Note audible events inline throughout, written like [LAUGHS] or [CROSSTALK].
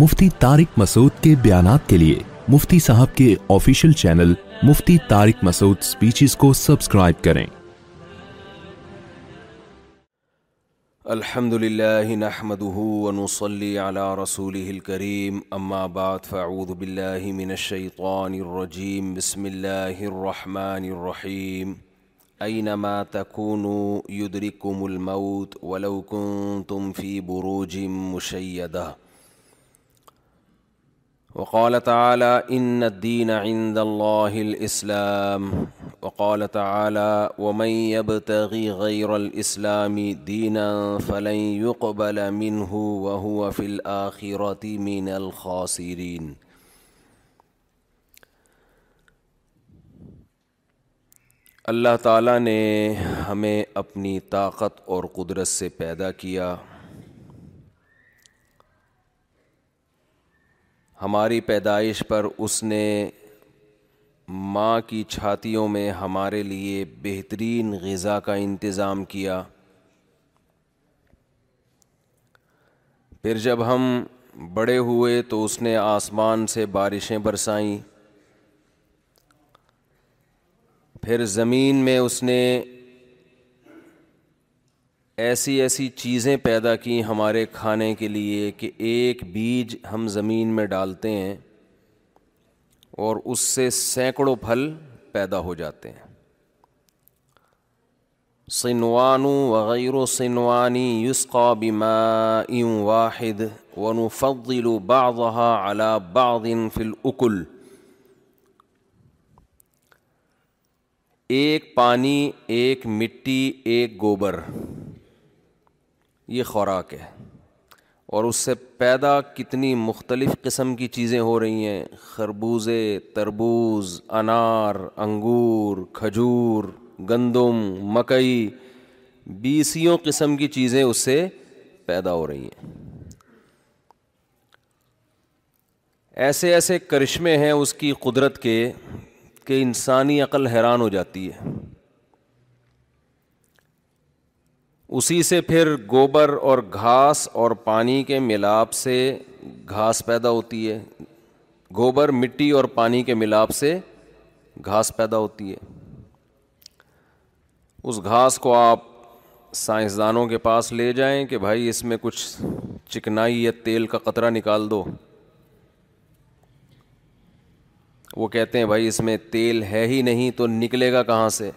Mufti Tariq Masood کے بیانات کے لیے مفتی صاحب کے official channel Mufti Tariq Masood speeches کو سبسکرائب کریں الحمد للہ نحمده ونصلي على رسوله الكريم اما بعد فاعوذ باللہ من الشیطان الرجیم بسم اللہ الرحمن الرحیم اینما یدرکم الموت ولو کنتم فی بروج مشیدہ وقال تعالى ان الدين عند الله الاسلام وقال تعالى ومن يبتغي غير الاسلام دينا فلن يقبل منه وهو في الاخره من الخاسرين اللہ تعالیٰ نے ہمیں اپنی طاقت اور قدرت سے پیدا کیا ہماری پیدائش پر اس نے ماں کی چھاتیوں میں ہمارے لیے بہترین غذا کا انتظام کیا پھر جب ہم بڑے ہوئے تو اس نے آسمان سے بارشیں برسائیں پھر زمین میں اس نے ایسی ایسی چیزیں پیدا کی ہمارے کھانے کے لیے کہ ایک بیج ہم زمین میں ڈالتے ہیں اور اس سے سینکڑوں پھل پیدا ہو جاتے ہیں سنوانو وغیر و سنوانی یسقا بما واحد ون فقیل و باغ علا باغن فلاقل ایک پانی ایک مٹی ایک گوبر یہ خوراک ہے اور اس سے پیدا کتنی مختلف قسم کی چیزیں ہو رہی ہیں خربوزے تربوز انار انگور کھجور گندم مکئی بیسیوں قسم کی چیزیں اس سے پیدا ہو رہی ہیں ایسے ایسے کرشمے ہیں اس کی قدرت کے کہ انسانی عقل حیران ہو جاتی ہے اسی سے پھر گوبر اور گھاس اور پانی کے ملاپ سے گھاس پیدا ہوتی ہے گوبر مٹی اور پانی کے ملاپ سے گھاس پیدا ہوتی ہے اس گھاس کو آپ سائنسدانوں کے پاس لے جائیں کہ بھائی اس میں کچھ چکنائی یا تیل کا قطرہ نکال دو وہ کہتے ہیں بھائی اس میں تیل ہے ہی نہیں تو نکلے گا کہاں سے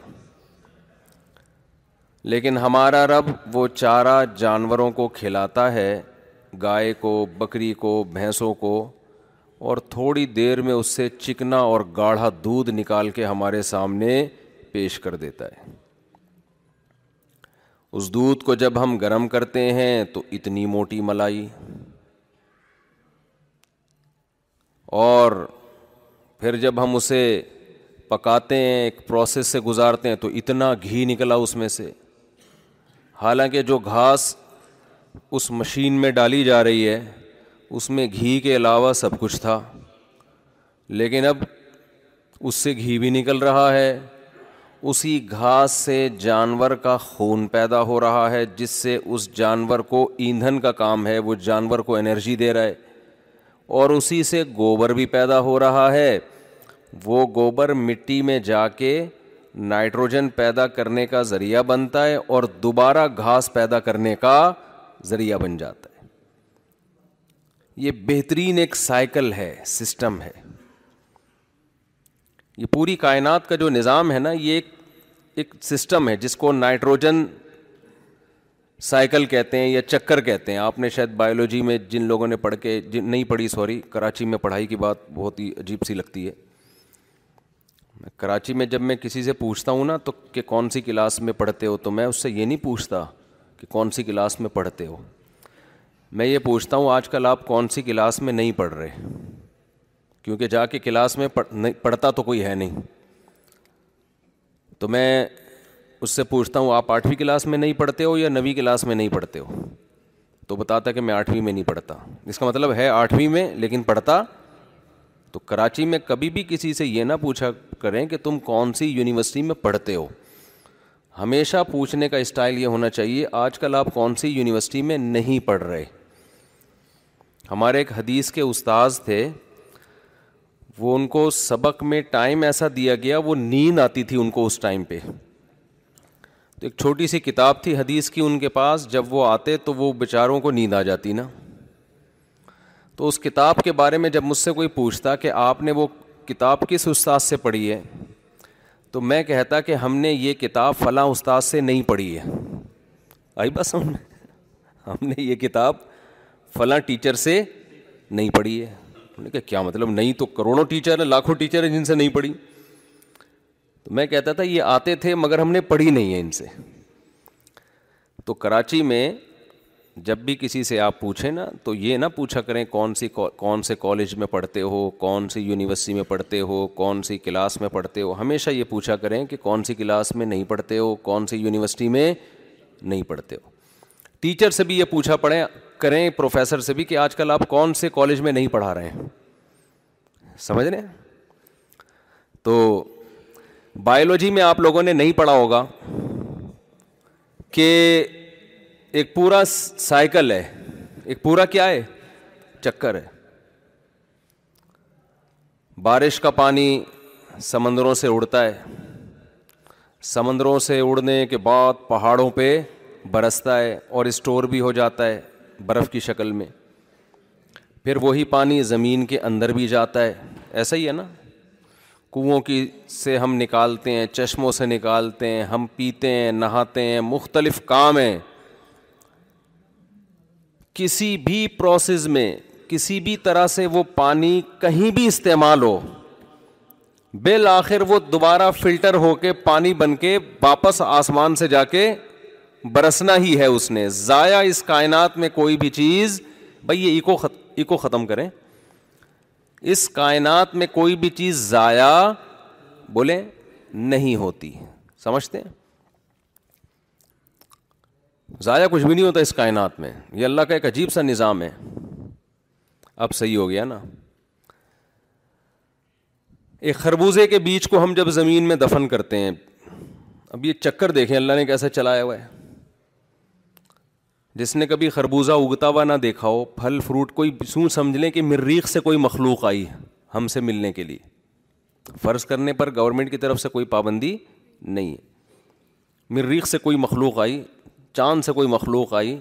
لیکن ہمارا رب وہ چارہ جانوروں کو کھلاتا ہے گائے کو بکری کو بھینسوں کو اور تھوڑی دیر میں اس سے چکنا اور گاڑھا دودھ نکال کے ہمارے سامنے پیش کر دیتا ہے اس دودھ کو جب ہم گرم کرتے ہیں تو اتنی موٹی ملائی اور پھر جب ہم اسے پکاتے ہیں ایک پروسیس سے گزارتے ہیں تو اتنا گھی نکلا اس میں سے حالانکہ جو گھاس اس مشین میں ڈالی جا رہی ہے اس میں گھی کے علاوہ سب کچھ تھا لیکن اب اس سے گھی بھی نکل رہا ہے اسی گھاس سے جانور کا خون پیدا ہو رہا ہے جس سے اس جانور کو ایندھن کا کام ہے وہ جانور کو انرجی دے رہا ہے اور اسی سے گوبر بھی پیدا ہو رہا ہے وہ گوبر مٹی میں جا کے نائٹروجن پیدا کرنے کا ذریعہ بنتا ہے اور دوبارہ گھاس پیدا کرنے کا ذریعہ بن جاتا ہے یہ بہترین ایک سائیکل ہے سسٹم ہے یہ پوری کائنات کا جو نظام ہے نا یہ ایک ایک سسٹم ہے جس کو نائٹروجن سائیکل کہتے ہیں یا چکر کہتے ہیں آپ نے شاید بایولوجی میں جن لوگوں نے پڑھ کے نہیں پڑھی سوری کراچی میں پڑھائی کی بات بہت ہی عجیب سی لگتی ہے کراچی میں جب میں کسی سے پوچھتا ہوں نا تو کہ کون سی کلاس میں پڑھتے ہو تو میں اس سے یہ نہیں پوچھتا کہ کون سی کلاس میں پڑھتے ہو میں یہ پوچھتا ہوں آج کل آپ کون سی کلاس میں نہیں پڑھ رہے کیونکہ جا کے کلاس میں پڑھتا تو کوئی ہے نہیں تو میں اس سے پوچھتا ہوں آپ آٹھویں کلاس میں نہیں پڑھتے ہو یا نویں کلاس میں نہیں پڑھتے ہو تو بتاتا کہ میں آٹھویں میں نہیں پڑھتا اس کا مطلب ہے آٹھویں میں لیکن پڑھتا تو کراچی میں کبھی بھی کسی سے یہ نہ پوچھا کریں کہ تم کون سی یونیورسٹی میں پڑھتے ہو ہمیشہ پوچھنے کا اسٹائل یہ ہونا چاہیے آج کل آپ کون سی یونیورسٹی میں نہیں پڑھ رہے ہمارے ایک حدیث کے استاذ تھے وہ ان کو سبق میں ٹائم ایسا دیا گیا وہ نیند آتی تھی ان کو اس ٹائم پہ تو ایک چھوٹی سی کتاب تھی حدیث کی ان کے پاس جب وہ آتے تو وہ بیچاروں کو نیند آ جاتی نا تو اس کتاب کے بارے میں جب مجھ سے کوئی پوچھتا کہ آپ نے وہ کتاب کس استاد سے پڑھی ہے تو میں کہتا کہ ہم نے یہ کتاب فلاں استاد سے نہیں پڑھی ہے آئی بس ہم نے ہم نے یہ کتاب فلاں ٹیچر سے نہیں پڑھی ہے نے کہا کیا مطلب نہیں تو کروڑوں ٹیچر ہیں لاکھوں ٹیچر ہیں جن سے نہیں پڑھی تو میں کہتا تھا یہ آتے تھے مگر ہم نے پڑھی نہیں ہے ان سے تو کراچی میں جب بھی کسی سے آپ پوچھیں نا تو یہ نہ پوچھا کریں کون سی کون سے کالج میں پڑھتے ہو کون سی یونیورسٹی میں پڑھتے ہو کون سی کلاس میں پڑھتے ہو ہمیشہ یہ پوچھا کریں کہ کون سی کلاس میں نہیں پڑھتے ہو کون سی یونیورسٹی میں نہیں پڑھتے ہو ٹیچر سے بھی یہ پوچھا کریں پروفیسر سے بھی کہ آج کل آپ کون سے کالج میں نہیں پڑھا رہے ہیں سمجھ رہے ہیں تو بایولوجی میں آپ لوگوں نے نہیں پڑھا ہوگا کہ ایک پورا سائیکل ہے ایک پورا کیا ہے چکر ہے بارش کا پانی سمندروں سے اڑتا ہے سمندروں سے اڑنے کے بعد پہاڑوں پہ برستا ہے اور اسٹور بھی ہو جاتا ہے برف کی شکل میں پھر وہی پانی زمین کے اندر بھی جاتا ہے ایسا ہی ہے نا کنوؤں کی سے ہم نکالتے ہیں چشموں سے نکالتے ہیں ہم پیتے ہیں نہاتے ہیں مختلف کام ہیں کسی بھی پروسیس میں کسی بھی طرح سے وہ پانی کہیں بھی استعمال ہو بالآخر وہ دوبارہ فلٹر ہو کے پانی بن کے واپس آسمان سے جا کے برسنا ہی ہے اس نے ضائع اس کائنات میں کوئی بھی چیز بھائی یہ ایکو ختم ایکو ختم کریں اس کائنات میں کوئی بھی چیز ضائع بولیں نہیں ہوتی سمجھتے ہیں ضائع کچھ بھی نہیں ہوتا اس کائنات میں یہ اللہ کا ایک عجیب سا نظام ہے اب صحیح ہو گیا نا ایک خربوزے کے بیچ کو ہم جب زمین میں دفن کرتے ہیں اب یہ چکر دیکھیں اللہ نے کیسے چلایا ہوا ہے جس نے کبھی خربوزہ اگتا ہوا نہ دیکھا ہو پھل فروٹ کوئی سوں سمجھ لیں کہ مریخ سے کوئی مخلوق آئی ہم سے ملنے کے لیے فرض کرنے پر گورنمنٹ کی طرف سے کوئی پابندی نہیں ہے مریخ سے کوئی مخلوق آئی چاند سے کوئی مخلوق آئی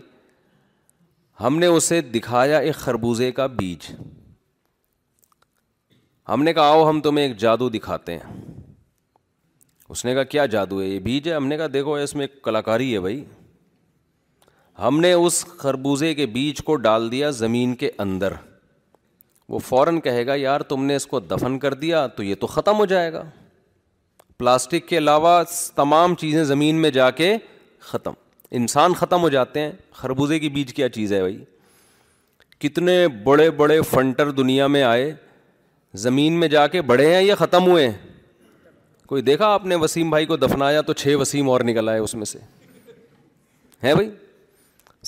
ہم نے اسے دکھایا ایک خربوزے کا بیج ہم نے کہا آؤ ہم تمہیں ایک جادو دکھاتے ہیں اس نے کہا کیا جادو ہے یہ بیج ہے ہم نے کہا دیکھو اس میں ایک کلاکاری ہے بھائی ہم نے اس خربوزے کے بیج کو ڈال دیا زمین کے اندر وہ فوراً کہے گا یار تم نے اس کو دفن کر دیا تو یہ تو ختم ہو جائے گا پلاسٹک کے علاوہ تمام چیزیں زمین میں جا کے ختم انسان ختم ہو جاتے ہیں خربوزے کی بیج کیا چیز ہے بھائی کتنے بڑے بڑے فنٹر دنیا میں آئے زمین میں جا کے بڑے ہیں یا ختم ہوئے ہیں کوئی دیکھا آپ نے وسیم بھائی کو دفنایا تو چھ وسیم اور نکل آئے اس میں سے ہیں بھائی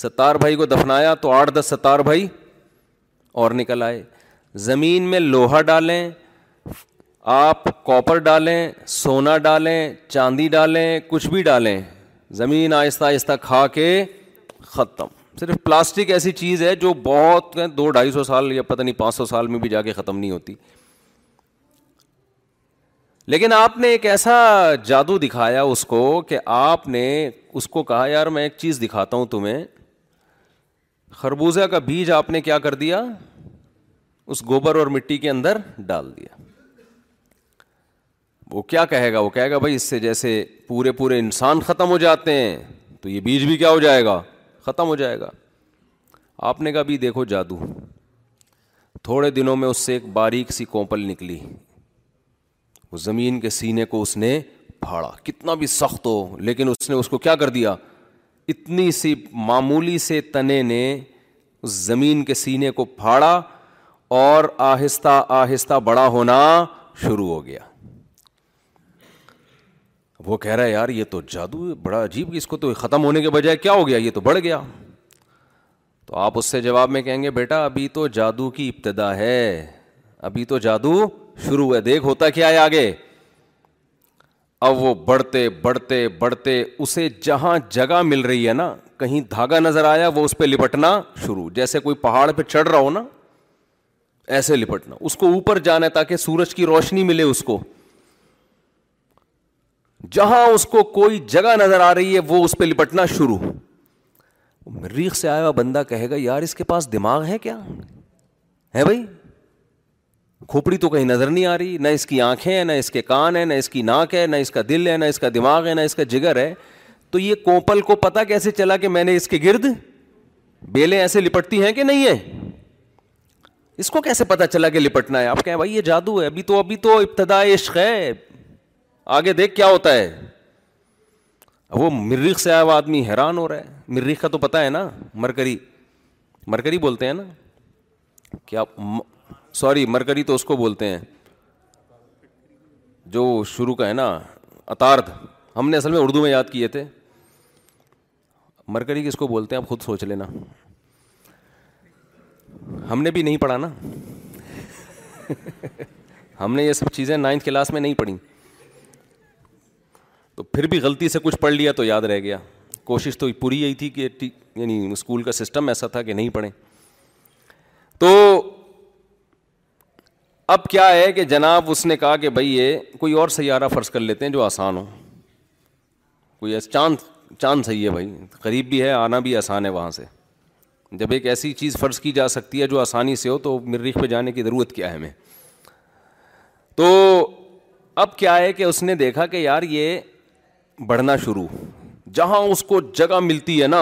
ستار بھائی کو دفنایا تو آٹھ دس ستار بھائی اور نکل آئے زمین میں لوہا ڈالیں آپ کاپر ڈالیں سونا ڈالیں چاندی ڈالیں کچھ بھی ڈالیں زمین آہستہ آہستہ کھا کے ختم صرف پلاسٹک ایسی چیز ہے جو بہت دو ڈھائی سو سال یا پتہ نہیں پانچ سو سال میں بھی جا کے ختم نہیں ہوتی لیکن آپ نے ایک ایسا جادو دکھایا اس کو کہ آپ نے اس کو کہا یار میں ایک چیز دکھاتا ہوں تمہیں خربوزہ کا بیج آپ نے کیا کر دیا اس گوبر اور مٹی کے اندر ڈال دیا وہ کیا کہے گا وہ کہے گا بھائی اس سے جیسے پورے پورے انسان ختم ہو جاتے ہیں تو یہ بیج بھی کیا ہو جائے گا ختم ہو جائے گا آپ نے کہا بھی دیکھو جادو تھوڑے دنوں میں اس سے ایک باریک سی کوپل نکلی اس زمین کے سینے کو اس نے پھاڑا کتنا بھی سخت ہو لیکن اس نے اس کو کیا کر دیا اتنی سی معمولی سے تنے نے اس زمین کے سینے کو پھاڑا اور آہستہ آہستہ بڑا ہونا شروع ہو گیا وہ کہہ رہا ہے یار یہ تو جادو ہے بڑا عجیب اس کو تو ختم ہونے کے بجائے کیا ہو گیا یہ تو بڑھ گیا تو آپ اس سے جواب میں کہیں گے بیٹا ابھی تو جادو کی ابتدا ہے ابھی تو جادو شروع ہے دیکھ ہوتا کیا ہے آگے اب وہ بڑھتے بڑھتے بڑھتے اسے جہاں جگہ مل رہی ہے نا کہیں دھاگا نظر آیا وہ اس پہ لپٹنا شروع جیسے کوئی پہاڑ پہ چڑھ رہا ہو نا ایسے لپٹنا اس کو اوپر جانا تاکہ سورج کی روشنی ملے اس کو جہاں اس کو کوئی جگہ نظر آ رہی ہے وہ اس پہ لپٹنا شروع مریخ سے آیا ہوا بندہ کہے گا یار اس کے پاس دماغ ہے کیا ہے بھائی کھوپڑی تو کہیں نظر نہیں آ رہی نہ اس کی آنکھیں ہیں نہ اس کے کان ہے نہ اس کی ناک ہے نہ اس کا دل ہے نہ اس کا دماغ ہے نہ اس کا جگر ہے تو یہ کوپل کو پتا کیسے چلا کہ میں نے اس کے گرد بیلیں ایسے لپٹتی ہیں کہ نہیں ہے اس کو کیسے پتا چلا کہ لپٹنا ہے آپ کہیں بھائی یہ جادو ہے ابھی تو ابھی تو ابتدا عشق ہے آگے دیکھ کیا ہوتا ہے وہ مریخ سے آیا ہوا آدمی حیران ہو رہا ہے مریخ کا تو پتا ہے نا مرکری مرکری بولتے ہیں نا کیا سوری مرکری تو اس کو بولتے ہیں جو شروع کا ہے نا اتارد ہم نے اصل میں اردو میں یاد کیے تھے مرکری کس کو بولتے ہیں آپ خود سوچ لینا ہم نے بھی نہیں پڑھا نا [LAUGHS] ہم نے یہ سب چیزیں نائنتھ کلاس میں نہیں پڑھی تو پھر بھی غلطی سے کچھ پڑھ لیا تو یاد رہ گیا کوشش تو پوری یہی تھی کہ یعنی اسکول کا سسٹم ایسا تھا کہ نہیں پڑھیں تو اب کیا ہے کہ جناب اس نے کہا کہ بھائی یہ کوئی اور سیارہ فرض کر لیتے ہیں جو آسان ہو کوئی ایسا چاند چاند صحیح ہے بھائی قریب بھی ہے آنا بھی آسان ہے وہاں سے جب ایک ایسی چیز فرض کی جا سکتی ہے جو آسانی سے ہو تو مریخ پہ جانے کی ضرورت کیا ہے ہمیں تو اب کیا ہے کہ اس نے دیکھا کہ یار یہ بڑھنا شروع جہاں اس کو جگہ ملتی ہے نا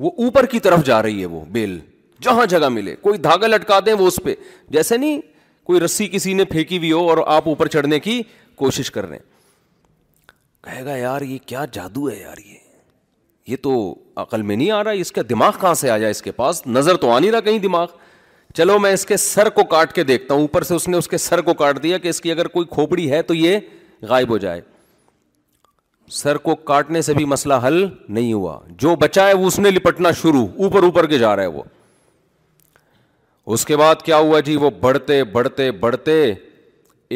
وہ اوپر کی طرف جا رہی ہے وہ بیل جہاں جگہ ملے کوئی دھاگا لٹکا دیں وہ اس پہ جیسے نہیں کوئی رسی کسی نے پھینکی ہوئی ہو اور آپ اوپر چڑھنے کی کوشش کر رہے ہیں کہے گا یار یہ کیا جادو ہے یار یہ تو عقل میں نہیں آ رہا اس کا دماغ کہاں سے آ جائے اس کے پاس نظر تو آ نہیں رہا کہیں دماغ چلو میں اس کے سر کو کاٹ کے دیکھتا ہوں اوپر سے اس نے اس کے سر کو کاٹ دیا کہ اس کی اگر کوئی کھوپڑی ہے تو یہ غائب ہو جائے سر کو کاٹنے سے بھی مسئلہ حل نہیں ہوا جو بچا ہے وہ اس نے لپٹنا شروع اوپر اوپر کے جا رہا ہے وہ اس کے بعد کیا ہوا جی وہ بڑھتے بڑھتے بڑھتے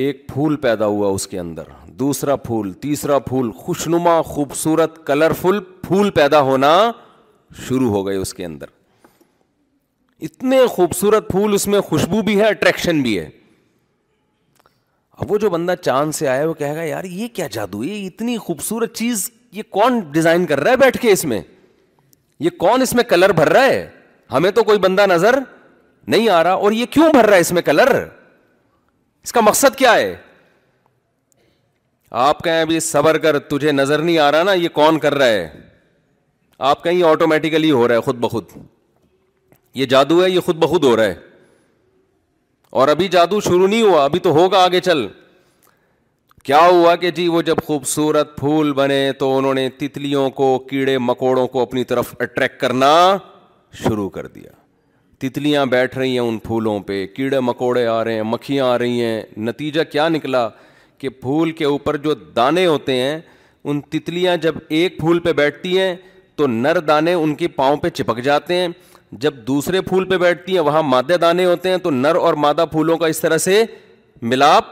ایک پھول پیدا ہوا اس کے اندر دوسرا پھول تیسرا پھول خوشنما خوبصورت کلرفل پھول پیدا ہونا شروع ہو گئے اس کے اندر اتنے خوبصورت پھول اس میں خوشبو بھی ہے اٹریکشن بھی ہے اب وہ جو بندہ چاند سے آیا وہ کہے گا یار یہ کیا جادو یہ اتنی خوبصورت چیز یہ کون ڈیزائن کر رہا ہے بیٹھ کے اس میں یہ کون اس میں کلر بھر رہا ہے ہمیں تو کوئی بندہ نظر نہیں آ رہا اور یہ کیوں بھر رہا ہے اس میں کلر اس کا مقصد کیا ہے آپ کہیں ابھی صبر کر تجھے نظر نہیں آ رہا نا یہ کون کر رہا ہے آپ کہیں یہ آٹومیٹیکلی ہو رہا ہے خود بخود یہ جادو ہے یہ خود بخود ہو رہا ہے اور ابھی جادو شروع نہیں ہوا ابھی تو ہوگا آگے چل کیا ہوا کہ جی وہ جب خوبصورت پھول بنے تو انہوں نے تتلیوں کو کیڑے مکوڑوں کو اپنی طرف اٹریکٹ کرنا شروع کر دیا تتلیاں بیٹھ رہی ہیں ان پھولوں پہ کیڑے مکوڑے آ رہے ہیں مکھیاں آ رہی ہیں نتیجہ کیا نکلا کہ پھول کے اوپر جو دانے ہوتے ہیں ان تتلیاں جب ایک پھول پہ بیٹھتی ہیں تو نر دانے ان کے پاؤں پہ چپک جاتے ہیں جب دوسرے پھول پہ بیٹھتی ہیں وہاں مادے دانے ہوتے ہیں تو نر اور مادہ پھولوں کا اس طرح سے ملاپ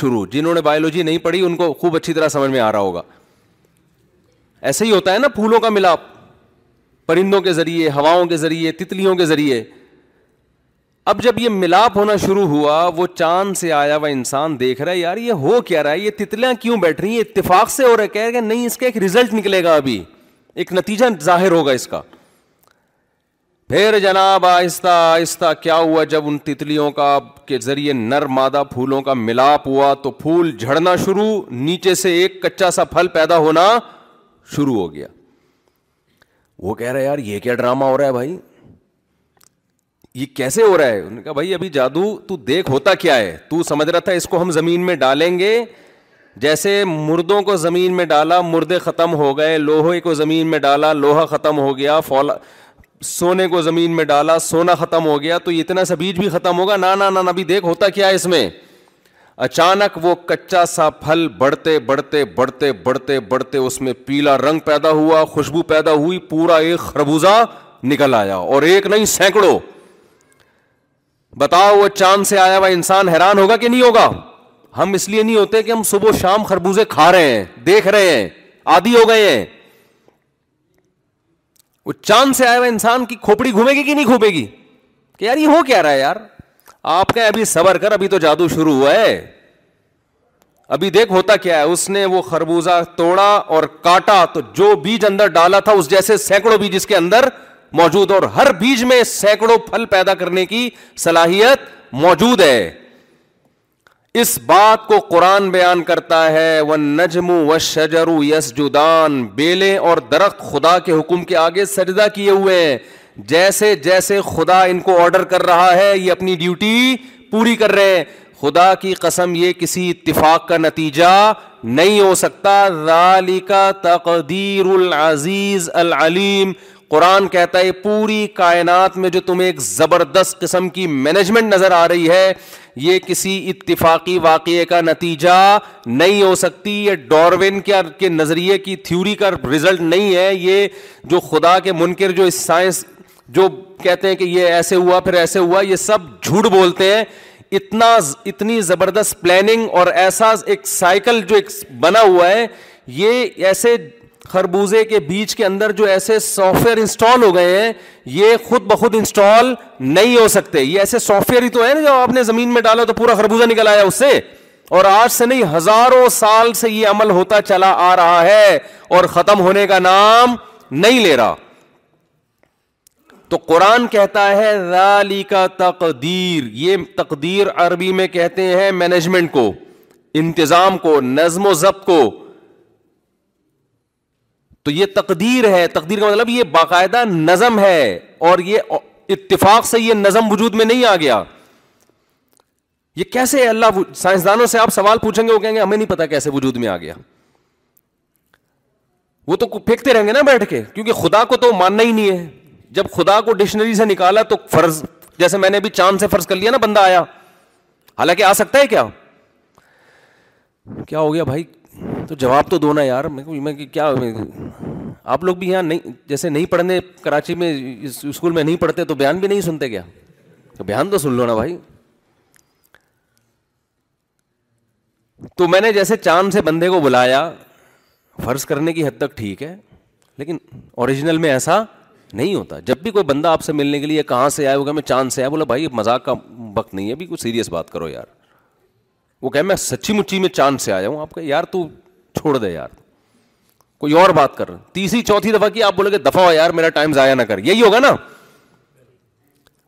شروع جنہوں نے بایولوجی نہیں پڑھی ان کو خوب اچھی طرح سمجھ میں آ رہا ہوگا ایسے ہی ہوتا ہے نا پھولوں کا ملاپ پرندوں کے ذریعے ہواؤں کے ذریعے تتلیوں کے ذریعے اب جب یہ ملاپ ہونا شروع ہوا وہ چاند سے آیا ہوا انسان دیکھ رہا ہے یار یہ ہو کیا رہا ہے یہ تتلیاں کیوں بیٹھ رہی ہیں اتفاق سے ہو رہا ہے کہہ رہے نہیں اس کا ایک ریزلٹ نکلے گا ابھی ایک نتیجہ ظاہر ہوگا اس کا پھر جناب آہستہ آہستہ کیا ہوا جب ان تتلیوں کا کے ذریعے نر مادہ پھولوں کا ملاپ ہوا تو پھول جھڑنا شروع نیچے سے ایک کچا سا پھل پیدا ہونا شروع ہو گیا وہ کہہ رہے یار یہ کیا ڈرامہ ہو رہا ہے بھائی یہ کیسے ہو رہا ہے بھائی ابھی جادو تو دیکھ ہوتا کیا ہے تو سمجھ رہا تھا اس کو ہم زمین میں ڈالیں گے جیسے مردوں کو زمین میں ڈالا مردے ختم ہو گئے لوہے کو زمین میں ڈالا لوہا ختم ہو گیا فولا سونے کو زمین میں ڈالا سونا ختم ہو گیا تو اتنا سا بیج بھی ختم ہوگا نا نا بھی دیکھ ہوتا کیا اس میں اچانک وہ کچا سا پھل بڑھتے بڑھتے بڑھتے بڑھتے بڑھتے اس میں پیلا رنگ پیدا ہوا خوشبو پیدا ہوئی پورا ایک خربوزہ نکل آیا اور ایک نہیں سینکڑوں بتاؤ وہ چاند سے آیا ہوا انسان حیران ہوگا کہ نہیں ہوگا ہم اس لیے نہیں ہوتے کہ ہم صبح شام خربوزے کھا رہے ہیں دیکھ رہے ہیں آدھی ہو گئے ہیں وہ چاند سے آیا ہوا انسان کی کھوپڑی گھومے گی کہ نہیں گھومے گی کہ یار یہ ہو کیا رہا ہے یار آپ کا ابھی صبر کر ابھی تو جادو شروع ہوا ہے ابھی دیکھ ہوتا کیا ہے اس نے وہ خربوزہ توڑا اور کاٹا تو جو بیج اندر ڈالا تھا اس جیسے سینکڑوں بیج اس کے اندر موجود اور ہر بیج میں سینکڑوں پھل پیدا کرنے کی صلاحیت موجود ہے اس بات کو قرآن بیان کرتا ہے نجم و یس جدان بیلے اور درخت خدا کے حکم کے آگے سجدہ کیے ہوئے ہیں جیسے جیسے خدا ان کو آرڈر کر رہا ہے یہ اپنی ڈیوٹی پوری کر رہے ہیں خدا کی قسم یہ کسی اتفاق کا نتیجہ نہیں ہو سکتا ذالک تقدیر العزیز العلیم قرآن کہتا ہے پوری کائنات میں جو تمہیں ایک زبردست قسم کی مینجمنٹ نظر آ رہی ہے یہ کسی اتفاقی واقعے کا نتیجہ نہیں ہو سکتی یہ ڈاروین کے نظریے کی تھیوری کا رزلٹ نہیں ہے یہ جو خدا کے منکر جو اس سائنس جو کہتے ہیں کہ یہ ایسے ہوا پھر ایسے ہوا یہ سب جھوٹ بولتے ہیں اتنا اتنی زبردست پلاننگ اور ایسا ایک سائیکل جو ایک بنا ہوا ہے یہ ایسے خربوزے کے بیچ کے اندر جو ایسے سافٹ ویئر انسٹال ہو گئے ہیں یہ خود بخود انسٹال نہیں ہو سکتے یہ ایسے سافٹ ویئر ہی تو ہے نا جب آپ نے زمین میں ڈالا تو پورا خربوزہ نکل آیا اس سے اور آج سے نہیں ہزاروں سال سے یہ عمل ہوتا چلا آ رہا ہے اور ختم ہونے کا نام نہیں لے رہا تو قرآن کہتا ہے رالی کا تقدیر یہ تقدیر عربی میں کہتے ہیں مینجمنٹ کو انتظام کو نظم و ضبط کو تو یہ تقدیر ہے تقدیر کا مطلب یہ باقاعدہ نظم ہے اور یہ اتفاق سے یہ نظم وجود میں نہیں آ گیا یہ کیسے اللہ سائنسدانوں سے آپ سوال پوچھیں گے گے وہ کہیں ہمیں نہیں پتا کیسے وجود میں آ گیا وہ تو پھینکتے رہیں گے نا بیٹھ کے کیونکہ خدا کو تو ماننا ہی نہیں ہے جب خدا کو ڈکشنری سے نکالا تو فرض جیسے میں نے چاند سے فرض کر لیا نا بندہ آیا حالانکہ آ سکتا ہے کیا کیا ہو گیا بھائی تو جواب تو دو نا یار میں کیا آپ لوگ بھی یہاں نہیں جیسے نہیں پڑھنے کراچی میں اسکول میں نہیں پڑھتے تو بیان بھی نہیں سنتے کیا تو بیان تو سن لو نا بھائی تو میں نے جیسے چاند سے بندے کو بلایا فرض کرنے کی حد تک ٹھیک ہے لیکن اوریجنل میں ایسا نہیں ہوتا جب بھی کوئی بندہ آپ سے ملنے کے لیے کہاں سے آیا ہوگا میں چاند سے آیا بولا بھائی مذاق کا وقت نہیں ہے ابھی کچھ سیریس بات کرو یار وہ کہ میں سچی مچی میں چاند سے آیا ہوں آپ کا یار تو چھوڑ دے یار کوئی اور بات کر رہے تیسری چوتھی دفعہ کی آپ بولے دفعہ ہو یار میرا ٹائم ضائع نہ کر یہی ہوگا نا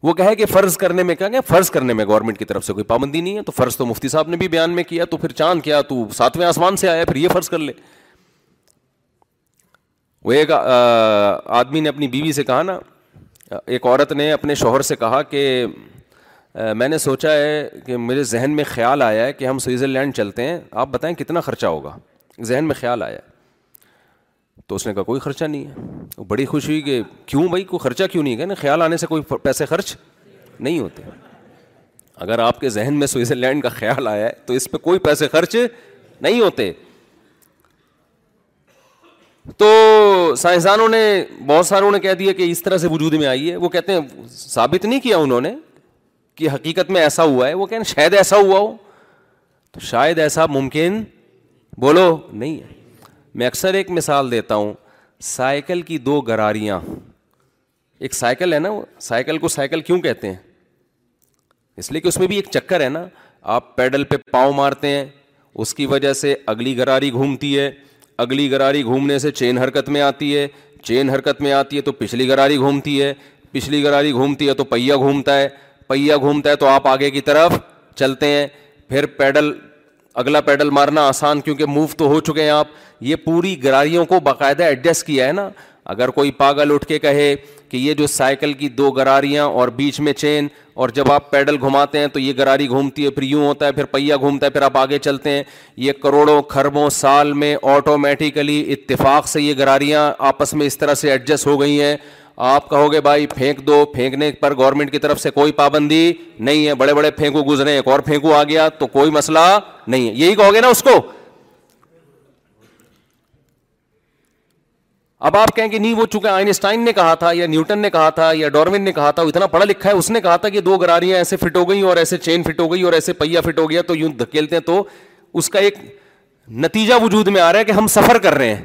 وہ کہ فرض کرنے میں کیا گیا فرض کرنے میں گورنمنٹ کی طرف سے کوئی پابندی نہیں ہے تو فرض تو مفتی صاحب نے بھی بیان میں کیا تو پھر چاند کیا تو ساتویں آسمان سے آیا پھر یہ فرض کر لے وہ ایک آدمی نے اپنی بیوی سے کہا نا ایک عورت نے اپنے شوہر سے کہا کہ میں نے سوچا ہے کہ میرے ذہن میں خیال آیا ہے کہ ہم سوئٹزرلینڈ چلتے ہیں آپ بتائیں کتنا خرچہ ہوگا ذہن میں خیال آیا تو اس نے کہا کوئی خرچہ نہیں ہے بڑی خوش ہوئی کہ کیوں بھائی کوئی خرچہ کیوں نہیں ہے نا خیال آنے سے کوئی پیسے خرچ نہیں ہوتے اگر آپ کے ذہن میں سوئٹزر لینڈ کا خیال آیا ہے تو اس پہ کوئی پیسے خرچ نہیں ہوتے تو سائنسدانوں نے بہت ساروں نے کہہ دیا کہ اس طرح سے وجود میں آئی ہے وہ کہتے ہیں ثابت نہیں کیا انہوں نے کہ حقیقت میں ایسا ہوا ہے وہ کہیں شاید ایسا ہوا ہو تو شاید ایسا ممکن بولو نہیں ہے میں اکثر ایک مثال دیتا ہوں سائیکل کی دو گراریاں ایک سائیکل ہے نا وہ سائیکل کو سائیکل کیوں کہتے ہیں اس لیے کہ اس میں بھی ایک چکر ہے نا آپ پیڈل پہ پاؤں مارتے ہیں اس کی وجہ سے اگلی گراری گھومتی ہے اگلی گراری گھومنے سے چین حرکت میں آتی ہے چین حرکت میں آتی ہے تو پچھلی گراری گھومتی ہے پچھلی گراری گھومتی ہے تو پہیا گھومتا ہے پہیا گھومتا ہے تو آپ آگے کی طرف چلتے ہیں پھر پیڈل اگلا پیڈل مارنا آسان کیونکہ موو تو ہو چکے ہیں آپ یہ پوری گراریوں کو باقاعدہ ایڈجسٹ کیا ہے نا اگر کوئی پاگل اٹھ کے کہے کہ یہ جو سائیکل کی دو گراریاں اور بیچ میں چین اور جب آپ پیڈل گھماتے ہیں تو یہ گراری گھومتی ہے پھر یوں ہوتا ہے پھر پہیا گھومتا ہے پھر آپ آگے چلتے ہیں یہ کروڑوں کھربوں سال میں آٹومیٹیکلی اتفاق سے یہ گراریاں آپس میں اس طرح سے ایڈجسٹ ہو گئی ہیں آپ کہو گے بھائی پھینک دو پھینکنے پر گورنمنٹ کی طرف سے کوئی پابندی نہیں ہے بڑے بڑے پھینکو گزرے ایک اور پھینکو آ گیا تو کوئی مسئلہ نہیں ہے یہی کہو گے نا اس کو اب آپ کہیں گے نہیں وہ چونکہ آئنسٹائن نے کہا تھا یا نیوٹن نے کہا تھا یا ڈارمن نے کہا تھا اتنا پڑھا لکھا ہے اس نے کہا تھا کہ دو گراریاں ایسے فٹ ہو گئی اور ایسے چین فٹ ہو گئی اور ایسے پہیا فٹ ہو گیا تو یوں دھکیلتے ہیں تو اس کا ایک نتیجہ وجود میں آ رہا ہے کہ ہم سفر کر رہے ہیں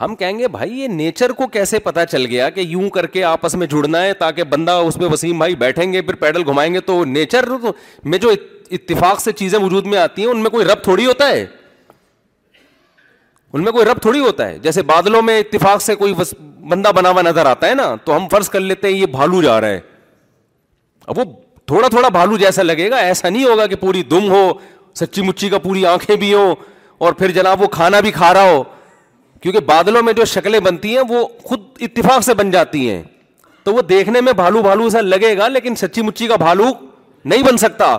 ہم کہیں گے بھائی یہ نیچر کو کیسے پتا چل گیا کہ یوں کر کے آپس میں جڑنا ہے تاکہ بندہ اس پہ وسیم بھائی بیٹھیں گے پھر پیڈل گھمائیں گے تو نیچر میں جو اتفاق سے چیزیں وجود میں آتی ہیں ان میں کوئی رب تھوڑی ہوتا ہے ان میں کوئی رب تھوڑی ہوتا ہے جیسے بادلوں میں اتفاق سے کوئی بندہ بنا ہوا نظر آتا ہے نا تو ہم فرض کر لیتے ہیں یہ بھالو جا رہا ہے اب وہ تھوڑا تھوڑا بھالو جیسا لگے گا ایسا نہیں ہوگا کہ پوری دم ہو سچی مچی کا پوری آنکھیں بھی ہو اور پھر جناب وہ کھانا بھی کھا رہا ہو کیونکہ بادلوں میں جو شکلیں بنتی ہیں وہ خود اتفاق سے بن جاتی ہیں تو وہ دیکھنے میں بھالو بھالو سا لگے گا لیکن سچی مچی کا بھالو نہیں بن سکتا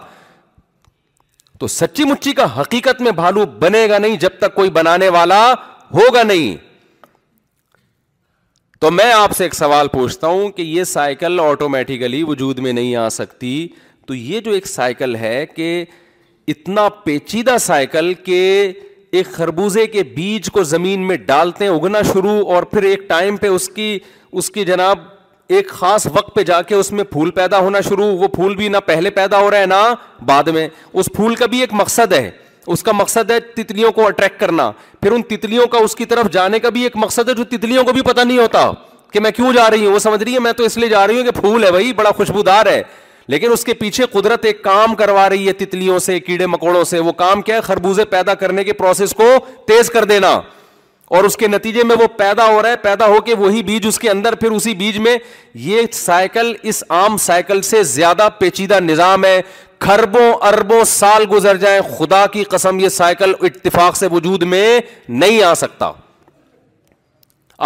تو سچی مچی کا حقیقت میں بھالو بنے گا نہیں جب تک کوئی بنانے والا ہوگا نہیں تو میں آپ سے ایک سوال پوچھتا ہوں کہ یہ سائیکل آٹومیٹیکلی وجود میں نہیں آ سکتی تو یہ جو ایک سائیکل ہے کہ اتنا پیچیدہ سائیکل کہ ایک خربوزے کے بیج کو زمین میں ڈالتے ہیں اگنا شروع اور پھر ایک ٹائم پہ اس اس کی کی جناب ایک خاص وقت پہ جا کے اس میں پھول پیدا ہونا شروع وہ پھول بھی نہ پہلے پیدا ہو رہا ہے نہ بعد میں اس پھول کا بھی ایک مقصد ہے اس کا مقصد ہے تتلیوں کو اٹریکٹ کرنا پھر ان تتلیوں کا اس کی طرف جانے کا بھی ایک مقصد ہے جو تتلیوں کو بھی پتہ نہیں ہوتا کہ میں کیوں جا رہی ہوں وہ سمجھ رہی ہے میں تو اس لیے جا رہی ہوں کہ پھول ہے بھائی بڑا خوشبودار ہے لیکن اس کے پیچھے قدرت ایک کام کروا رہی ہے تتلیوں سے کیڑے مکوڑوں سے وہ کام کیا ہے خربوزے پیدا کرنے کے پروسیس کو تیز کر دینا اور اس کے نتیجے میں وہ پیدا ہو رہا ہے پیدا ہو کے وہی بیج اس کے اندر پھر اسی بیج میں یہ سائیکل اس عام سائیکل سے زیادہ پیچیدہ نظام ہے خربوں اربوں سال گزر جائیں خدا کی قسم یہ سائیکل اتفاق سے وجود میں نہیں آ سکتا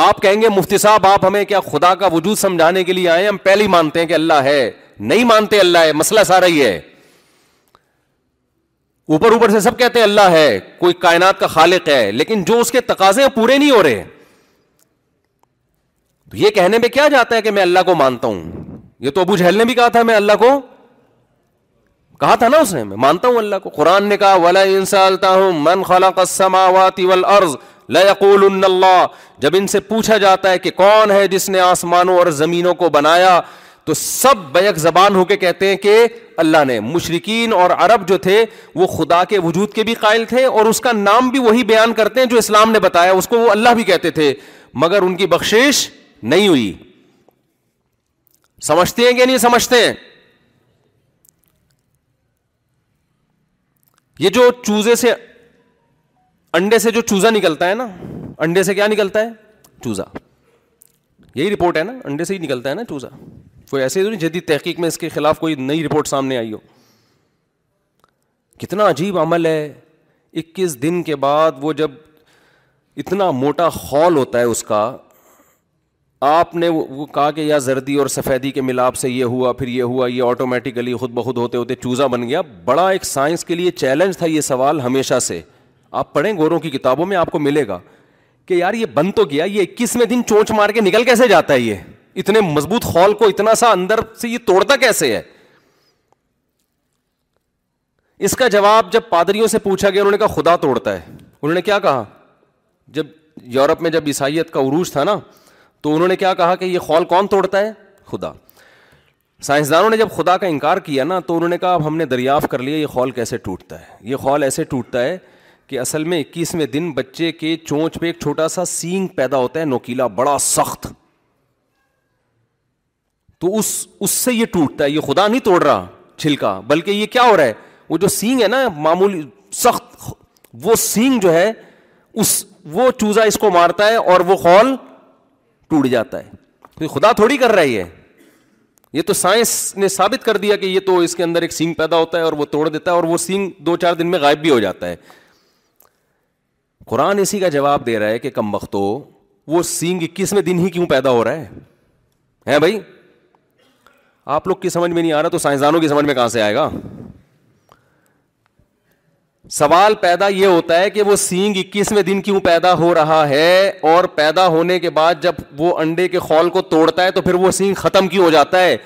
آپ کہیں گے مفتی صاحب آپ ہمیں کیا خدا کا وجود سمجھانے کے لیے آئے ہم پہلے ہی مانتے ہیں کہ اللہ ہے نہیں مانتے اللہ ہے مسئلہ سارا ہی ہے اوپر اوپر سے سب کہتے ہیں اللہ ہے کوئی کائنات کا خالق ہے لیکن جو اس کے تقاضے پورے نہیں ہو رہے تو یہ کہنے میں کیا جاتا ہے کہ میں اللہ کو مانتا ہوں یہ تو ابو جہل نے بھی کہا تھا میں اللہ کو کہا تھا نا اس نے میں مانتا ہوں اللہ کو قرآن نے کہا ولا انسالتا ہوں من جب ان سے پوچھا جاتا ہے کہ کون ہے جس نے آسمانوں اور زمینوں کو بنایا تو سب بیک زبان ہو کے کہتے ہیں کہ اللہ نے مشرقین اور عرب جو تھے وہ خدا کے وجود کے بھی قائل تھے اور اس کا نام بھی وہی بیان کرتے ہیں جو اسلام نے بتایا اس کو وہ اللہ بھی کہتے تھے مگر ان کی بخشش نہیں ہوئی سمجھتے ہیں کہ نہیں سمجھتے ہیں یہ جو چوزے سے انڈے سے جو چوزا نکلتا ہے نا انڈے سے کیا نکلتا ہے چوزا یہی رپورٹ ہے نا انڈے سے ہی نکلتا ہے نا چوزا کوئی ایسے تو نہیں جدید تحقیق میں اس کے خلاف کوئی نئی رپورٹ سامنے آئی ہو کتنا عجیب عمل ہے اکیس دن کے بعد وہ جب اتنا موٹا خول ہوتا ہے اس کا آپ نے وہ کہا کہ یا زردی اور سفیدی کے ملاپ سے یہ ہوا پھر یہ ہوا یہ آٹومیٹیکلی خود بخود ہوتے ہوتے چوزا بن گیا بڑا ایک سائنس کے لیے چیلنج تھا یہ سوال ہمیشہ سے آپ پڑھیں گوروں کی کتابوں میں آپ کو ملے گا کہ یار یہ بند تو کیا یہ اکیسویں دن چونچ مار کے نکل کیسے جاتا ہے یہ اتنے مضبوط خول کو اتنا سا اندر سے یہ توڑتا کیسے ہے اس کا جواب جب پادریوں سے پوچھا گیا انہوں نے کہا خدا توڑتا ہے انہوں نے کیا کہا جب یورپ میں جب عیسائیت کا عروج تھا نا تو انہوں نے کیا کہا کہ یہ خول کون توڑتا ہے خدا سائنسدانوں نے جب خدا کا انکار کیا نا تو انہوں نے کہا اب ہم نے دریافت کر لیا یہ خول کیسے ٹوٹتا ہے یہ خول ایسے ٹوٹتا ہے کہ اصل میں اکیسویں دن بچے کے چونچ پہ ایک چھوٹا سا سینگ پیدا ہوتا ہے نوکیلا بڑا سخت تو اس اس سے یہ ٹوٹتا ہے یہ خدا نہیں توڑ رہا چھلکا بلکہ یہ کیا ہو رہا ہے وہ جو سینگ ہے نا معمولی سخت وہ سینگ جو ہے اس وہ چوزا اس کو مارتا ہے اور وہ خول ٹوٹ جاتا ہے تو خدا تھوڑی کر رہا ہے یہ تو سائنس نے ثابت کر دیا کہ یہ تو اس کے اندر ایک سینگ پیدا ہوتا ہے اور وہ توڑ دیتا ہے اور وہ سینگ دو چار دن میں غائب بھی ہو جاتا ہے قرآن اسی کا جواب دے رہا ہے کہ کم وقتوں وہ سینگ اکیسویں دن ہی کیوں پیدا ہو رہا ہے بھائی آپ لوگ کی سمجھ میں نہیں آ رہا تو سائنسدانوں کی سمجھ میں کہاں سے آئے گا سوال پیدا یہ ہوتا ہے کہ وہ سینگ اکیسویں دن کیوں پیدا ہو رہا ہے اور پیدا ہونے کے بعد جب وہ انڈے کے خول کو توڑتا ہے تو پھر وہ سینگ ختم کیوں ہو جاتا ہے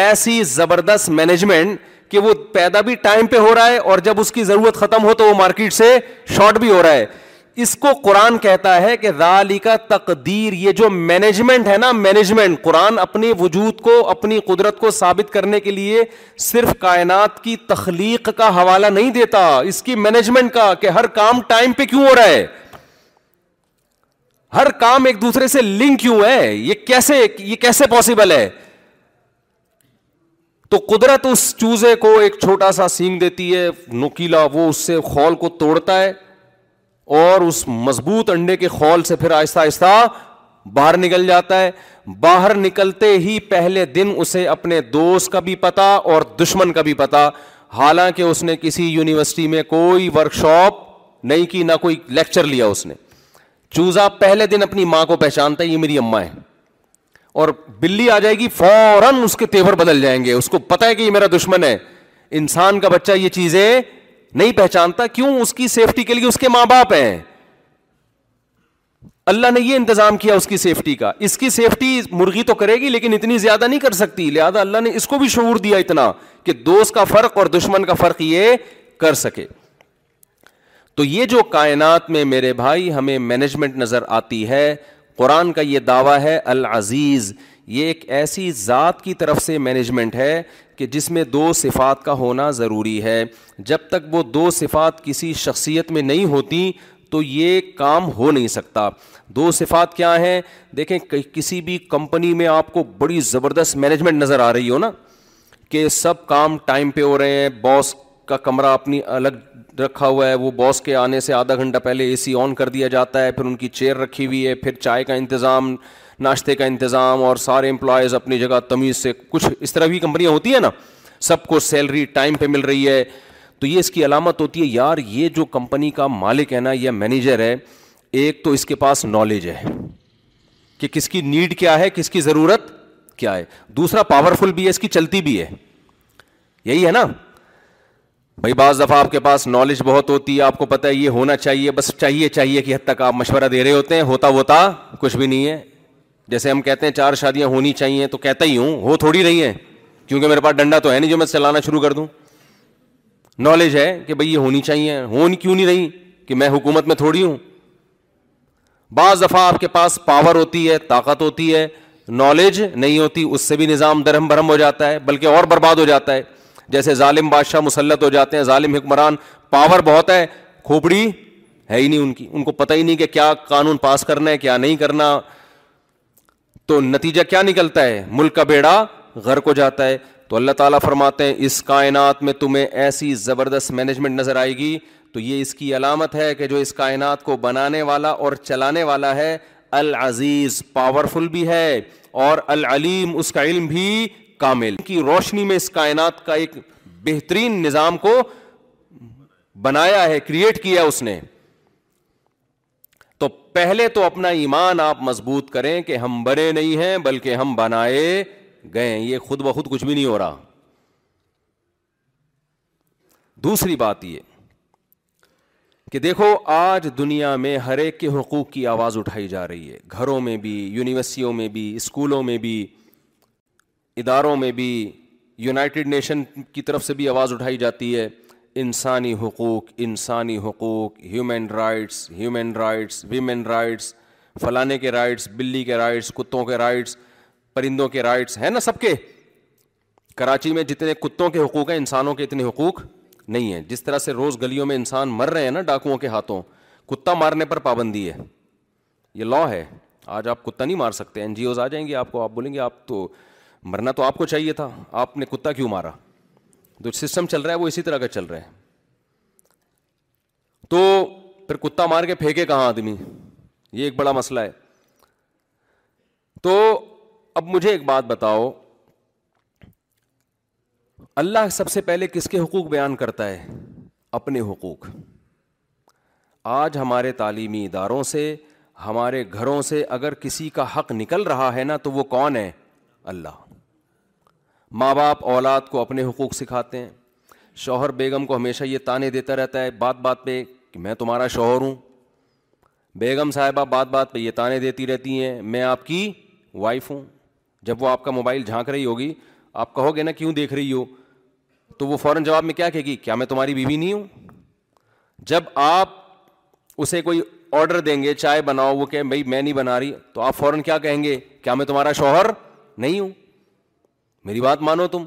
ایسی زبردست مینجمنٹ کہ وہ پیدا بھی ٹائم پہ ہو رہا ہے اور جب اس کی ضرورت ختم ہو تو وہ مارکیٹ سے شارٹ بھی ہو رہا ہے اس کو قرآن کہتا ہے کہ رالی کا تقدیر یہ جو مینجمنٹ ہے نا مینجمنٹ قرآن اپنی وجود کو اپنی قدرت کو ثابت کرنے کے لیے صرف کائنات کی تخلیق کا حوالہ نہیں دیتا اس کی مینجمنٹ کا کہ ہر کام ٹائم پہ کیوں ہو رہا ہے ہر کام ایک دوسرے سے لنک کیوں ہے یہ کیسے یہ کیسے پاسبل ہے تو قدرت اس چوزے کو ایک چھوٹا سا سینگ دیتی ہے نکیلا وہ اس سے خول کو توڑتا ہے اور اس مضبوط انڈے کے خول سے پھر آہستہ آہستہ باہر نکل جاتا ہے باہر نکلتے ہی پہلے دن اسے اپنے دوست کا بھی پتا اور دشمن کا بھی پتا حالانکہ اس نے کسی یونیورسٹی میں کوئی ورک شاپ نہیں کی نہ کوئی لیکچر لیا اس نے چوزا پہلے دن اپنی ماں کو پہچانتا ہے یہ میری اماں ہے اور بلی آ جائے گی فوراً اس کے تیور بدل جائیں گے اس کو پتا ہے کہ یہ میرا دشمن ہے انسان کا بچہ یہ چیزیں نہیں پہچانتا کیوں اس کی سیفٹی کے لیے اس کے ماں باپ ہیں اللہ نے یہ انتظام کیا اس کی سیفٹی کا اس کی سیفٹی مرغی تو کرے گی لیکن اتنی زیادہ نہیں کر سکتی لہذا اللہ نے اس کو بھی شعور دیا اتنا کہ دوست کا فرق اور دشمن کا فرق یہ کر سکے تو یہ جو کائنات میں میرے بھائی ہمیں مینجمنٹ نظر آتی ہے قرآن کا یہ دعویٰ ہے العزیز یہ ایک ایسی ذات کی طرف سے مینجمنٹ ہے کہ جس میں دو صفات کا ہونا ضروری ہے جب تک وہ دو صفات کسی شخصیت میں نہیں ہوتی تو یہ کام ہو نہیں سکتا دو صفات کیا ہیں دیکھیں کسی بھی کمپنی میں آپ کو بڑی زبردست مینجمنٹ نظر آ رہی ہو نا کہ سب کام ٹائم پہ ہو رہے ہیں باس کا کمرہ اپنی الگ رکھا ہوا ہے وہ باس کے آنے سے آدھا گھنٹہ پہلے اے سی آن کر دیا جاتا ہے پھر ان کی چیئر رکھی ہوئی ہے پھر چائے کا انتظام ناشتے کا انتظام اور سارے امپلائز اپنی جگہ تمیز سے کچھ اس طرح کی کمپنیاں ہوتی ہیں نا سب کو سیلری ٹائم پہ مل رہی ہے تو یہ اس کی علامت ہوتی ہے یار یہ جو کمپنی کا مالک ہے نا یا مینیجر ہے ایک تو اس کے پاس نالج ہے کہ کس کی نیڈ کیا ہے کس کی ضرورت کیا ہے دوسرا پاورفل بھی ہے اس کی چلتی بھی ہے یہی ہے نا بھائی بعض دفعہ آپ کے پاس نالج بہت ہوتی ہے آپ کو پتا یہ ہونا چاہیے بس چاہیے چاہیے کہ حد تک آپ مشورہ دے رہے ہوتے ہیں ہوتا ہوتا کچھ بھی نہیں ہے جیسے ہم کہتے ہیں چار شادیاں ہونی چاہیے تو کہتا ہی ہوں ہو تھوڑی رہی ہیں کیونکہ میرے پاس ڈنڈا تو ہے نہیں جو میں چلانا شروع کر دوں نالج ہے کہ بھائی یہ ہونی چاہیے ہو کیوں نہیں رہی کہ میں حکومت میں تھوڑی ہوں بعض دفعہ آپ کے پاس پاور ہوتی ہے طاقت ہوتی ہے نالج نہیں ہوتی اس سے بھی نظام درہم برہم ہو جاتا ہے بلکہ اور برباد ہو جاتا ہے جیسے ظالم بادشاہ مسلط ہو جاتے ہیں ظالم حکمران پاور بہت ہے کھوپڑی ہے ہی نہیں ان کی ان کو پتہ ہی نہیں کہ کیا قانون پاس کرنا ہے کیا نہیں کرنا تو نتیجہ کیا نکلتا ہے ملک کا بیڑا گھر کو جاتا ہے تو اللہ تعالیٰ فرماتے ہیں اس کائنات میں تمہیں ایسی زبردست مینجمنٹ نظر آئے گی تو یہ اس کی علامت ہے کہ جو اس کائنات کو بنانے والا اور چلانے والا ہے العزیز پاورفل بھی ہے اور العلیم اس کا علم بھی کامل کی روشنی میں اس کائنات کا ایک بہترین نظام کو بنایا ہے کریٹ کیا اس نے پہلے تو اپنا ایمان آپ مضبوط کریں کہ ہم بنے نہیں ہیں بلکہ ہم بنائے گئے ہیں یہ خود بخود کچھ بھی نہیں ہو رہا دوسری بات یہ کہ دیکھو آج دنیا میں ہر ایک کے حقوق کی آواز اٹھائی جا رہی ہے گھروں میں بھی یونیورسٹیوں میں بھی اسکولوں میں بھی اداروں میں بھی یونائٹڈ نیشن کی طرف سے بھی آواز اٹھائی جاتی ہے انسانی حقوق انسانی حقوق human rights human rights women rights فلانے کے رائٹس بلی کے رائٹس کتوں کے رائٹس پرندوں کے رائٹس ہیں نا سب کے کراچی میں جتنے کتوں کے حقوق ہیں انسانوں کے اتنے حقوق نہیں ہیں جس طرح سے روز گلیوں میں انسان مر رہے ہیں نا ڈاکوؤں کے ہاتھوں کتا مارنے پر پابندی ہے یہ لا ہے آج آپ کتا نہیں مار سکتے این جی اوز آ جائیں گے آپ کو آپ بولیں گے آپ تو مرنا تو آپ کو چاہیے تھا آپ نے کتا کیوں مارا جو سسٹم چل رہا ہے وہ اسی طرح کا چل رہا ہے تو پھر کتا مار کے پھینکے کہاں آدمی یہ ایک بڑا مسئلہ ہے تو اب مجھے ایک بات بتاؤ اللہ سب سے پہلے کس کے حقوق بیان کرتا ہے اپنے حقوق آج ہمارے تعلیمی اداروں سے ہمارے گھروں سے اگر کسی کا حق نکل رہا ہے نا تو وہ کون ہے اللہ ماں باپ اولاد کو اپنے حقوق سکھاتے ہیں شوہر بیگم کو ہمیشہ یہ تانے دیتا رہتا ہے بات بات پہ کہ میں تمہارا شوہر ہوں بیگم صاحبہ بات بات پہ یہ تانے دیتی رہتی ہیں میں آپ کی وائف ہوں جب وہ آپ کا موبائل جھانک رہی ہوگی آپ کہو گے نا کیوں دیکھ رہی ہو تو وہ فوراً جواب میں کیا کہے گی کیا میں تمہاری بیوی نہیں ہوں جب آپ اسے کوئی آڈر دیں گے چائے بناؤ وہ کہ بھائی میں نہیں بنا رہی تو آپ فوراً کیا کہیں گے کیا میں تمہارا شوہر نہیں ہوں میری بات مانو تم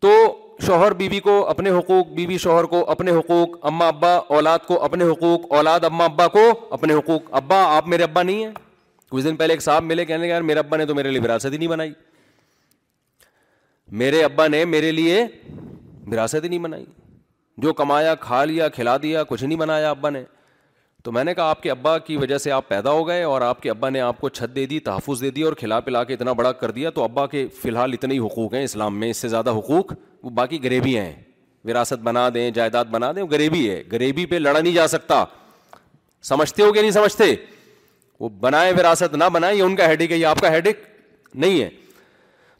تو شوہر بیوی بی کو اپنے حقوق بیوی بی شوہر کو اپنے حقوق اما ابا اولاد کو اپنے حقوق اولاد اما ابا کو اپنے حقوق ابا آپ میرے ابا نہیں ہیں کچھ دن پہلے ایک صاحب ملے کہنے یار میرے ابا نے تو میرے لیے وراثت ہی نہیں بنائی میرے ابا نے میرے لیے وراثت ہی نہیں بنائی جو کمایا کھا لیا کھلا دیا کچھ نہیں بنایا ابا نے تو میں نے کہا آپ کے ابا کی وجہ سے آپ پیدا ہو گئے اور آپ کے ابا نے آپ کو چھت دے دی تحفظ دے دی اور کھلا پلا کے اتنا بڑا کر دیا تو ابا کے فی الحال اتنے ہی حقوق ہیں اسلام میں اس سے زیادہ حقوق وہ باقی غریبی ہیں وراثت بنا دیں جائیداد بنا دیں وہ غریبی ہے غریبی پہ لڑا نہیں جا سکتا سمجھتے ہو کہ نہیں سمجھتے وہ بنائے وراثت نہ بنائے یہ ان کا ہیڈک ہے یہ آپ کا ہیڈک نہیں ہے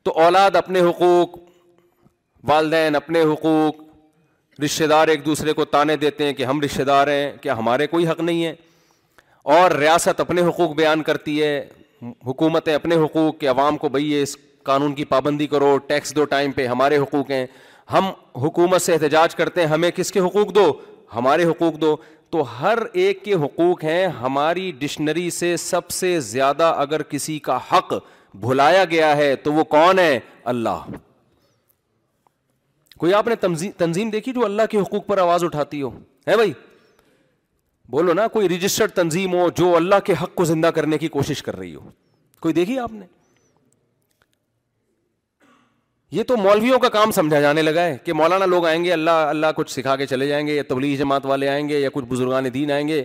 تو اولاد اپنے حقوق والدین اپنے حقوق رشتے دار ایک دوسرے کو تانے دیتے ہیں کہ ہم رشتے دار ہیں کیا ہمارے کوئی حق نہیں ہے اور ریاست اپنے حقوق بیان کرتی ہے حکومتیں اپنے حقوق کہ عوام کو بھئی اس قانون کی پابندی کرو ٹیکس دو ٹائم پہ ہمارے حقوق ہیں ہم حکومت سے احتجاج کرتے ہیں ہمیں کس کے حقوق دو ہمارے حقوق دو تو ہر ایک کے حقوق ہیں ہماری ڈکشنری سے سب سے زیادہ اگر کسی کا حق بھلایا گیا ہے تو وہ کون ہے اللہ کوئی آپ نے تنظیم دیکھی جو اللہ کے حقوق پر آواز اٹھاتی ہو ہے بھائی بولو نا کوئی رجسٹرڈ تنظیم ہو جو اللہ کے حق کو زندہ کرنے کی کوشش کر رہی ہو کوئی دیکھی آپ نے یہ تو مولویوں کا کام سمجھا جانے لگا ہے کہ مولانا لوگ آئیں گے اللہ اللہ کچھ سکھا کے چلے جائیں گے یا تبلیغ جماعت والے آئیں گے یا کچھ بزرگان دین آئیں گے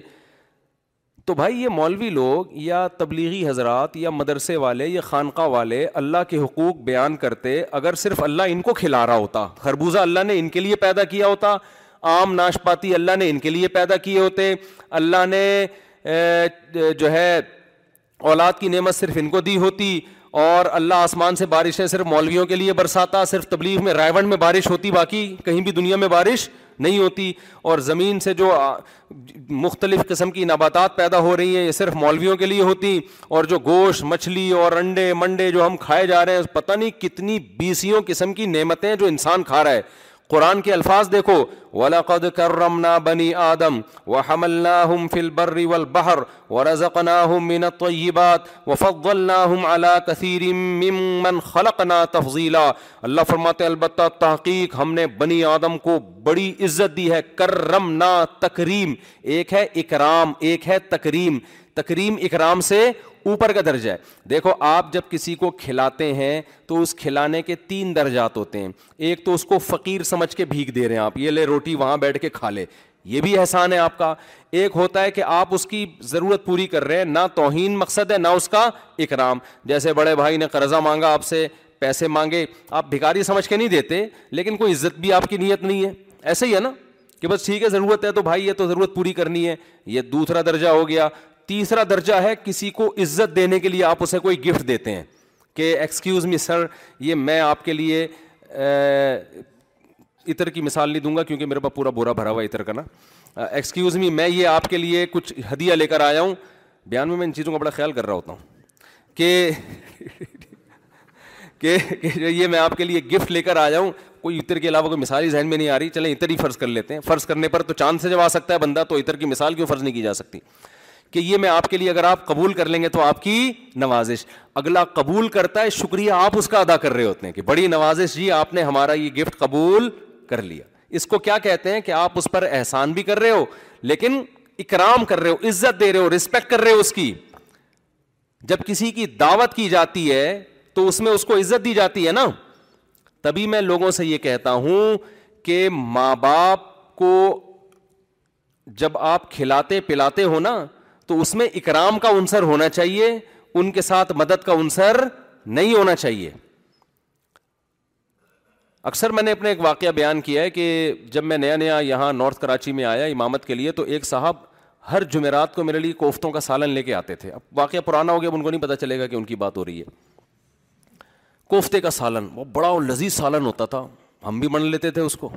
تو بھائی یہ مولوی لوگ یا تبلیغی حضرات یا مدرسے والے یا خانقاہ والے اللہ کے حقوق بیان کرتے اگر صرف اللہ ان کو کھلا رہا ہوتا خربوزہ اللہ نے ان کے لیے پیدا کیا ہوتا عام ناشپاتی اللہ نے ان کے لیے پیدا کیے ہوتے اللہ نے جو ہے اولاد کی نعمت صرف ان کو دی ہوتی اور اللہ آسمان سے بارشیں صرف مولویوں کے لیے برساتا صرف تبلیغ میں رائے میں بارش ہوتی باقی کہیں بھی دنیا میں بارش نہیں ہوتی اور زمین سے جو مختلف قسم کی نباتات پیدا ہو رہی ہیں یہ صرف مولویوں کے لیے ہوتی اور جو گوشت مچھلی اور انڈے منڈے جو ہم کھائے جا رہے ہیں پتہ نہیں کتنی بیسیوں قسم کی نعمتیں جو انسان کھا رہا ہے قرآن کے الفاظ دیکھو وَلَقَدْ كَرَّمْنَا بَنِي آدَمْ وَحَمَلْنَاهُمْ فِي الْبَرِّ وَالْبَحَرِ وَرَزَقْنَاهُمْ مِنَ الطَّيِّبَاتِ وَفَضَّلْنَاهُمْ عَلَىٰ كَثِيرٍ مِّمْ مَنْ خَلَقْنَا تَفْضِيلًا اللہ فرماتے البتہ تحقیق ہم نے بنی آدم کو بڑی عزت دی ہے کرمنا تکریم ایک ہے اکرام ایک ہے تکریم تکریم اکرام سے اوپر کا درجہ ہے دیکھو آپ جب کسی کو کھلاتے ہیں تو اس کھلانے کے تین درجات ہوتے ہیں ایک تو اس کو فقیر سمجھ کے بھیگ دے رہے ہیں آپ یہ لے روٹی وہاں بیٹھ کے کھا لے یہ بھی احسان ہے آپ کا ایک ہوتا ہے کہ آپ اس کی ضرورت پوری کر رہے ہیں نہ توہین مقصد ہے نہ اس کا اکرام جیسے بڑے بھائی نے قرضہ مانگا آپ سے پیسے مانگے آپ بھکاری سمجھ کے نہیں دیتے لیکن کوئی عزت بھی آپ کی نیت نہیں ہے ایسے ہی ہے نا کہ بس ٹھیک ہے ضرورت ہے تو بھائی یہ تو ضرورت پوری کرنی ہے یہ دوسرا درجہ ہو گیا تیسرا درجہ ہے کسی کو عزت دینے کے لیے آپ اسے کوئی گفٹ دیتے ہیں کہ ایکسکیوز می سر یہ میں آپ کے لیے عطر کی مثال نہیں دوں گا کیونکہ میرے پاس پورا بورا بھرا ہوا عطر کا نا ایکسکیوز می میں یہ آپ کے لیے کچھ ہدیہ لے کر آیا ہوں بیان میں میں ان چیزوں کا بڑا خیال کر رہا ہوتا ہوں کہ [LAUGHS] کہ یہ میں آپ کے لیے گفٹ لے کر آ جاؤں کوئی عطر کے علاوہ کوئی مثال ہی ذہن میں نہیں آ رہی چلیں اتر ہی فرض کر لیتے ہیں فرض کرنے پر تو چاند سے جب آ سکتا ہے بندہ تو عطر کی مثال کیوں فرض نہیں کی جا سکتی کہ یہ میں آپ کے لیے اگر آپ قبول کر لیں گے تو آپ کی نوازش اگلا قبول کرتا ہے شکریہ آپ اس کا ادا کر رہے ہوتے ہیں کہ بڑی نوازش جی آپ نے ہمارا یہ گفٹ قبول کر لیا اس کو کیا کہتے ہیں کہ آپ اس پر احسان بھی کر رہے ہو لیکن اکرام کر رہے ہو عزت دے رہے ہو رسپیکٹ کر رہے ہو اس کی جب کسی کی دعوت کی جاتی ہے تو اس میں اس کو عزت دی جاتی ہے نا تبھی میں لوگوں سے یہ کہتا ہوں کہ ماں باپ کو جب آپ کھلاتے پلاتے ہو نا تو اس میں اکرام کا عنصر ہونا چاہیے ان کے ساتھ مدد کا عنصر نہیں ہونا چاہیے اکثر میں نے اپنے ایک واقعہ بیان کیا ہے کہ جب میں نیا نیا یہاں نارتھ کراچی میں آیا امامت کے لیے تو ایک صاحب ہر جمعرات کو میرے لیے کوفتوں کا سالن لے کے آتے تھے اب واقعہ پرانا ہو گیا ان کو نہیں پتا چلے گا کہ ان کی بات ہو رہی ہے کوفتے کا سالن وہ بڑا اور لذیذ سالن ہوتا تھا ہم بھی من لیتے تھے اس کو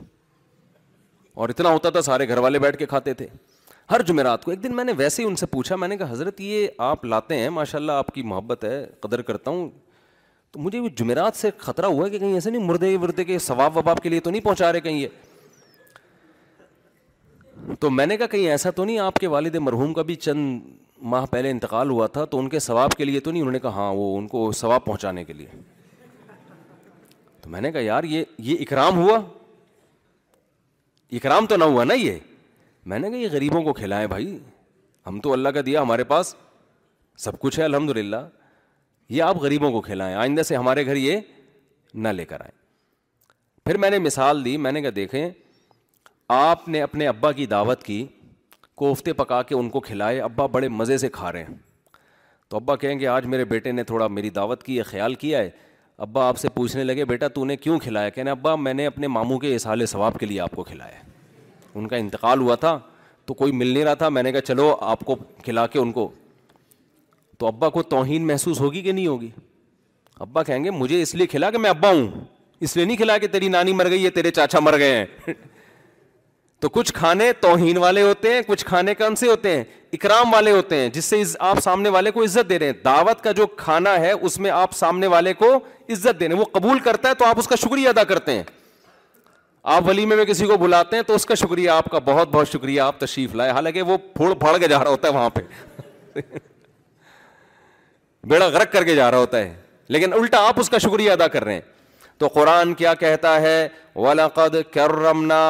اور اتنا ہوتا تھا سارے گھر والے بیٹھ کے کھاتے تھے ہر جمعرات کو ایک دن میں نے ویسے ہی ان سے پوچھا میں نے کہا حضرت یہ آپ لاتے ہیں ماشاء اللہ آپ کی محبت ہے قدر کرتا ہوں تو مجھے وہ جمعرات سے خطرہ ہوا کہ کہیں ایسے نہیں مردے وردے کے ثواب وباب کے لیے تو نہیں پہنچا رہے کہیں یہ تو میں نے کہا کہیں ایسا تو نہیں آپ کے والد مرحوم کا بھی چند ماہ پہلے انتقال ہوا تھا تو ان کے ثواب کے لیے تو نہیں انہوں نے کہا ہاں وہ ان کو ثواب پہنچانے کے لیے تو میں نے کہا یار یہ یہ اکرام ہوا اکرام تو نہ ہوا نا یہ میں نے کہا یہ غریبوں کو کھلائیں بھائی ہم تو اللہ کا دیا ہمارے پاس سب کچھ ہے الحمد للہ یہ آپ غریبوں کو کھلائیں آئندہ سے ہمارے گھر یہ نہ لے کر آئیں پھر میں نے مثال دی میں نے کہا دیکھیں آپ نے اپنے ابا کی دعوت کی کوفتے پکا کے ان کو کھلائے ابا بڑے مزے سے کھا رہے ہیں تو ابا کہیں گے آج میرے بیٹے نے تھوڑا میری دعوت کی یہ خیال کیا ہے ابا آپ سے پوچھنے لگے بیٹا تو نے کیوں کھلایا کہنا ابا میں نے اپنے ماموں کے اصال ثواب کے لیے آپ کو کھلایا ہے ان کا انتقال ہوا تھا تو کوئی مل نہیں رہا تھا میں نے کہا چلو آپ کو کھلا کے ان کو تو ابا کو توہین محسوس ہوگی کہ نہیں ہوگی ابا کہیں گے مجھے اس لیے کھلا کہ میں ابا ہوں اس لیے نہیں کھلا کہ تیری نانی مر گئی ہے تیرے چاچا مر گئے ہیں [LAUGHS] تو کچھ کھانے توہین والے ہوتے ہیں کچھ کھانے کون سے ہوتے ہیں اکرام والے ہوتے ہیں جس سے آپ سامنے والے کو عزت دے رہے ہیں دعوت کا جو کھانا ہے اس میں آپ سامنے والے کو عزت دے رہے ہیں وہ قبول کرتا ہے تو آپ اس کا شکریہ ادا کرتے ہیں آپ ولیمے میں کسی کو بلاتے ہیں تو اس کا شکریہ آپ کا بہت بہت شکریہ آپ تشریف لائے حالانکہ وہ پھوڑ پھڑ کے جا رہا ہوتا ہے وہاں پہ [LAUGHS] بیڑا غرق کر کے جا رہا ہوتا ہے لیکن الٹا آپ اس کا شکریہ ادا کر رہے ہیں تو قرآن کیا کہتا ہے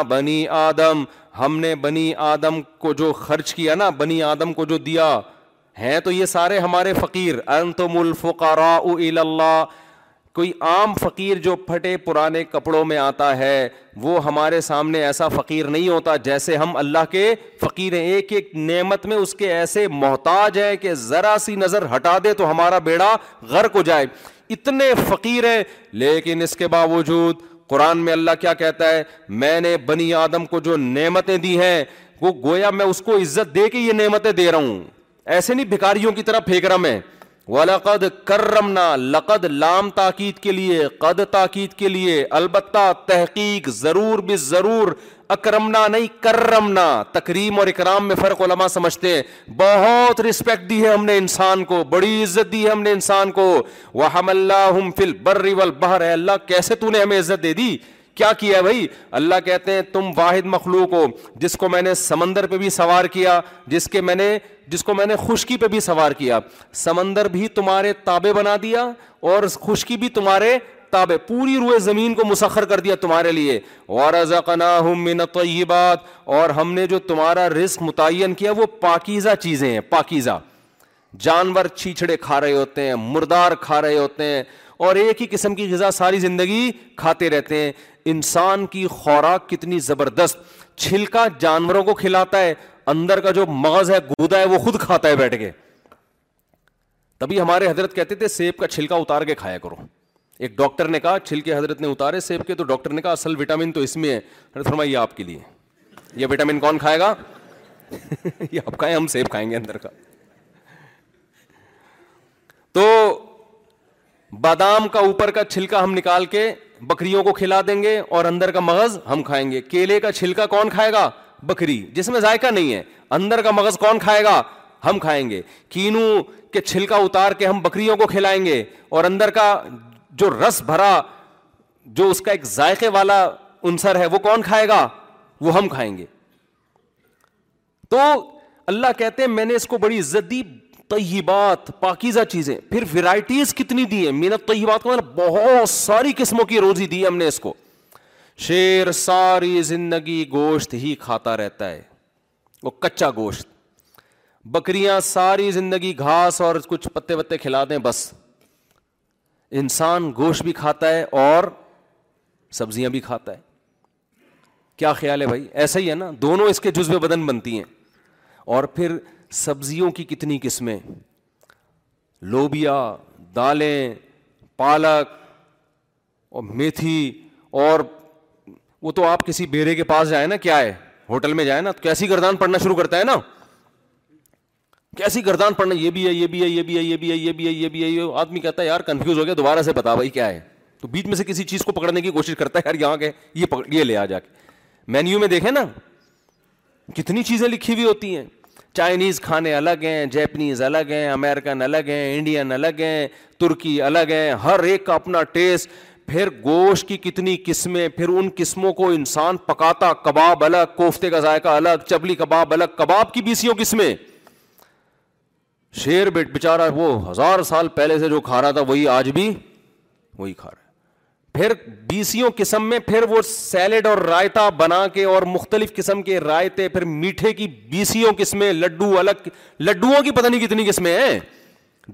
بنی آدم ہم نے بنی آدم کو جو خرچ کیا نا بنی آدم کو جو دیا ہیں تو یہ سارے ہمارے فقیر انترا اللہ کوئی عام فقیر جو پھٹے پرانے کپڑوں میں آتا ہے وہ ہمارے سامنے ایسا فقیر نہیں ہوتا جیسے ہم اللہ کے فقیر ہیں ایک ایک نعمت میں اس کے ایسے محتاج ہیں کہ ذرا سی نظر ہٹا دے تو ہمارا بیڑا غر کو جائے اتنے فقیر ہیں لیکن اس کے باوجود قرآن میں اللہ کیا کہتا ہے میں نے بنی آدم کو جو نعمتیں دی ہیں وہ گویا میں اس کو عزت دے کے یہ نعمتیں دے رہا ہوں ایسے نہیں بھکاریوں کی طرح پھینک رہا میں ولقد کرمنا لقد لام تاکید کے لیے قد تاکید کے لیے البتہ تحقیق ضرور بھی ضرور اکرمنا نہیں کرمنا تکریم اور اکرام میں فرق علماء سمجھتے ہیں بہت رسپیکٹ دی ہے ہم نے انسان کو بڑی عزت دی ہے ہم نے انسان کو وہ ہم اللہ فل بر بہر اللہ کیسے تو نے ہمیں عزت دے دی کیا کیا ہے بھائی اللہ کہتے ہیں تم واحد مخلوق ہو جس کو میں نے سمندر پہ بھی سوار کیا جس جس کے میں میں نے نے کو خشکی پہ بھی سوار کیا سمندر بھی تمہارے تابے بنا دیا اور خشکی بھی تمہارے تابے پوری روئے زمین کو مسخر کر دیا تمہارے لیے اور ہم نے جو تمہارا رزق متعین کیا وہ پاکیزہ چیزیں ہیں پاکیزہ جانور چھیچڑے کھا رہے ہوتے ہیں مردار کھا رہے ہوتے ہیں اور ایک ہی قسم کی غذا ساری زندگی کھاتے رہتے ہیں انسان کی خوراک کتنی زبردست چھلکا جانوروں کو کھلاتا ہے اندر کا جو مغز ہے گودا ہے وہ خود کھاتا ہے بیٹھ کے تبھی ہمارے حضرت کہتے تھے سیب کا چھلکا اتار کے کھایا کرو ایک ڈاکٹر نے کہا چھلکے حضرت نے اتارے سیب کے تو ڈاکٹر نے کہا اصل وٹامن تو اس میں ہے حضرت فرمائی یہ آپ کے لیے یہ وٹامن کون کھائے گا [LAUGHS] یہ آپ کھائیں ہم سیب کھائیں گے اندر کا تو بادام کا اوپر کا چھلکا ہم نکال کے بکریوں کو کھلا دیں گے اور اندر کا مغز ہم کھائیں گے کیلے کا چھلکا کون کھائے گا بکری جس میں ذائقہ نہیں ہے اندر کا مغز کون کھائے گا ہم کھائیں گے کینو کے چھلکا اتار کے ہم بکریوں کو کھلائیں گے اور اندر کا جو رس بھرا جو اس کا ایک ذائقے والا انصر ہے وہ کون کھائے گا وہ ہم کھائیں گے تو اللہ کہتے ہیں میں نے اس کو بڑی عزت دی طیبات پاکیزہ چیزیں پھر ورائٹیز کتنی دی ہیں مینت طیبات کو مطلب بہت ساری قسموں کی روزی دی ہم نے اس کو شیر ساری زندگی گوشت ہی کھاتا رہتا ہے وہ کچا گوشت بکریاں ساری زندگی گھاس اور کچھ پتے وتے کھلا دیں بس انسان گوشت بھی کھاتا ہے اور سبزیاں بھی کھاتا ہے کیا خیال ہے بھائی ایسا ہی ہے نا دونوں اس کے جزو بدن بنتی ہیں اور پھر سبزیوں کی کتنی قسمیں لوبیا دالیں پالک اور میتھی اور وہ تو آپ کسی بیرے کے پاس جائیں نا کیا ہے ہوٹل میں جائیں نا کیسی گردان پڑھنا شروع کرتا ہے نا کیسی گردان پڑھنا یہ بھی ہے یہ بھی ہے یہ بھی ہے یہ بھی ہے یہ بھی ہے یہ بھی یہ آدمی کہتا ہے یار کنفیوز ہو گیا دوبارہ سے بتا بھائی کیا ہے تو بیچ میں سے کسی چیز کو پکڑنے کی کوشش کرتا ہے یار یہاں کے یہ پکڑ یہ لے آ جا کے مینیو میں دیکھیں نا کتنی چیزیں لکھی ہوئی ہوتی ہیں چائنیز کھانے الگ ہیں جیپنیز الگ ہیں امیرکن الگ ہیں انڈین الگ ہیں ترکی الگ ہیں ہر ایک کا اپنا ٹیسٹ پھر گوشت کی کتنی قسمیں پھر ان قسموں کو انسان پکاتا کباب الگ کوفتے کا ذائقہ الگ چبلی کباب الگ کباب کی بیسیوں قسمیں شیر بیٹ بیچارا وہ ہزار سال پہلے سے جو کھا رہا تھا وہی آج بھی وہی کھا رہا ہے پھر بیسیوں قسم میں پھر وہ سیلڈ اور رائتا بنا کے اور مختلف قسم کے رائتے پھر میٹھے کی بیسیوں قسمیں لڈو الگ لڈوؤں کی پتہ نہیں کتنی قسمیں ہیں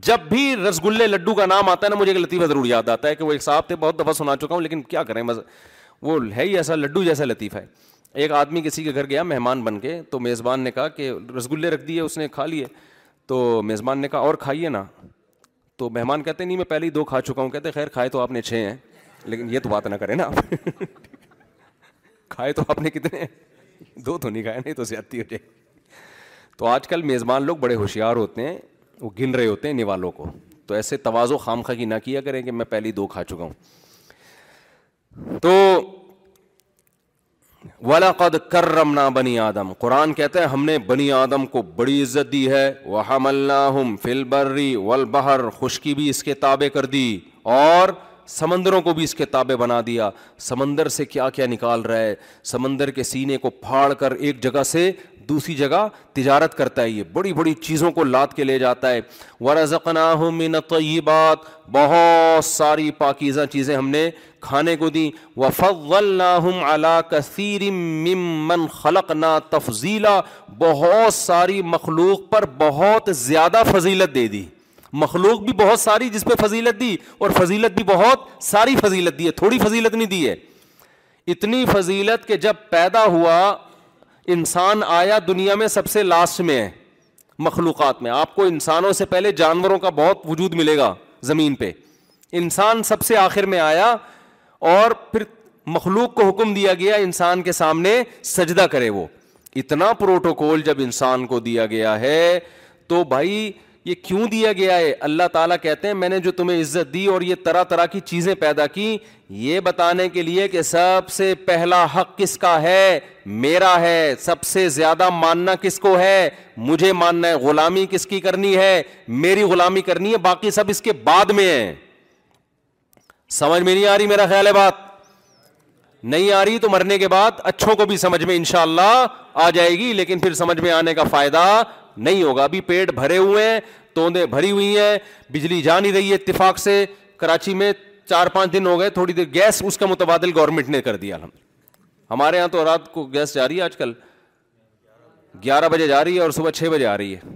جب بھی رس گلے لڈو کا نام آتا ہے نا مجھے ایک لطیفہ ضرور یاد آتا ہے کہ وہ ایک صاحب تھے بہت دفعہ سنا چکا ہوں لیکن کیا کریں بس وہ ہے ہی ایسا لڈو جیسا لطیفہ ہے ایک آدمی کسی کے گھر گیا مہمان بن کے تو میزبان نے کہا کہ رس گلے رکھ دیے اس نے کھا لیے تو میزبان نے کہا اور کھائیے نا تو مہمان کہتے ہیں نہیں میں پہلے ہی دو کھا چکا ہوں کہتے خیر کھائے تو آپ نے چھ ہیں لیکن یہ تو بات نہ کریں نا آپ [LAUGHS] کھائے تو آپ نے کتنے دو تو نہیں کھائے نہیں تو زیادتی ہو جائے تو آج کل میزبان لوگ بڑے ہوشیار ہوتے ہیں وہ گن رہے ہوتے ہیں کو تو ایسے توازو خاں کی نہ کیا کریں کہ میں پہلی دو کھا چکا ہوں تو ولاقد کرم نہ بنی آدم قرآن کہتا ہے ہم نے بنی آدم کو بڑی عزت دی ہے وہ ہم اللہ فل فلبر ولبہر خشکی بھی اس کے تابے کر دی اور سمندروں کو بھی اس کے تابے بنا دیا سمندر سے کیا کیا نکال رہا ہے سمندر کے سینے کو پھاڑ کر ایک جگہ سے دوسری جگہ تجارت کرتا ہے یہ بڑی بڑی چیزوں کو لاد کے لے جاتا ہے ورزق من نقیبات بہت ساری پاکیزہ چیزیں ہم نے کھانے کو دیں وفل نا علا کثیر ممن خلق نا تفضیلا بہت ساری مخلوق پر بہت زیادہ فضیلت دے دی مخلوق بھی بہت ساری جس پہ فضیلت دی اور فضیلت بھی بہت ساری فضیلت دی ہے تھوڑی فضیلت نہیں دی ہے اتنی فضیلت کہ جب پیدا ہوا انسان آیا دنیا میں سب سے لاسٹ میں ہے مخلوقات میں آپ کو انسانوں سے پہلے جانوروں کا بہت وجود ملے گا زمین پہ انسان سب سے آخر میں آیا اور پھر مخلوق کو حکم دیا گیا انسان کے سامنے سجدہ کرے وہ اتنا پروٹوکول جب انسان کو دیا گیا ہے تو بھائی یہ کیوں دیا گیا ہے اللہ تعالیٰ کہتے ہیں میں نے جو تمہیں عزت دی اور یہ طرح طرح کی چیزیں پیدا کی یہ بتانے کے لیے کہ سب سے پہلا حق کس کا ہے میرا ہے سب سے زیادہ ماننا کس کو ہے مجھے ماننا ہے غلامی کس کی کرنی ہے میری غلامی کرنی ہے باقی سب اس کے بعد میں ہیں سمجھ میں نہیں آ رہی میرا خیال ہے بات نہیں آ رہی تو مرنے کے بعد اچھوں کو بھی سمجھ میں انشاءاللہ آ جائے گی لیکن پھر سمجھ میں آنے کا فائدہ نہیں ہوگا ابھی پیٹ بھرے ہوئے ہیں توندے بھری ہوئی ہیں بجلی جا نہیں رہی ہے اتفاق سے کراچی میں چار پانچ دن ہو گئے تھوڑی دیر گیس اس کا متبادل گورنمنٹ نے کر دیا ہمارے یہاں تو رات کو گیس جا رہی ہے آج کل گیارہ بجے جا رہی ہے اور صبح چھ بجے آ رہی ہے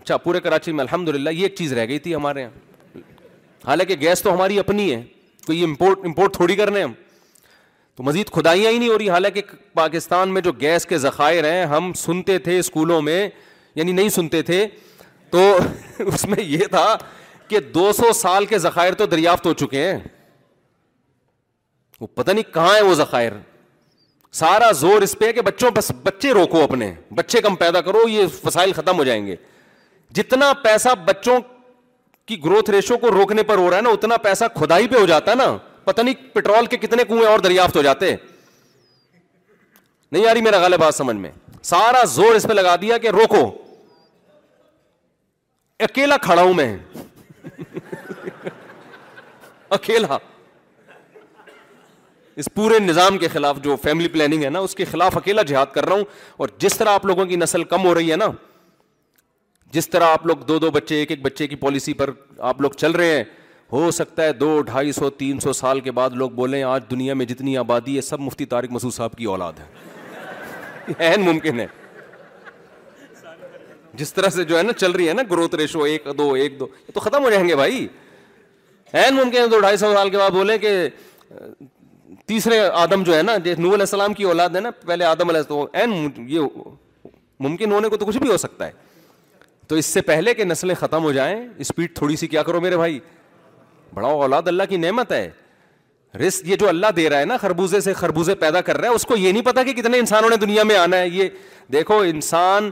اچھا پورے کراچی میں الحمد للہ یہ ایک چیز رہ گئی تھی ہمارے یہاں حالانکہ گیس تو ہماری اپنی ہے کوئی امپورٹ امپورٹ تھوڑی کر رہے ہیں ہم تو مزید کھدائیاں ہی نہیں ہو رہی حالانکہ پاکستان میں جو گیس کے ذخائر ہیں ہم سنتے تھے اسکولوں میں یعنی نہیں سنتے تھے تو [LAUGHS] اس میں یہ تھا کہ دو سو سال کے ذخائر تو دریافت ہو چکے ہیں وہ پتہ نہیں کہاں ہے وہ ذخائر سارا زور اس پہ ہے کہ بچوں بس بچے روکو اپنے بچے کم پیدا کرو یہ فسائل ختم ہو جائیں گے جتنا پیسہ بچوں کی گروتھ ریشو کو روکنے پر ہو رہا ہے نا اتنا پیسہ کھدائی پہ ہو جاتا ہے نا پتہ نہیں پٹرول کے کتنے کنویں اور دریافت ہو جاتے نہیں یاری میرا غالب بات سمجھ میں سارا زور اس پہ لگا دیا کہ روکو اکیلا کھڑا ہوں میں اکیلا اس پورے نظام کے خلاف جو فیملی پلاننگ ہے نا اس کے خلاف اکیلا جہاد کر رہا ہوں اور جس طرح آپ لوگوں کی نسل کم ہو رہی ہے نا جس طرح آپ لوگ دو دو بچے ایک ایک بچے کی پالیسی پر آپ لوگ چل رہے ہیں ہو سکتا ہے دو ڈھائی سو تین سو سال کے بعد لوگ بولیں آج دنیا میں جتنی آبادی ہے سب مفتی طارق مسعود صاحب کی اولاد ہے اہم ممکن ہے جس طرح سے جو ہے نا چل رہی ہے نا گروتھ ریشو ایک دو ایک دو یہ تو ختم ہو جائیں گے بھائی این ممکن ہے دو ڈھائی سو سال کے بعد بولیں کہ تیسرے آدم جو ہے نا نور علیہ السلام کی اولاد ہے نا پہلے آدم علیہ یہ ممکن ہونے کو تو کچھ بھی ہو سکتا ہے تو اس سے پہلے کہ نسلیں ختم ہو جائیں اسپیڈ تھوڑی سی کیا کرو میرے بھائی بڑا اولاد اللہ کی نعمت ہے رسک یہ جو اللہ دے رہا ہے نا خربوزے سے خربوزے پیدا کر رہا ہے اس کو یہ نہیں پتا کہ کتنے انسانوں نے دنیا میں آنا ہے یہ دیکھو انسان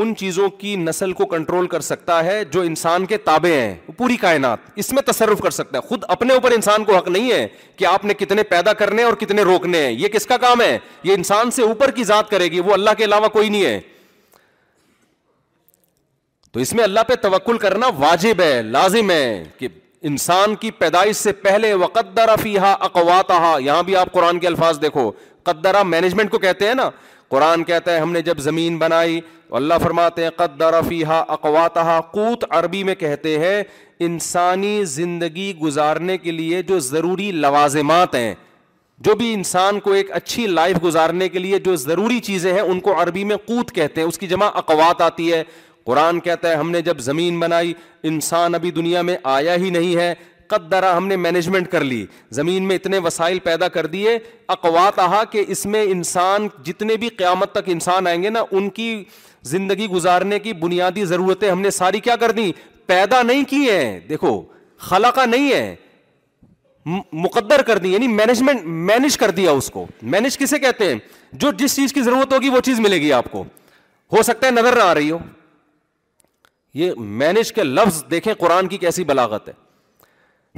ان چیزوں کی نسل کو کنٹرول کر سکتا ہے جو انسان کے تابع ہیں پوری کائنات اس میں تصرف کر سکتا ہے خود اپنے اوپر انسان کو حق نہیں ہے کہ آپ نے کتنے پیدا کرنے اور کتنے روکنے ہیں یہ کس کا کام ہے یہ انسان سے اوپر کی ذات کرے گی وہ اللہ کے علاوہ کوئی نہیں ہے تو اس میں اللہ پہ توکل کرنا واجب ہے لازم ہے کہ انسان کی پیدائش سے پہلے فی فیحا اکواتا یہاں بھی آپ قرآن کے الفاظ دیکھو قدرا مینجمنٹ کو کہتے ہیں نا قرآن کہتا ہے ہم نے جب زمین بنائی اللہ فرماتے ہیں فیحا اکواتا کوت عربی میں کہتے ہیں انسانی زندگی گزارنے کے لیے جو ضروری لوازمات ہیں جو بھی انسان کو ایک اچھی لائف گزارنے کے لیے جو ضروری چیزیں ہیں ان کو عربی میں کوت کہتے ہیں اس کی جمع اقوات آتی ہے قرآن کہتا ہے ہم نے جب زمین بنائی انسان ابھی دنیا میں آیا ہی نہیں ہے قد درا ہم نے مینجمنٹ کر لی زمین میں اتنے وسائل پیدا کر دیے اقوات آہا کہ اس میں انسان جتنے بھی قیامت تک انسان آئیں گے نا ان کی زندگی گزارنے کی بنیادی ضرورتیں ہم نے ساری کیا کر دیں پیدا نہیں کی ہیں دیکھو خلاقہ نہیں ہے مقدر کر دی یعنی مینجمنٹ مینج کر دیا اس کو مینج کسے کہتے ہیں جو جس چیز کی ضرورت ہوگی وہ چیز ملے گی آپ کو ہو سکتا ہے نظر نہ آ رہی ہو یہ مینج کے لفظ دیکھیں قرآن کی کیسی بلاغت ہے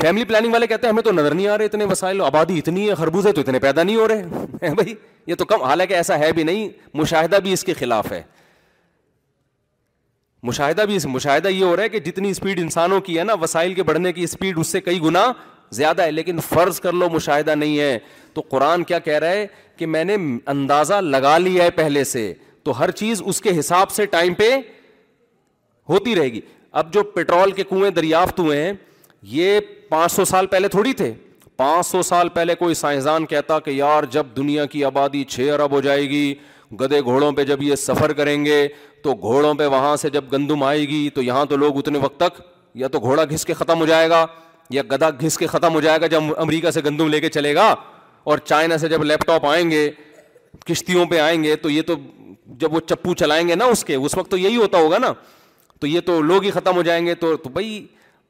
فیملی پلاننگ والے کہتے ہیں ہمیں تو نظر نہیں آ رہے اتنے وسائل آبادی اتنی ہے خربوزے تو اتنے پیدا نہیں ہو رہے [LAUGHS] ہیں بھائی یہ تو کم حالانکہ ایسا ہے بھی بھی نہیں مشاہدہ اس کے خلاف ہے مشاہدہ مشاہدہ بھی اس یہ ہو رہا ہے کہ جتنی اسپیڈ انسانوں کی ہے نا وسائل کے بڑھنے کی اسپیڈ اس سے کئی گنا زیادہ ہے لیکن فرض کر لو مشاہدہ نہیں ہے تو قرآن کیا کہہ رہا ہے کہ میں نے اندازہ لگا لیا ہے پہلے سے تو ہر چیز اس کے حساب سے ٹائم پہ ہوتی رہے گی اب جو پیٹرول کے کنویں دریافت ہوئے ہیں یہ پانچ سو سال پہلے تھوڑی تھے پانچ سو سال پہلے کوئی سائنسدان کہتا کہ یار جب دنیا کی آبادی چھ ارب ہو جائے گی گدے گھوڑوں پہ جب یہ سفر کریں گے تو گھوڑوں پہ وہاں سے جب گندم آئے گی تو یہاں تو لوگ اتنے وقت تک یا تو گھوڑا گھس کے ختم ہو جائے گا یا گدا گھس کے ختم ہو جائے گا جب امریکہ سے گندم لے کے چلے گا اور چائنا سے جب لیپ ٹاپ آئیں گے کشتیوں پہ آئیں گے تو یہ تو جب وہ چپو چلائیں گے نا اس کے اس وقت تو یہی ہوتا ہوگا نا تو یہ تو لوگ ہی ختم ہو جائیں گے تو تو بھائی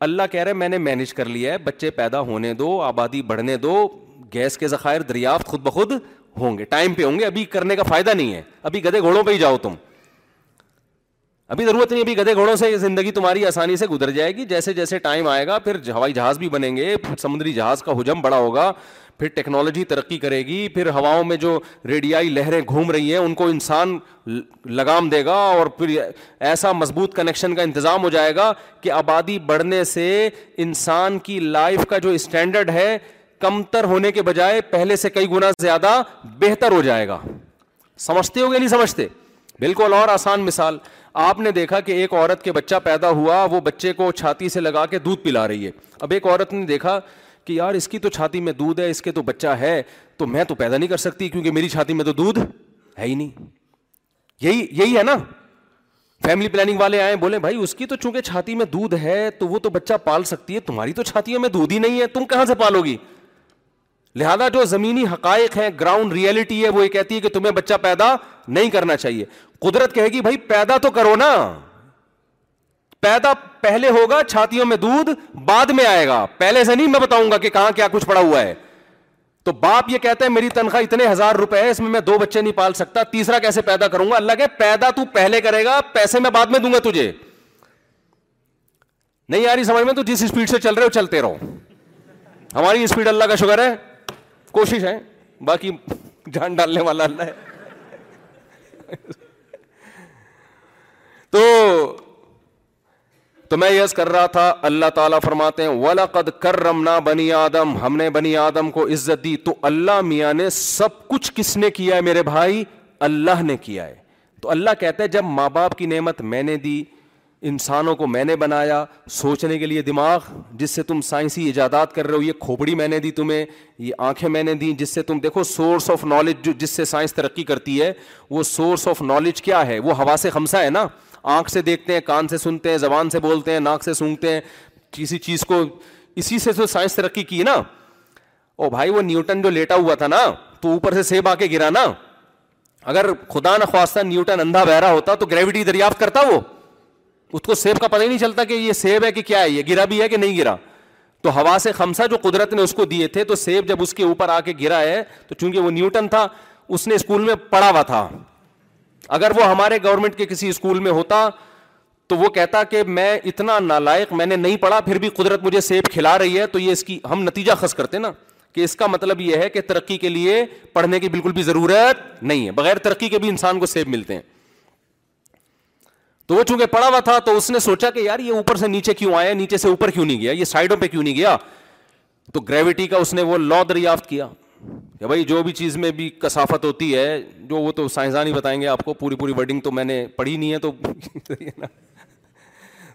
اللہ کہہ رہے میں نے مینج کر لیا ہے بچے پیدا ہونے دو آبادی بڑھنے دو گیس کے ذخائر دریافت خود بخود ہوں گے ٹائم پہ ہوں گے ابھی کرنے کا فائدہ نہیں ہے ابھی گدے گھوڑوں پہ ہی جاؤ تم ابھی ضرورت نہیں ابھی گدے گھوڑوں سے زندگی تمہاری آسانی سے گزر جائے گی جیسے جیسے ٹائم آئے گا پھر ہوائی جہاز بھی بنیں گے سمندری جہاز کا حجم بڑا ہوگا پھر ٹیکنالوجی ترقی کرے گی پھر ہواؤں میں جو ریڈیائی لہریں گھوم رہی ہیں ان کو انسان لگام دے گا اور پھر ایسا مضبوط کنیکشن کا انتظام ہو جائے گا کہ آبادی بڑھنے سے انسان کی لائف کا جو اسٹینڈرڈ ہے کم تر ہونے کے بجائے پہلے سے کئی گنا زیادہ بہتر ہو جائے گا سمجھتے ہو یا نہیں سمجھتے بالکل اور آسان مثال آپ نے دیکھا کہ ایک عورت کے بچہ پیدا ہوا وہ بچے کو چھاتی سے لگا کے دودھ پلا رہی ہے اب ایک عورت نے دیکھا کہ یار اس کی تو چھاتی میں دودھ ہے اس کے تو بچہ ہے تو میں تو پیدا نہیں کر سکتی کیونکہ میری چھاتی میں تو دودھ ہے ہی نہیں یہی یہی ہے نا فیملی پلاننگ والے آئے بولے بھائی اس کی تو چونکہ چھاتی میں دودھ ہے تو وہ تو بچہ پال سکتی ہے تمہاری تو چھاتیوں میں دودھ ہی نہیں ہے تم کہاں سے پالو گی لہذا جو زمینی حقائق ہیں گراؤنڈ ریئلٹی ہے وہ یہ کہتی ہے کہ تمہیں بچہ پیدا نہیں کرنا چاہیے قدرت کہے گی بھائی پیدا تو کرو نا پیدا پہلے ہوگا چھاتیوں میں دودھ بعد میں آئے گا پہلے سے نہیں میں بتاؤں گا کہ کہاں کیا کچھ پڑا ہوا ہے تو باپ یہ کہتا ہے میری تنخواہ اتنے ہزار روپے ہے اس میں میں دو بچے نہیں پال سکتا تیسرا کیسے پیدا کروں گا اللہ کہ پیدا تو پہلے کرے گا پیسے میں بعد میں دوں گا تجھے نہیں آ رہی سمجھ میں تو جس اسپیڈ سے چل رہے ہو چلتے رہو ہماری اسپیڈ اللہ کا شکر ہے کوشش ہے باقی جان ڈالنے والا اللہ ہے تو تو میں یس کر رہا تھا اللہ تعالیٰ فرماتے ہیں ولا قد کرم نہ بنی آدم ہم نے بنی آدم کو عزت دی تو اللہ میاں نے سب کچھ کس نے کیا ہے میرے بھائی اللہ نے کیا ہے تو اللہ کہتا ہے جب ماں باپ کی نعمت میں نے دی انسانوں کو میں نے بنایا سوچنے کے لیے دماغ جس سے تم سائنسی ایجادات کر رہے ہو یہ کھوپڑی میں نے دی تمہیں یہ آنکھیں میں نے دیں جس سے تم دیکھو سورس آف نالج جو جس سے سائنس ترقی کرتی ہے وہ سورس آف نالج کیا ہے وہ ہوا سے خمسہ ہے نا آنکھ سے دیکھتے ہیں کان سے سنتے ہیں زبان سے بولتے ہیں ناک سے سونگتے ہیں کسی چیز کو اسی سے تو سائنس ترقی کی نا او بھائی وہ نیوٹن جو لیٹا ہوا تھا نا تو اوپر سے سیب آ کے گرا نا اگر خدا نخواستہ نیوٹن اندھا بہرا ہوتا تو گریوٹی دریافت کرتا وہ اس کو سیب کا پتہ ہی نہیں چلتا کہ یہ سیب ہے کہ کیا ہے یہ گرا بھی ہے کہ نہیں گرا تو ہوا سے خمسہ جو قدرت نے اس کو دیے تھے تو سیب جب اس کے اوپر آ کے گرا ہے تو چونکہ وہ نیوٹن تھا اس نے اسکول میں پڑھا ہوا تھا اگر وہ ہمارے گورنمنٹ کے کسی اسکول میں ہوتا تو وہ کہتا کہ میں اتنا نالائق میں نے نہیں پڑھا پھر بھی قدرت مجھے سیب کھلا رہی ہے تو یہ اس کی ہم نتیجہ خست کرتے نا کہ اس کا مطلب یہ ہے کہ ترقی کے لیے پڑھنے کی بالکل بھی ضرورت نہیں ہے بغیر ترقی کے بھی انسان کو سیب ملتے ہیں تو وہ چونکہ پڑھا ہوا تھا تو اس نے سوچا کہ یار یہ اوپر سے نیچے کیوں آیا نیچے سے اوپر کیوں نہیں گیا یہ سائڈوں پہ کیوں نہیں گیا تو گریوٹی کا اس نے وہ لا دریافت کیا کہ بھائی جو بھی چیز میں بھی کثافت ہوتی ہے جو وہ تو سائنسدان ہی بتائیں گے آپ کو پوری پوری ورڈنگ تو میں نے پڑھی نہیں ہے تو [LAUGHS]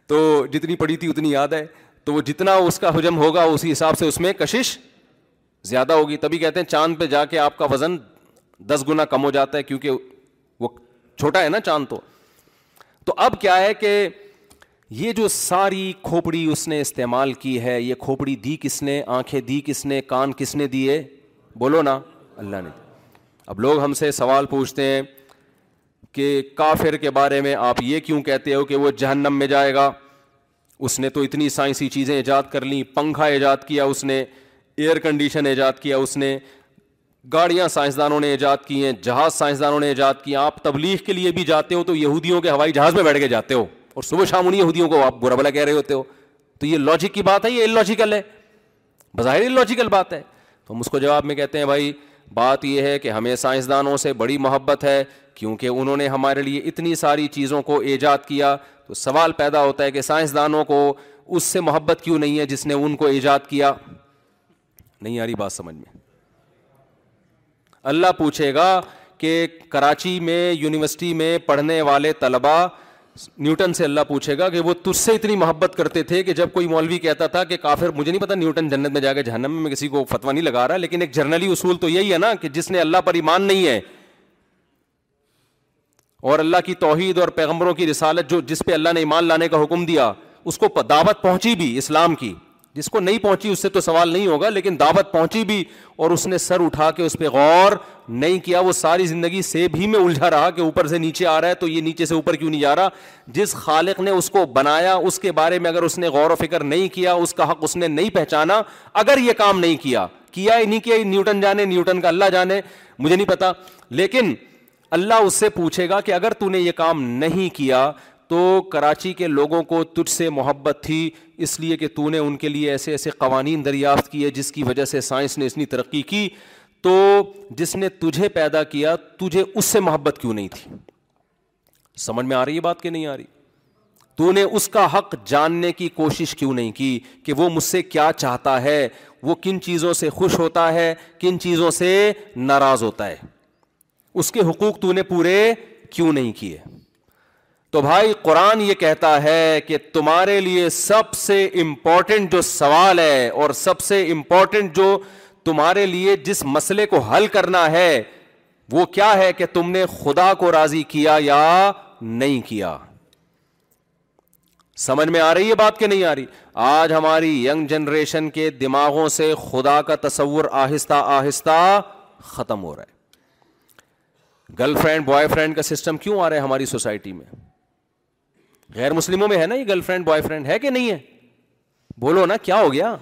تو جتنی پڑھی تھی اتنی یاد ہے تو وہ جتنا اس کا حجم ہوگا اسی حساب سے اس میں کشش زیادہ ہوگی تبھی ہی کہتے ہیں چاند پہ جا کے آپ کا وزن دس گنا کم ہو جاتا ہے کیونکہ وہ چھوٹا ہے نا چاند تو تو اب کیا ہے کہ یہ جو ساری کھوپڑی اس نے استعمال کی ہے یہ کھوپڑی دی کس نے آنکھیں دی کس نے کان کس نے دیے بولو نا اللہ نے اب لوگ ہم سے سوال پوچھتے ہیں کہ کافر کے بارے میں آپ یہ کیوں کہتے ہو کہ وہ جہنم میں جائے گا اس نے تو اتنی سائنسی چیزیں ایجاد کر لیں پنکھا ایجاد کیا اس نے ایئر کنڈیشن ایجاد کیا اس نے گاڑیاں سائنسدانوں نے ایجاد کی ہیں جہاز سائنسدانوں نے ایجاد کی آپ تبلیغ کے لیے بھی جاتے ہو تو یہودیوں کے ہوائی جہاز میں بیٹھ کے جاتے ہو اور صبح شام ان یہودیوں کو آپ برا بلا کہہ رہے ہوتے ہو تو یہ لاجک کی بات ہے یہ لاجیکل ہے بظاہر لاجیکل بات ہے تو ہم اس کو جواب میں کہتے ہیں بھائی بات یہ ہے کہ ہمیں سائنسدانوں سے بڑی محبت ہے کیونکہ انہوں نے ہمارے لیے اتنی ساری چیزوں کو ایجاد کیا تو سوال پیدا ہوتا ہے کہ سائنسدانوں کو اس سے محبت کیوں نہیں ہے جس نے ان کو ایجاد کیا نہیں آ رہی بات سمجھ میں اللہ پوچھے گا کہ کراچی میں یونیورسٹی میں پڑھنے والے طلبہ نیوٹن سے اللہ پوچھے گا کہ وہ تجھ سے اتنی محبت کرتے تھے کہ جب کوئی مولوی کہتا تھا کہ کافر مجھے نہیں پتا نیوٹن جنت میں جا کے جہنم میں کسی کو فتوا نہیں لگا رہا لیکن ایک جرنلی اصول تو یہی ہے نا کہ جس نے اللہ پر ایمان نہیں ہے اور اللہ کی توحید اور پیغمبروں کی رسالت جو جس پہ اللہ نے ایمان لانے کا حکم دیا اس کو دعوت پہنچی بھی اسلام کی جس کو نہیں پہنچی اس سے تو سوال نہیں ہوگا لیکن دعوت پہنچی بھی اور اس نے سر اٹھا کے اس پہ غور نہیں کیا وہ ساری زندگی سے بھی میں الجھا رہا کہ اوپر اوپر سے سے نیچے نیچے آ رہا رہا ہے تو یہ کیوں نہیں جا جس خالق نے اس کو بنایا اس کے بارے میں اگر اس نے غور و فکر نہیں کیا اس کا حق اس نے نہیں پہچانا اگر یہ کام نہیں کیا کیا ہی نہیں کیا نیوٹن جانے نیوٹن کا اللہ جانے مجھے نہیں پتا لیکن اللہ اس سے پوچھے گا کہ اگر تو نے یہ کام نہیں کیا تو کراچی کے لوگوں کو تجھ سے محبت تھی اس لیے کہ تو نے ان کے لیے ایسے ایسے قوانین دریافت کیے جس کی وجہ سے سائنس نے اتنی ترقی کی تو جس نے تجھے پیدا کیا تجھے اس سے محبت کیوں نہیں تھی سمجھ میں آ رہی ہے بات کہ نہیں آ رہی تو نے اس کا حق جاننے کی کوشش کیوں نہیں کی کہ وہ مجھ سے کیا چاہتا ہے وہ کن چیزوں سے خوش ہوتا ہے کن چیزوں سے ناراض ہوتا ہے اس کے حقوق تو نے پورے کیوں نہیں کیے تو بھائی قرآن یہ کہتا ہے کہ تمہارے لیے سب سے امپورٹنٹ جو سوال ہے اور سب سے امپورٹنٹ جو تمہارے لیے جس مسئلے کو حل کرنا ہے وہ کیا ہے کہ تم نے خدا کو راضی کیا یا نہیں کیا سمجھ میں آ رہی ہے بات کہ نہیں آ رہی آج ہماری ینگ جنریشن کے دماغوں سے خدا کا تصور آہستہ آہستہ ختم ہو رہا ہے گرل فرینڈ بوائے فرینڈ کا سسٹم کیوں آ رہا ہے ہماری سوسائٹی میں غیر مسلموں میں ہے نا یہ گرل فرینڈ بوائے فرینڈ ہے کہ نہیں ہے بولو نا کیا ہو گیا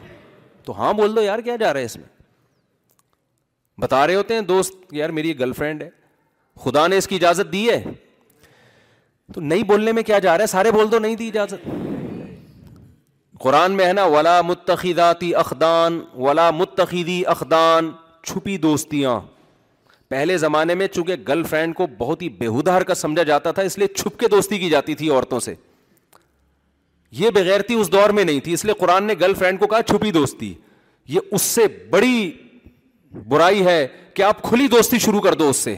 تو ہاں بول دو یار کیا جا رہا ہے اس میں بتا رہے ہوتے ہیں دوست یار میری گرل فرینڈ ہے خدا نے اس کی اجازت دی ہے تو نہیں بولنے میں کیا جا رہا ہے سارے بول دو نہیں دی اجازت قرآن میں ہے نا ولا متخیداتی اخدان ولا متخیدی اخدان چھپی دوستیاں پہلے زمانے میں چونکہ گرل فرینڈ کو بہت ہی بےحدہ کا سمجھا جاتا تھا اس لیے چھپ کے دوستی کی جاتی تھی عورتوں سے یہ بغیرتی اس دور میں نہیں تھی اس لیے قرآن نے گرل فرینڈ کو کہا چھپی دوستی یہ اس سے بڑی برائی ہے کہ آپ کھلی دوستی شروع کر دو اس سے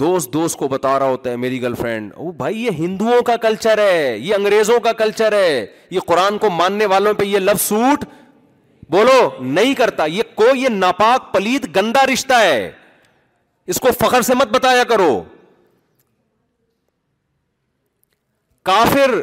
دوست دوست کو بتا رہا ہوتا ہے میری گرل فرینڈ او بھائی یہ ہندوؤں کا کلچر ہے یہ انگریزوں کا کلچر ہے یہ قرآن کو ماننے والوں پہ یہ لفظ سوٹ بولو نہیں کرتا یہ کو یہ ناپاک پلیت گندا رشتہ ہے اس کو فخر سے مت بتایا کرو کافر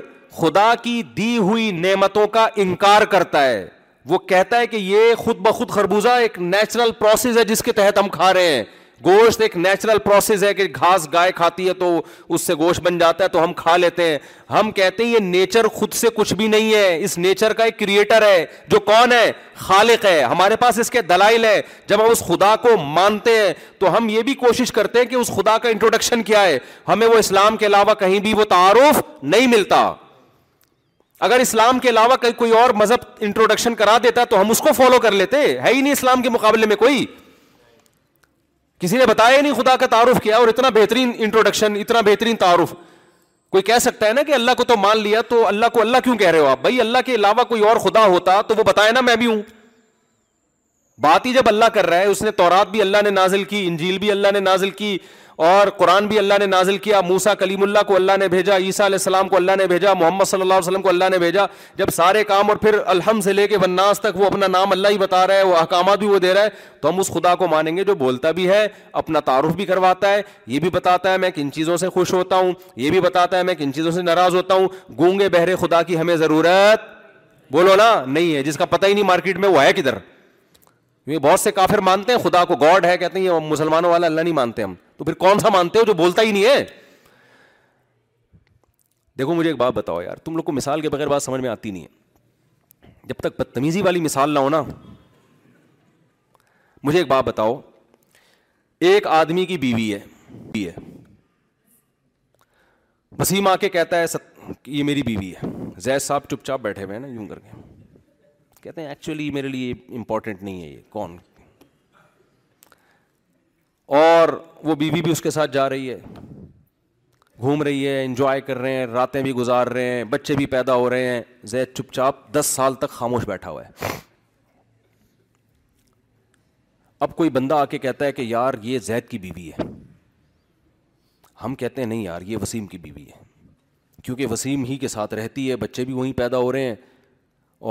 خدا کی دی ہوئی نعمتوں کا انکار کرتا ہے وہ کہتا ہے کہ یہ خود بخود خربوزہ ایک نیچرل پروسیس ہے جس کے تحت ہم کھا رہے ہیں گوشت ایک نیچرل پروسیس ہے کہ گھاس گائے کھاتی ہے تو اس سے گوشت بن جاتا ہے تو ہم کھا لیتے ہیں ہم کہتے ہیں یہ نیچر خود سے کچھ بھی نہیں ہے اس نیچر کا ایک کریٹر ہے جو کون ہے خالق ہے ہمارے پاس اس کے دلائل ہے جب ہم اس خدا کو مانتے ہیں تو ہم یہ بھی کوشش کرتے ہیں کہ اس خدا کا انٹروڈکشن کیا ہے ہمیں وہ اسلام کے علاوہ کہیں بھی وہ تعارف نہیں ملتا اگر اسلام کے علاوہ کوئی اور مذہب انٹروڈکشن کرا دیتا تو ہم اس کو فالو کر لیتے ہے ہی نہیں اسلام کے مقابلے میں کوئی کسی نے بتایا نہیں خدا کا تعارف کیا اور اتنا بہترین انٹروڈکشن اتنا بہترین تعارف کوئی کہہ سکتا ہے نا کہ اللہ کو تو مان لیا تو اللہ کو اللہ کیوں کہہ رہے ہو آپ بھائی اللہ کے علاوہ کوئی اور خدا ہوتا تو وہ بتایا نا میں بھی ہوں بات ہی جب اللہ کر رہا ہے اس نے تورات بھی اللہ نے نازل کی انجیل بھی اللہ نے نازل کی اور قرآن بھی اللہ نے نازل کیا موسا کلیم اللہ کو اللہ نے بھیجا عیسیٰ علیہ السلام کو اللہ نے بھیجا محمد صلی اللہ علیہ وسلم کو اللہ نے بھیجا جب سارے کام اور پھر الحمد لے کے ون تک وہ اپنا نام اللہ ہی بتا رہا ہے وہ احکامات بھی وہ دے رہا ہے تو ہم اس خدا کو مانیں گے جو بولتا بھی ہے اپنا تعارف بھی کرواتا ہے یہ بھی بتاتا ہے میں کن چیزوں سے خوش ہوتا ہوں یہ بھی بتاتا ہے میں کن چیزوں سے ناراض ہوتا ہوں گونگے بہرے خدا کی ہمیں ضرورت بولو نا نہیں ہے جس کا پتہ ہی نہیں مارکیٹ میں وہ ہے کدھر یہ بہت سے کافر مانتے ہیں خدا کو گاڈ ہے کہتے ہیں یہ مسلمانوں والا اللہ نہیں مانتے ہم تو پھر کون سا مانتے ہو جو بولتا ہی نہیں ہے دیکھو مجھے ایک بات بتاؤ یار تم لوگ کو مثال کے بغیر بات سمجھ میں آتی نہیں ہے جب تک بدتمیزی والی مثال نہ ہو نا مجھے ایک بات بتاؤ ایک آدمی کی بیوی ہے وسیم آ کے کہتا ہے ست یہ میری بیوی ہے زید صاحب چپ چاپ بیٹھے ہوئے ہیں نا یوں کر کے کہتے ہیں ایکچولی میرے لیے امپورٹنٹ نہیں ہے یہ کون اور وہ بیوی بی بھی اس کے ساتھ جا رہی ہے گھوم رہی ہے انجوائے کر رہے ہیں راتیں بھی گزار رہے ہیں بچے بھی پیدا ہو رہے ہیں زید چپ چاپ دس سال تک خاموش بیٹھا ہوا ہے اب کوئی بندہ آ کے کہتا ہے کہ یار یہ زید کی بیوی ہے ہم کہتے ہیں نہیں یار یہ وسیم کی بیوی ہے کیونکہ وسیم ہی کے ساتھ رہتی ہے بچے بھی وہیں پیدا ہو رہے ہیں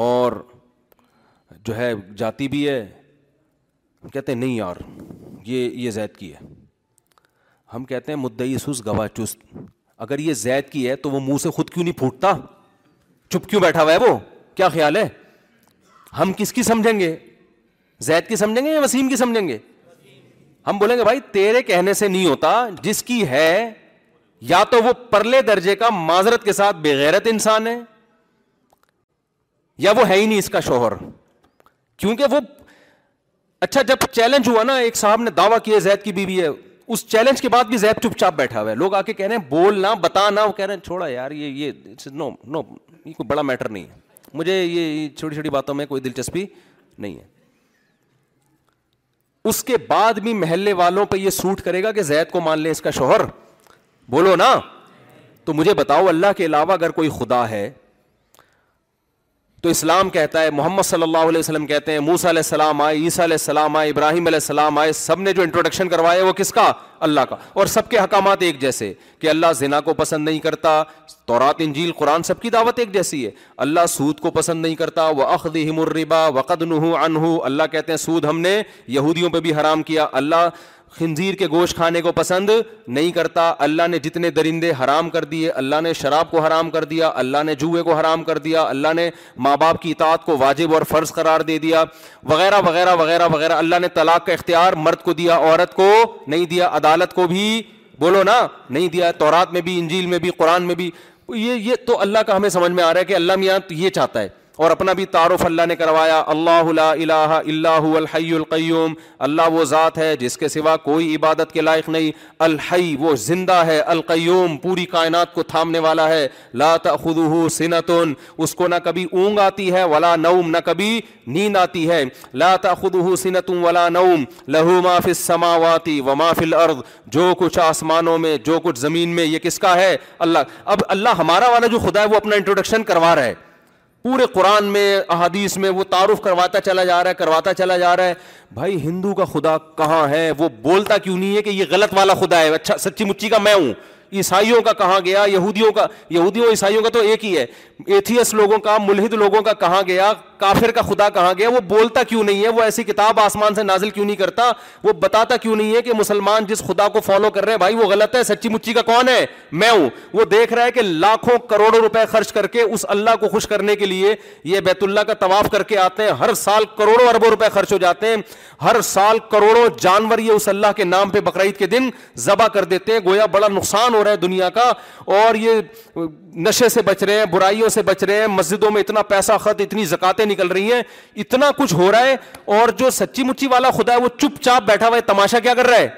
اور جو ہے جاتی بھی ہے کہتے ہیں نہیں یار یہ یہ زید کی ہے ہم کہتے ہیں مدعی گواہ چست اگر یہ زید کی ہے تو وہ منہ سے خود کیوں نہیں پھوٹتا چپ کیوں بیٹھا ہوا ہے وہ کیا خیال ہے ہم کس کی سمجھیں گے زید کی سمجھیں گے یا وسیم کی سمجھیں گے ہم بولیں گے بھائی تیرے کہنے سے نہیں ہوتا جس کی ہے یا تو وہ پرلے درجے کا معذرت کے ساتھ بےغیرت انسان ہے یا وہ ہے ہی نہیں اس کا شوہر کیونکہ وہ اچھا جب چیلنج ہوا نا ایک صاحب نے دعویٰ کیا زید کی بیوی ہے اس چیلنج کے بعد بھی زید چپ چاپ بیٹھا ہوا ہے لوگ آ کے کہہ رہے ہیں بولنا بتانا وہ کہہ رہے ہیں چھوڑا یار یہ یہ نو نو یہ کوئی بڑا میٹر نہیں ہے مجھے یہ چھوٹی چھوٹی باتوں میں کوئی دلچسپی نہیں ہے اس کے بعد بھی محلے والوں پہ یہ سوٹ کرے گا کہ زید کو مان لے اس کا شوہر بولو نا تو مجھے بتاؤ اللہ کے علاوہ اگر کوئی خدا ہے تو اسلام کہتا ہے محمد صلی اللہ علیہ وسلم کہتے ہیں موسا علیہ السلام آئے عیسیٰ علیہ السلام آئے ابراہیم علیہ السلام آئے سب نے جو انٹروڈکشن کروایا وہ کس کا اللہ کا اور سب کے حکامات ایک جیسے کہ اللہ زنا کو پسند نہیں کرتا تو رات انجیل قرآن سب کی دعوت ایک جیسی ہے اللہ سود کو پسند نہیں کرتا وہ اخد ہی مربا وقد نہ اللہ کہتے ہیں سود ہم نے یہودیوں پہ بھی حرام کیا اللہ خنزیر کے گوشت کھانے کو پسند نہیں کرتا اللہ نے جتنے درندے حرام کر دیے اللہ نے شراب کو حرام کر دیا اللہ نے جوئے کو حرام کر دیا اللہ نے ماں باپ کی اطاعت کو واجب اور فرض قرار دے دیا وغیرہ وغیرہ وغیرہ وغیرہ اللہ نے طلاق کا اختیار مرد کو دیا عورت کو نہیں دیا عدالت کو بھی بولو نا نہیں دیا تورات میں بھی انجیل میں بھی قرآن میں بھی یہ یہ تو اللہ کا ہمیں سمجھ میں آ رہا ہے کہ اللہ میاں یہ چاہتا ہے اور اپنا بھی تعارف اللہ نے کروایا اللہ اللہ الََََََََََ اللہ الحی القیوم اللہ وہ ذات ہے جس کے سوا کوئی عبادت کے لائق نہیں الحی وہ زندہ ہے القیوم پوری کائنات کو تھامنے والا ہے لا خدح سنتون اس کو نہ کبھی اونگ آتی ہے ولا نوم نہ کبھی نیند آتی ہے لا لات سنتن ولا نوم لہو ما فی السماواتی و ما فی الارض جو کچھ آسمانوں میں جو کچھ زمین میں یہ کس کا ہے اللہ اب اللہ ہمارا والا جو خدا ہے وہ اپنا انٹروڈکشن کروا رہا ہے پورے قرآن میں احادیث میں وہ تعارف کرواتا چلا جا رہا ہے کرواتا چلا جا رہا ہے بھائی ہندو کا خدا کہاں ہے وہ بولتا کیوں نہیں ہے کہ یہ غلط والا خدا ہے اچھا سچی مچی کا میں ہوں عیسائیوں کا کہاں گیا یہودیوں کا یہودیوں عیسائیوں کا تو ایک ہی ہے ایتھیس لوگوں کا ملحد لوگوں کا کہاں گیا کافر کا خدا کہاں گیا وہ بولتا کیوں نہیں ہے وہ ایسی کتاب آسمان سے نازل کیوں نہیں کرتا وہ بتاتا کیوں نہیں ہے کہ مسلمان جس خدا کو فالو کر رہے ہیں بھائی وہ غلط ہے سچی مچی کا کون ہے میں ہوں وہ دیکھ رہا ہے کہ لاکھوں کروڑوں روپے خرچ کر کے اس اللہ کو خوش کرنے کے لیے یہ بیت اللہ کا طواف کر کے آتے ہیں ہر سال کروڑوں اربوں روپے خرچ ہو جاتے ہیں ہر سال کروڑوں جانور یہ اس اللہ کے نام پہ بقرعید کے دن ذبح کر دیتے ہیں گویا بڑا نقصان ہو رہا ہے دنیا کا اور یہ نشے سے بچ رہے ہیں برائیوں سے بچ رہے ہیں مسجدوں میں اتنا پیسہ خط اتنی زکاتے باتیں نکل رہی ہیں اتنا کچھ ہو رہا ہے اور جو سچی مچی والا خدا ہے وہ چپ چاپ بیٹھا ہوا ہے تماشا کیا کر رہا ہے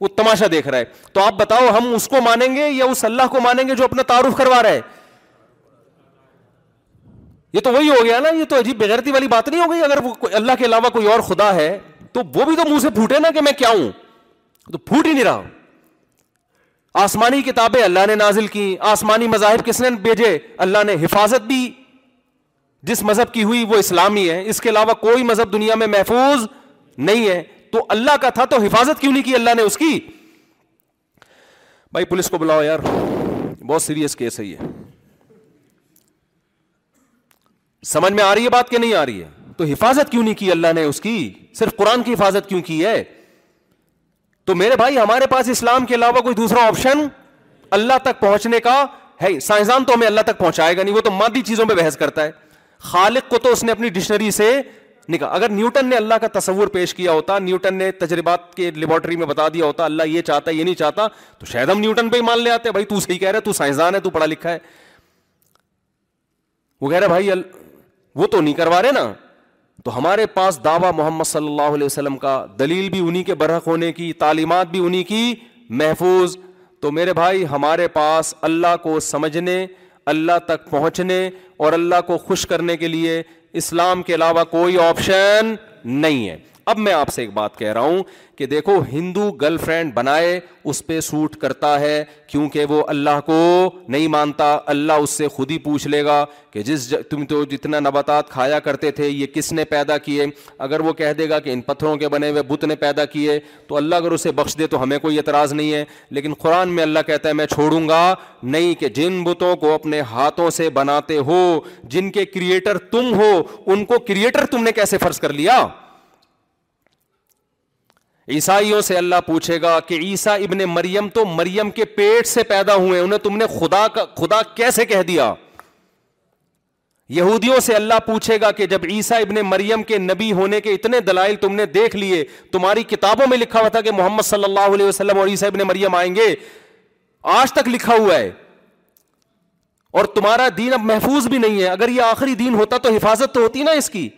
وہ تماشا دیکھ رہا ہے تو آپ بتاؤ ہم اس کو مانیں مانیں گے گے یا اس اللہ کو جو اپنا تعارف کروا رہا ہے یہ تو وہی ہو گیا نا یہ تو عجیب بغیرتی والی بات نہیں ہو گئی اگر اللہ کے علاوہ کوئی اور خدا ہے تو وہ بھی تو منہ سے پھوٹے نا کہ میں کیا ہوں تو پھوٹ ہی نہیں رہا آسمانی کتابیں اللہ نے نازل کی آسمانی مذاہب کس نے بھیجے اللہ نے حفاظت بھی جس مذہب کی ہوئی وہ اسلامی ہے اس کے علاوہ کوئی مذہب دنیا میں محفوظ نہیں ہے تو اللہ کا تھا تو حفاظت کیوں نہیں کی اللہ نے اس کی بھائی پولیس کو بلاؤ یار بہت سیریس کیس ہے یہ سمجھ میں آ رہی ہے بات کہ نہیں آ رہی ہے تو حفاظت کیوں نہیں کی اللہ نے اس کی صرف قرآن کی حفاظت کیوں کی ہے تو میرے بھائی ہمارے پاس اسلام کے علاوہ کوئی دوسرا آپشن اللہ تک پہنچنے کا ہے سائنسدان تو ہمیں اللہ تک پہنچائے گا نہیں وہ تو مادی چیزوں پہ بحث کرتا ہے خالق کو تو اس نے اپنی ڈکشنری سے نکال اگر نیوٹن نے اللہ کا تصور پیش کیا ہوتا نیوٹن نے تجربات کے لیبورٹری میں بتا دیا ہوتا اللہ یہ چاہتا ہے یہ نہیں چاہتا تو شاید ہم نیوٹن پہ ہی مان لے آتے بھائی تو تو صحیح کہہ سائنسدان ہے تو پڑھا لکھا ہے وہ کہہ رہا ال... وہ تو نہیں کروا رہے نا تو ہمارے پاس دعویٰ محمد صلی اللہ علیہ وسلم کا دلیل بھی انہیں کے برحق ہونے کی تعلیمات بھی انہیں کی محفوظ تو میرے بھائی ہمارے پاس اللہ کو سمجھنے اللہ تک پہنچنے اور اللہ کو خوش کرنے کے لیے اسلام کے علاوہ کوئی آپشن نہیں ہے اب میں آپ سے ایک بات کہہ رہا ہوں کہ دیکھو ہندو گرل فرینڈ بنائے اس پہ سوٹ کرتا ہے کیونکہ وہ اللہ کو نہیں مانتا اللہ اس سے خود ہی پوچھ لے گا کہ جس تم تو جتنا نباتات کھایا کرتے تھے یہ کس نے پیدا کیے اگر وہ کہہ دے گا کہ ان پتھروں کے بنے ہوئے بت نے پیدا کیے تو اللہ اگر اسے بخش دے تو ہمیں کوئی اعتراض نہیں ہے لیکن قرآن میں اللہ کہتا ہے میں چھوڑوں گا نہیں کہ جن بتوں کو اپنے ہاتھوں سے بناتے ہو جن کے کریٹر تم ہو ان کو کریٹر تم نے کیسے فرض کر لیا عیسائیوں سے اللہ پوچھے گا کہ عیسیٰ ابن مریم تو مریم کے پیٹ سے پیدا ہوئے انہیں تم نے خدا کا خدا کیسے کہہ دیا یہودیوں سے اللہ پوچھے گا کہ جب عیسیٰ ابن مریم کے نبی ہونے کے اتنے دلائل تم نے دیکھ لیے تمہاری کتابوں میں لکھا ہوا تھا کہ محمد صلی اللہ علیہ وسلم اور عیسیٰ ابن مریم آئیں گے آج تک لکھا ہوا ہے اور تمہارا دین اب محفوظ بھی نہیں ہے اگر یہ آخری دین ہوتا تو حفاظت تو ہوتی نا اس کی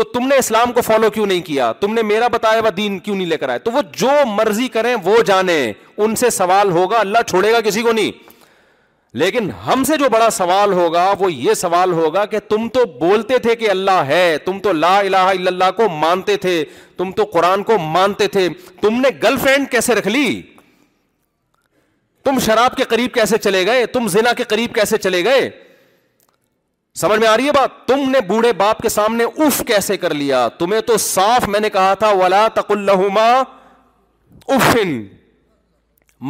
تو تم نے اسلام کو فالو کیوں نہیں کیا تم نے میرا بتایا ہوا دین کیوں نہیں لے کر آئے تو وہ جو مرضی کریں وہ جانے سوال ہوگا اللہ چھوڑے گا کسی کو نہیں لیکن ہم سے جو بڑا سوال ہوگا وہ یہ سوال ہوگا کہ تم تو بولتے تھے کہ اللہ ہے تم تو لا الہ الا اللہ کو مانتے تھے تم تو قرآن کو مانتے تھے تم نے گرل فرینڈ کیسے رکھ لی تم شراب کے قریب کیسے چلے گئے تم زنا کے قریب کیسے چلے گئے سمجھ میں آ رہی ہے بات تم نے بوڑھے باپ کے سامنے اف کیسے کر لیا تمہیں تو صاف میں نے کہا تھا ولا تک اللہ افن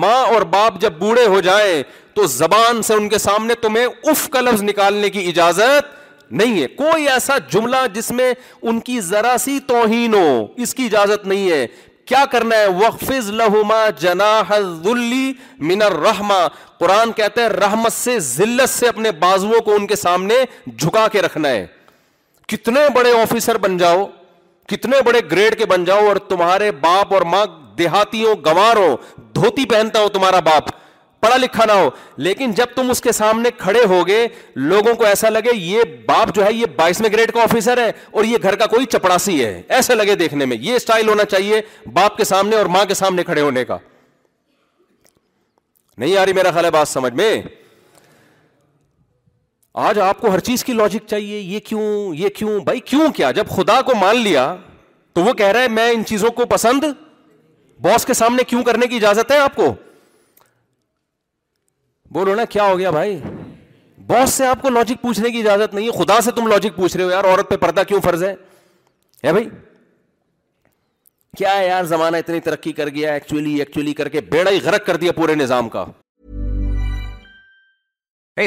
ماں اور باپ جب بوڑھے ہو جائیں تو زبان سے ان کے سامنے تمہیں اف کا لفظ نکالنے کی اجازت نہیں ہے کوئی ایسا جملہ جس میں ان کی ذرا سی توہین ہو اس کی اجازت نہیں ہے کیا کرنا ہے لہما ذلی من الرحمہ قرآن کہتا ہے رحمت سے ذلت سے اپنے بازو کو ان کے سامنے جھکا کے رکھنا ہے کتنے بڑے آفیسر بن جاؤ کتنے بڑے گریڈ کے بن جاؤ اور تمہارے باپ اور ماں دیہاتی ہو گوار ہو دھوتی پہنتا ہو تمہارا باپ پڑھا لکھا نہ ہو لیکن جب تم اس کے سامنے کھڑے ہو گئے لوگوں کو ایسا لگے یہ باپ جو ہے یہ بائیسویں گریڈ کا آفیسر ہے اور یہ گھر کا کوئی چپڑاسی ہے ایسا لگے دیکھنے میں یہ اسٹائل ہونا چاہیے باپ کے سامنے اور ماں کے سامنے کھڑے ہونے کا نہیں آ رہی میرا خیال ہے بات سمجھ میں آج آپ کو ہر چیز کی لاجک چاہیے یہ کیوں یہ کیوں بھائی کیوں کیا جب خدا کو مان لیا تو وہ کہہ رہا ہے میں ان چیزوں کو پسند باس کے سامنے کیوں کرنے کی اجازت ہے آپ کو بولو نا کیا ہو گیا بھائی باس سے آپ کو لاجک پوچھنے کی اجازت نہیں ہے خدا سے تم لاجک پوچھ رہے ہو یار عورت پہ پردہ کیوں فرض ہے بھائی کیا ہے یار زمانہ اتنی ترقی کر گیا ایکچولی ایکچولی کر کے بیڑا ہی غرق کر دیا پورے نظام کا Hey,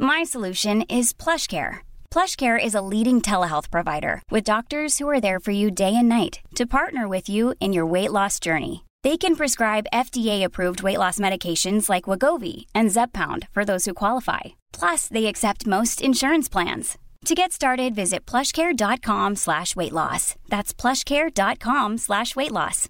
My solution is PlushCare. PlushCare is a leading telehealth provider with doctors who are there for you day and night to partner with you in your weight loss journey. They can prescribe FDA-approved weight loss medications like Wegovy and Zepbound for those who qualify. Plus, they accept most insurance plans. To get started, visit plushcare.com/weightloss. That's plushcare.com/weightloss.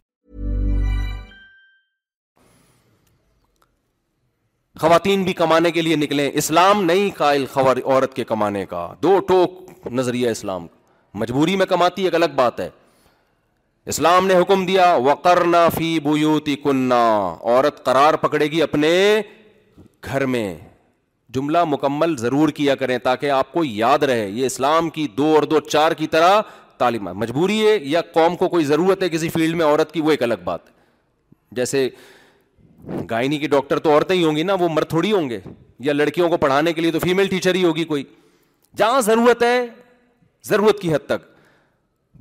خواتین بھی کمانے کے لیے نکلیں اسلام نہیں قائل خبر عورت کے کمانے کا دو ٹوک نظریہ اسلام مجبوری میں کماتی ایک الگ بات ہے اسلام نے حکم دیا وکرنا فی بوتی کنہ عورت قرار پکڑے گی اپنے گھر میں جملہ مکمل ضرور کیا کریں تاکہ آپ کو یاد رہے یہ اسلام کی دو اور دو چار کی طرح تعلیم مجبوری ہے یا قوم کو کوئی ضرورت ہے کسی فیلڈ میں عورت کی وہ ایک الگ بات ہے جیسے گائنی کی ڈاکٹر تو عورتیں ہی ہوں گی نا وہ مرد تھوڑی ہوں گے یا لڑکیوں کو پڑھانے کے لیے تو فیمل ٹیچر ہی ہوگی کوئی جہاں ضرورت ہے ضرورت کی حد تک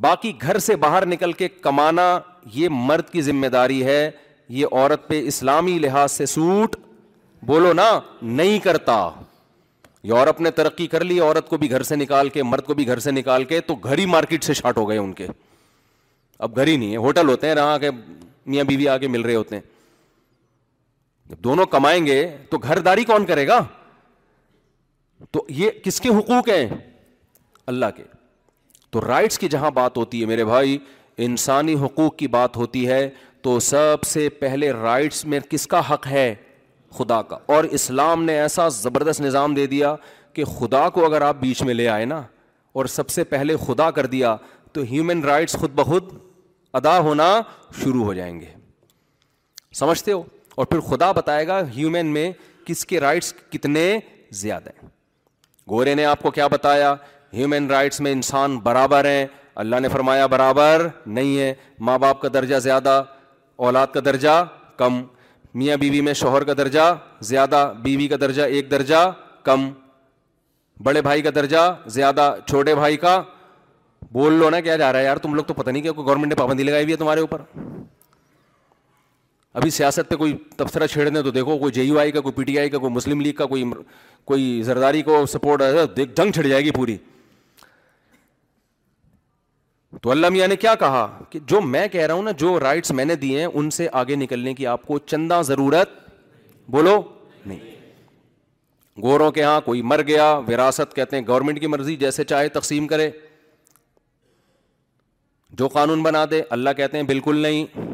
باقی گھر سے باہر نکل کے کمانا یہ مرد کی ذمہ داری ہے یہ عورت پہ اسلامی لحاظ سے سوٹ بولو نا نہیں کرتا یورپ نے ترقی کر لی عورت کو بھی گھر سے نکال کے مرد کو بھی گھر سے نکال کے تو گھر ہی مارکیٹ سے شارٹ ہو گئے ان کے اب گھر ہی نہیں ہے ہوٹل ہوتے ہیں کے میاں بیوی آ کے مل رہے ہوتے ہیں جب دونوں کمائیں گے تو گھر داری کون کرے گا تو یہ کس کے حقوق ہیں اللہ کے تو رائٹس کی جہاں بات ہوتی ہے میرے بھائی انسانی حقوق کی بات ہوتی ہے تو سب سے پہلے رائٹس میں کس کا حق ہے خدا کا اور اسلام نے ایسا زبردست نظام دے دیا کہ خدا کو اگر آپ بیچ میں لے آئے نا اور سب سے پہلے خدا کر دیا تو ہیومن رائٹس خود بخود ادا ہونا شروع ہو جائیں گے سمجھتے ہو اور پھر خدا بتائے گا ہیومن میں کس کے رائٹس کتنے زیادہ ہیں گورے نے آپ کو کیا بتایا ہیومن رائٹس میں انسان برابر ہیں اللہ نے فرمایا برابر نہیں ہے ماں باپ کا درجہ زیادہ اولاد کا درجہ کم میاں بیوی میں شوہر کا درجہ زیادہ بیوی کا درجہ ایک درجہ کم بڑے بھائی کا درجہ زیادہ چھوٹے بھائی کا بول لو نا کیا جا رہا ہے یار تم لوگ تو پتہ نہیں کہ گورنمنٹ نے پابندی لگائی ہوئی ہے تمہارے اوپر ابھی سیاست پہ کوئی تبصرہ چھیڑنے تو دیکھو کوئی جے یو آئی کا کوئی پی ٹی آئی کا کوئی مسلم لیگ کا کوئی کوئی زرداری کو سپورٹ دیکھ جنگ چھڑ جائے گی پوری تو اللہ میاں نے کیا کہا کہ جو میں کہہ رہا ہوں نا جو رائٹس میں نے دیے ہیں ان سے آگے نکلنے کی آپ کو چندہ ضرورت بولو نہیں گوروں کے ہاں کوئی مر گیا وراثت کہتے ہیں گورنمنٹ کی مرضی جیسے چاہے تقسیم کرے جو قانون بنا دے اللہ کہتے ہیں بالکل نہیں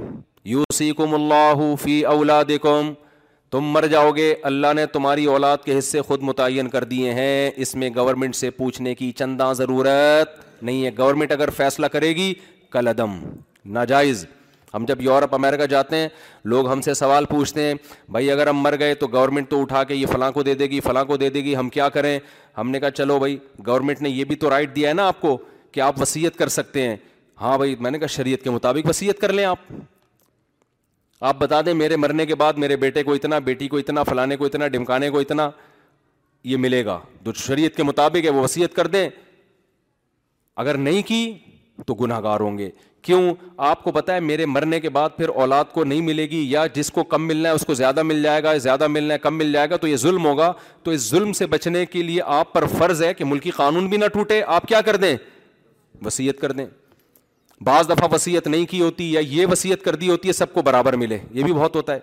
یو سیکم اللہ فی اولادکم تم مر جاؤ گے اللہ نے تمہاری اولاد کے حصے خود متعین کر دیے ہیں اس میں گورنمنٹ سے پوچھنے کی چنداں ضرورت نہیں ہے گورنمنٹ اگر فیصلہ کرے گی کل عدم ناجائز ہم جب یورپ امریکہ جاتے ہیں لوگ ہم سے سوال پوچھتے ہیں بھائی اگر ہم مر گئے تو گورنمنٹ تو اٹھا کے یہ فلاں کو دے دے گی فلاں کو دے دے گی ہم کیا کریں ہم نے کہا چلو بھائی گورنمنٹ نے یہ بھی تو رائٹ دیا ہے نا آپ کو کہ آپ وسیعت کر سکتے ہیں ہاں بھائی میں نے کہا شریعت کے مطابق وصیت کر لیں آپ آپ بتا دیں میرے مرنے کے بعد میرے بیٹے کو اتنا بیٹی کو اتنا فلانے کو اتنا ڈمکانے کو اتنا یہ ملے گا جو شریعت کے مطابق ہے وہ وسیعت کر دیں اگر نہیں کی تو گناہ گار ہوں گے کیوں آپ کو ہے میرے مرنے کے بعد پھر اولاد کو نہیں ملے گی یا جس کو کم ملنا ہے اس کو زیادہ مل جائے گا زیادہ ملنا ہے کم مل جائے گا تو یہ ظلم ہوگا تو اس ظلم سے بچنے کے لیے آپ پر فرض ہے کہ ملکی قانون بھی نہ ٹوٹے آپ کیا کر دیں وسیعت کر دیں بعض دفعہ وسیعت نہیں کی ہوتی یا یہ وسیعت کر دی ہوتی ہے سب کو برابر ملے یہ بھی بہت ہوتا ہے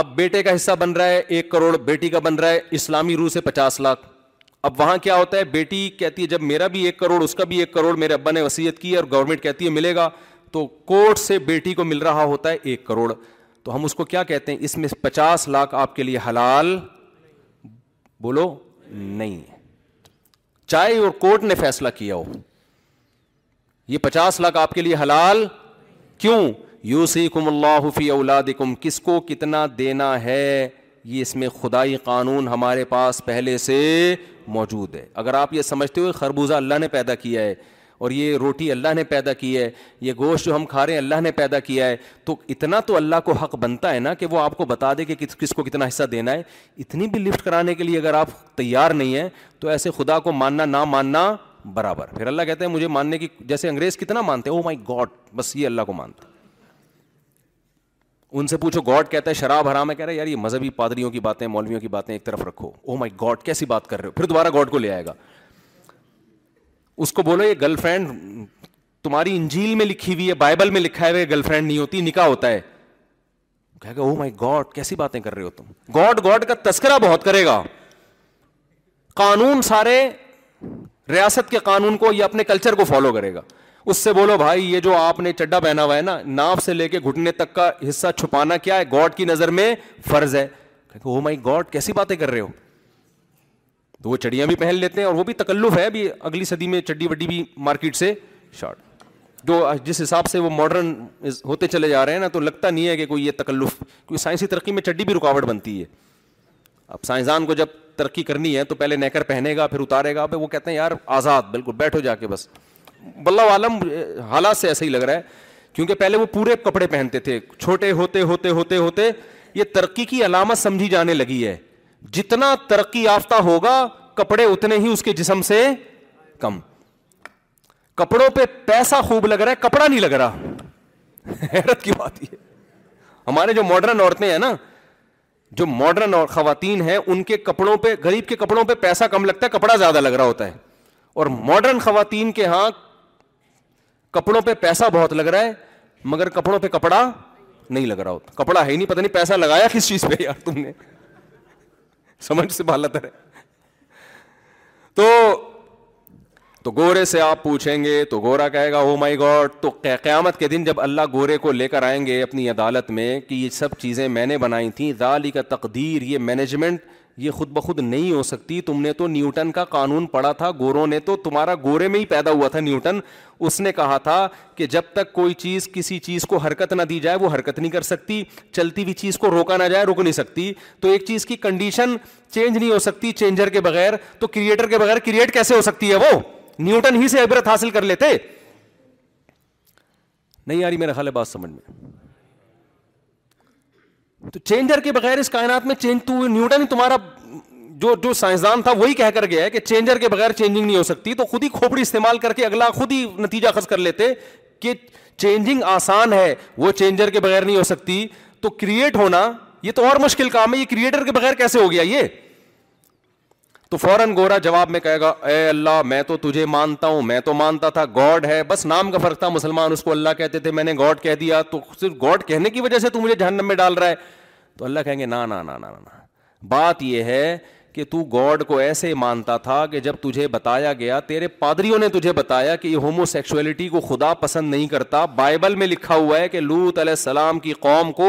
اب بیٹے کا حصہ بن رہا ہے ایک کروڑ بیٹی کا بن رہا ہے اسلامی روح سے پچاس لاکھ اب وہاں کیا ہوتا ہے بیٹی کہتی ہے جب میرا بھی ایک کروڑ اس کا بھی ایک کروڑ میرے ابا نے وسیعت کی ہے اور گورنمنٹ کہتی ہے ملے گا تو کورٹ سے بیٹی کو مل رہا ہوتا ہے ایک کروڑ تو ہم اس کو کیا کہتے ہیں اس میں پچاس لاکھ آپ کے لیے حلال بولو نہیں چاہے اور کورٹ نے فیصلہ کیا ہو یہ پچاس لاکھ آپ کے لیے حلال کیوں یو کم اللہ فی اولاد کم کس کو کتنا دینا ہے یہ اس میں خدائی قانون ہمارے پاس پہلے سے موجود ہے اگر آپ یہ سمجھتے ہو خربوزہ اللہ نے پیدا کیا ہے اور یہ روٹی اللہ نے پیدا کی ہے یہ گوشت جو ہم کھا رہے ہیں اللہ نے پیدا کیا ہے تو اتنا تو اللہ کو حق بنتا ہے نا کہ وہ آپ کو بتا دے کہ کس کس کو کتنا حصہ دینا ہے اتنی بھی لفٹ کرانے کے لیے اگر آپ تیار نہیں ہیں تو ایسے خدا کو ماننا نہ ماننا برابر پھر اللہ کہتے ہیں مجھے ماننے کی جیسے انگریز کتنا مانتے ہیں او مائی گاڈ بس یہ اللہ کو مانتے ان سے پوچھو گاڈ کہتا ہے شراب حرام ہے کہہ رہے یار یہ مذہبی پادریوں کی باتیں مولویوں کی باتیں ایک طرف رکھو او مائی گاڈ کیسی بات کر رہے ہو پھر دوبارہ گاڈ کو لے آئے گا اس کو بولو یہ گرل فرینڈ تمہاری انجیل میں لکھی ہوئی ہے بائبل میں لکھا ہے گرل فرینڈ نہیں ہوتی نکاح ہوتا ہے کہے گا او مائی گاڈ کیسی باتیں کر رہے ہو تم گاڈ گاڈ کا تذکرہ بہت کرے گا قانون سارے ریاست کے قانون کو یا اپنے کلچر کو فالو کرے گا اس سے بولو بھائی یہ جو آپ نے چڈا پہنا ہوا ہے نا ناف سے لے کے گھٹنے تک کا حصہ چھپانا کیا ہے گاڈ کی نظر میں فرض ہے ہو مائی گاڈ کیسی باتیں کر رہے ہو تو وہ چڑیاں بھی پہن لیتے ہیں اور وہ بھی تکلف ہے بھی اگلی صدی میں چڈی وڈی بھی مارکیٹ سے شارٹ جو جس حساب سے وہ ماڈرن ہوتے چلے جا رہے ہیں نا تو لگتا نہیں ہے کہ کوئی یہ تکلف کیونکہ سائنسی ترقی میں چڈی بھی رکاوٹ بنتی ہے اب سائنسدان کو جب ترقی کرنی ہے تو پہلے نیکر پہنے گا پھر اتارے گا پھر وہ کہتے ہیں یار آزاد بالکل بیٹھو جا کے بس بلّہ عالم حالات سے ایسا ہی لگ رہا ہے کیونکہ پہلے وہ پورے کپڑے پہنتے تھے چھوٹے ہوتے ہوتے ہوتے ہوتے یہ ترقی کی علامت سمجھی جانے لگی ہے جتنا ترقی یافتہ ہوگا کپڑے اتنے ہی اس کے جسم سے کم کپڑوں پہ پیسہ خوب لگ رہا ہے کپڑا نہیں لگ رہا [LAUGHS] حیرت کی بات یہ ہمارے جو ماڈرن عورتیں ہیں نا جو ماڈرن اور خواتین ہیں ان کے کپڑوں پہ غریب کے کپڑوں پہ پیسہ کم لگتا ہے کپڑا زیادہ لگ رہا ہوتا ہے اور ماڈرن خواتین کے ہاں کپڑوں پہ پیسہ بہت لگ رہا ہے مگر کپڑوں پہ کپڑا نہیں لگ رہا ہوتا کپڑا ہے نہیں پتہ نہیں پیسہ لگایا کس چیز پہ یار تم نے سمجھ سے ہے تو تو گورے سے آپ پوچھیں گے تو گورا کہے گا او مائی گاڈ تو قیامت کے دن جب اللہ گورے کو لے کر آئیں گے اپنی عدالت میں کہ یہ سب چیزیں میں نے بنائی تھیں رالی کا تقدیر یہ مینجمنٹ یہ خود بخود نہیں ہو سکتی تم نے تو نیوٹن کا قانون پڑھا تھا گوروں نے تو تمہارا گورے میں ہی پیدا ہوا تھا نیوٹن اس نے کہا تھا کہ جب تک کوئی چیز کسی چیز کو حرکت نہ دی جائے وہ حرکت نہیں کر سکتی چلتی ہوئی چیز کو روکا نہ جائے رک نہیں سکتی تو ایک چیز کی کنڈیشن چینج نہیں ہو سکتی چینجر کے بغیر تو کریٹر کے بغیر کریٹ کیسے ہو سکتی ہے وہ نیوٹن ہی سے عبرت حاصل کر لیتے نہیں یاری میرا خیال ہے بات سمجھ میں تو چینجر کے بغیر اس کائنات میں چینج تو نیوٹن تمہارا جو جو سائنسدان تھا وہی کہہ کر گیا ہے کہ چینجر کے بغیر چینجنگ نہیں ہو سکتی تو خود ہی کھوپڑی استعمال کر کے اگلا خود ہی نتیجہ خز کر لیتے کہ چینجنگ آسان ہے وہ چینجر کے بغیر نہیں ہو سکتی تو کریٹ ہونا یہ تو اور مشکل کام ہے یہ کریٹر کے بغیر کیسے ہو گیا یہ تو فوراً گورا جواب میں کہے گا اے اللہ میں تو تجھے مانتا ہوں میں تو مانتا تھا گاڈ ہے بس نام کا فرق تھا مسلمان اس کو اللہ کہتے تھے میں نے گاڈ کہہ دیا تو صرف گاڈ کہنے کی وجہ سے تو مجھے جہنم میں ڈال رہا ہے تو اللہ کہیں گے نا نا نا نا نا بات یہ ہے کہ تو گاڈ کو ایسے مانتا تھا کہ جب تجھے بتایا گیا تیرے پادریوں نے تجھے بتایا کہ یہ ہومو سیکشولیٹی کو خدا پسند نہیں کرتا بائبل میں لکھا ہوا ہے کہ لوت علیہ السلام کی قوم کو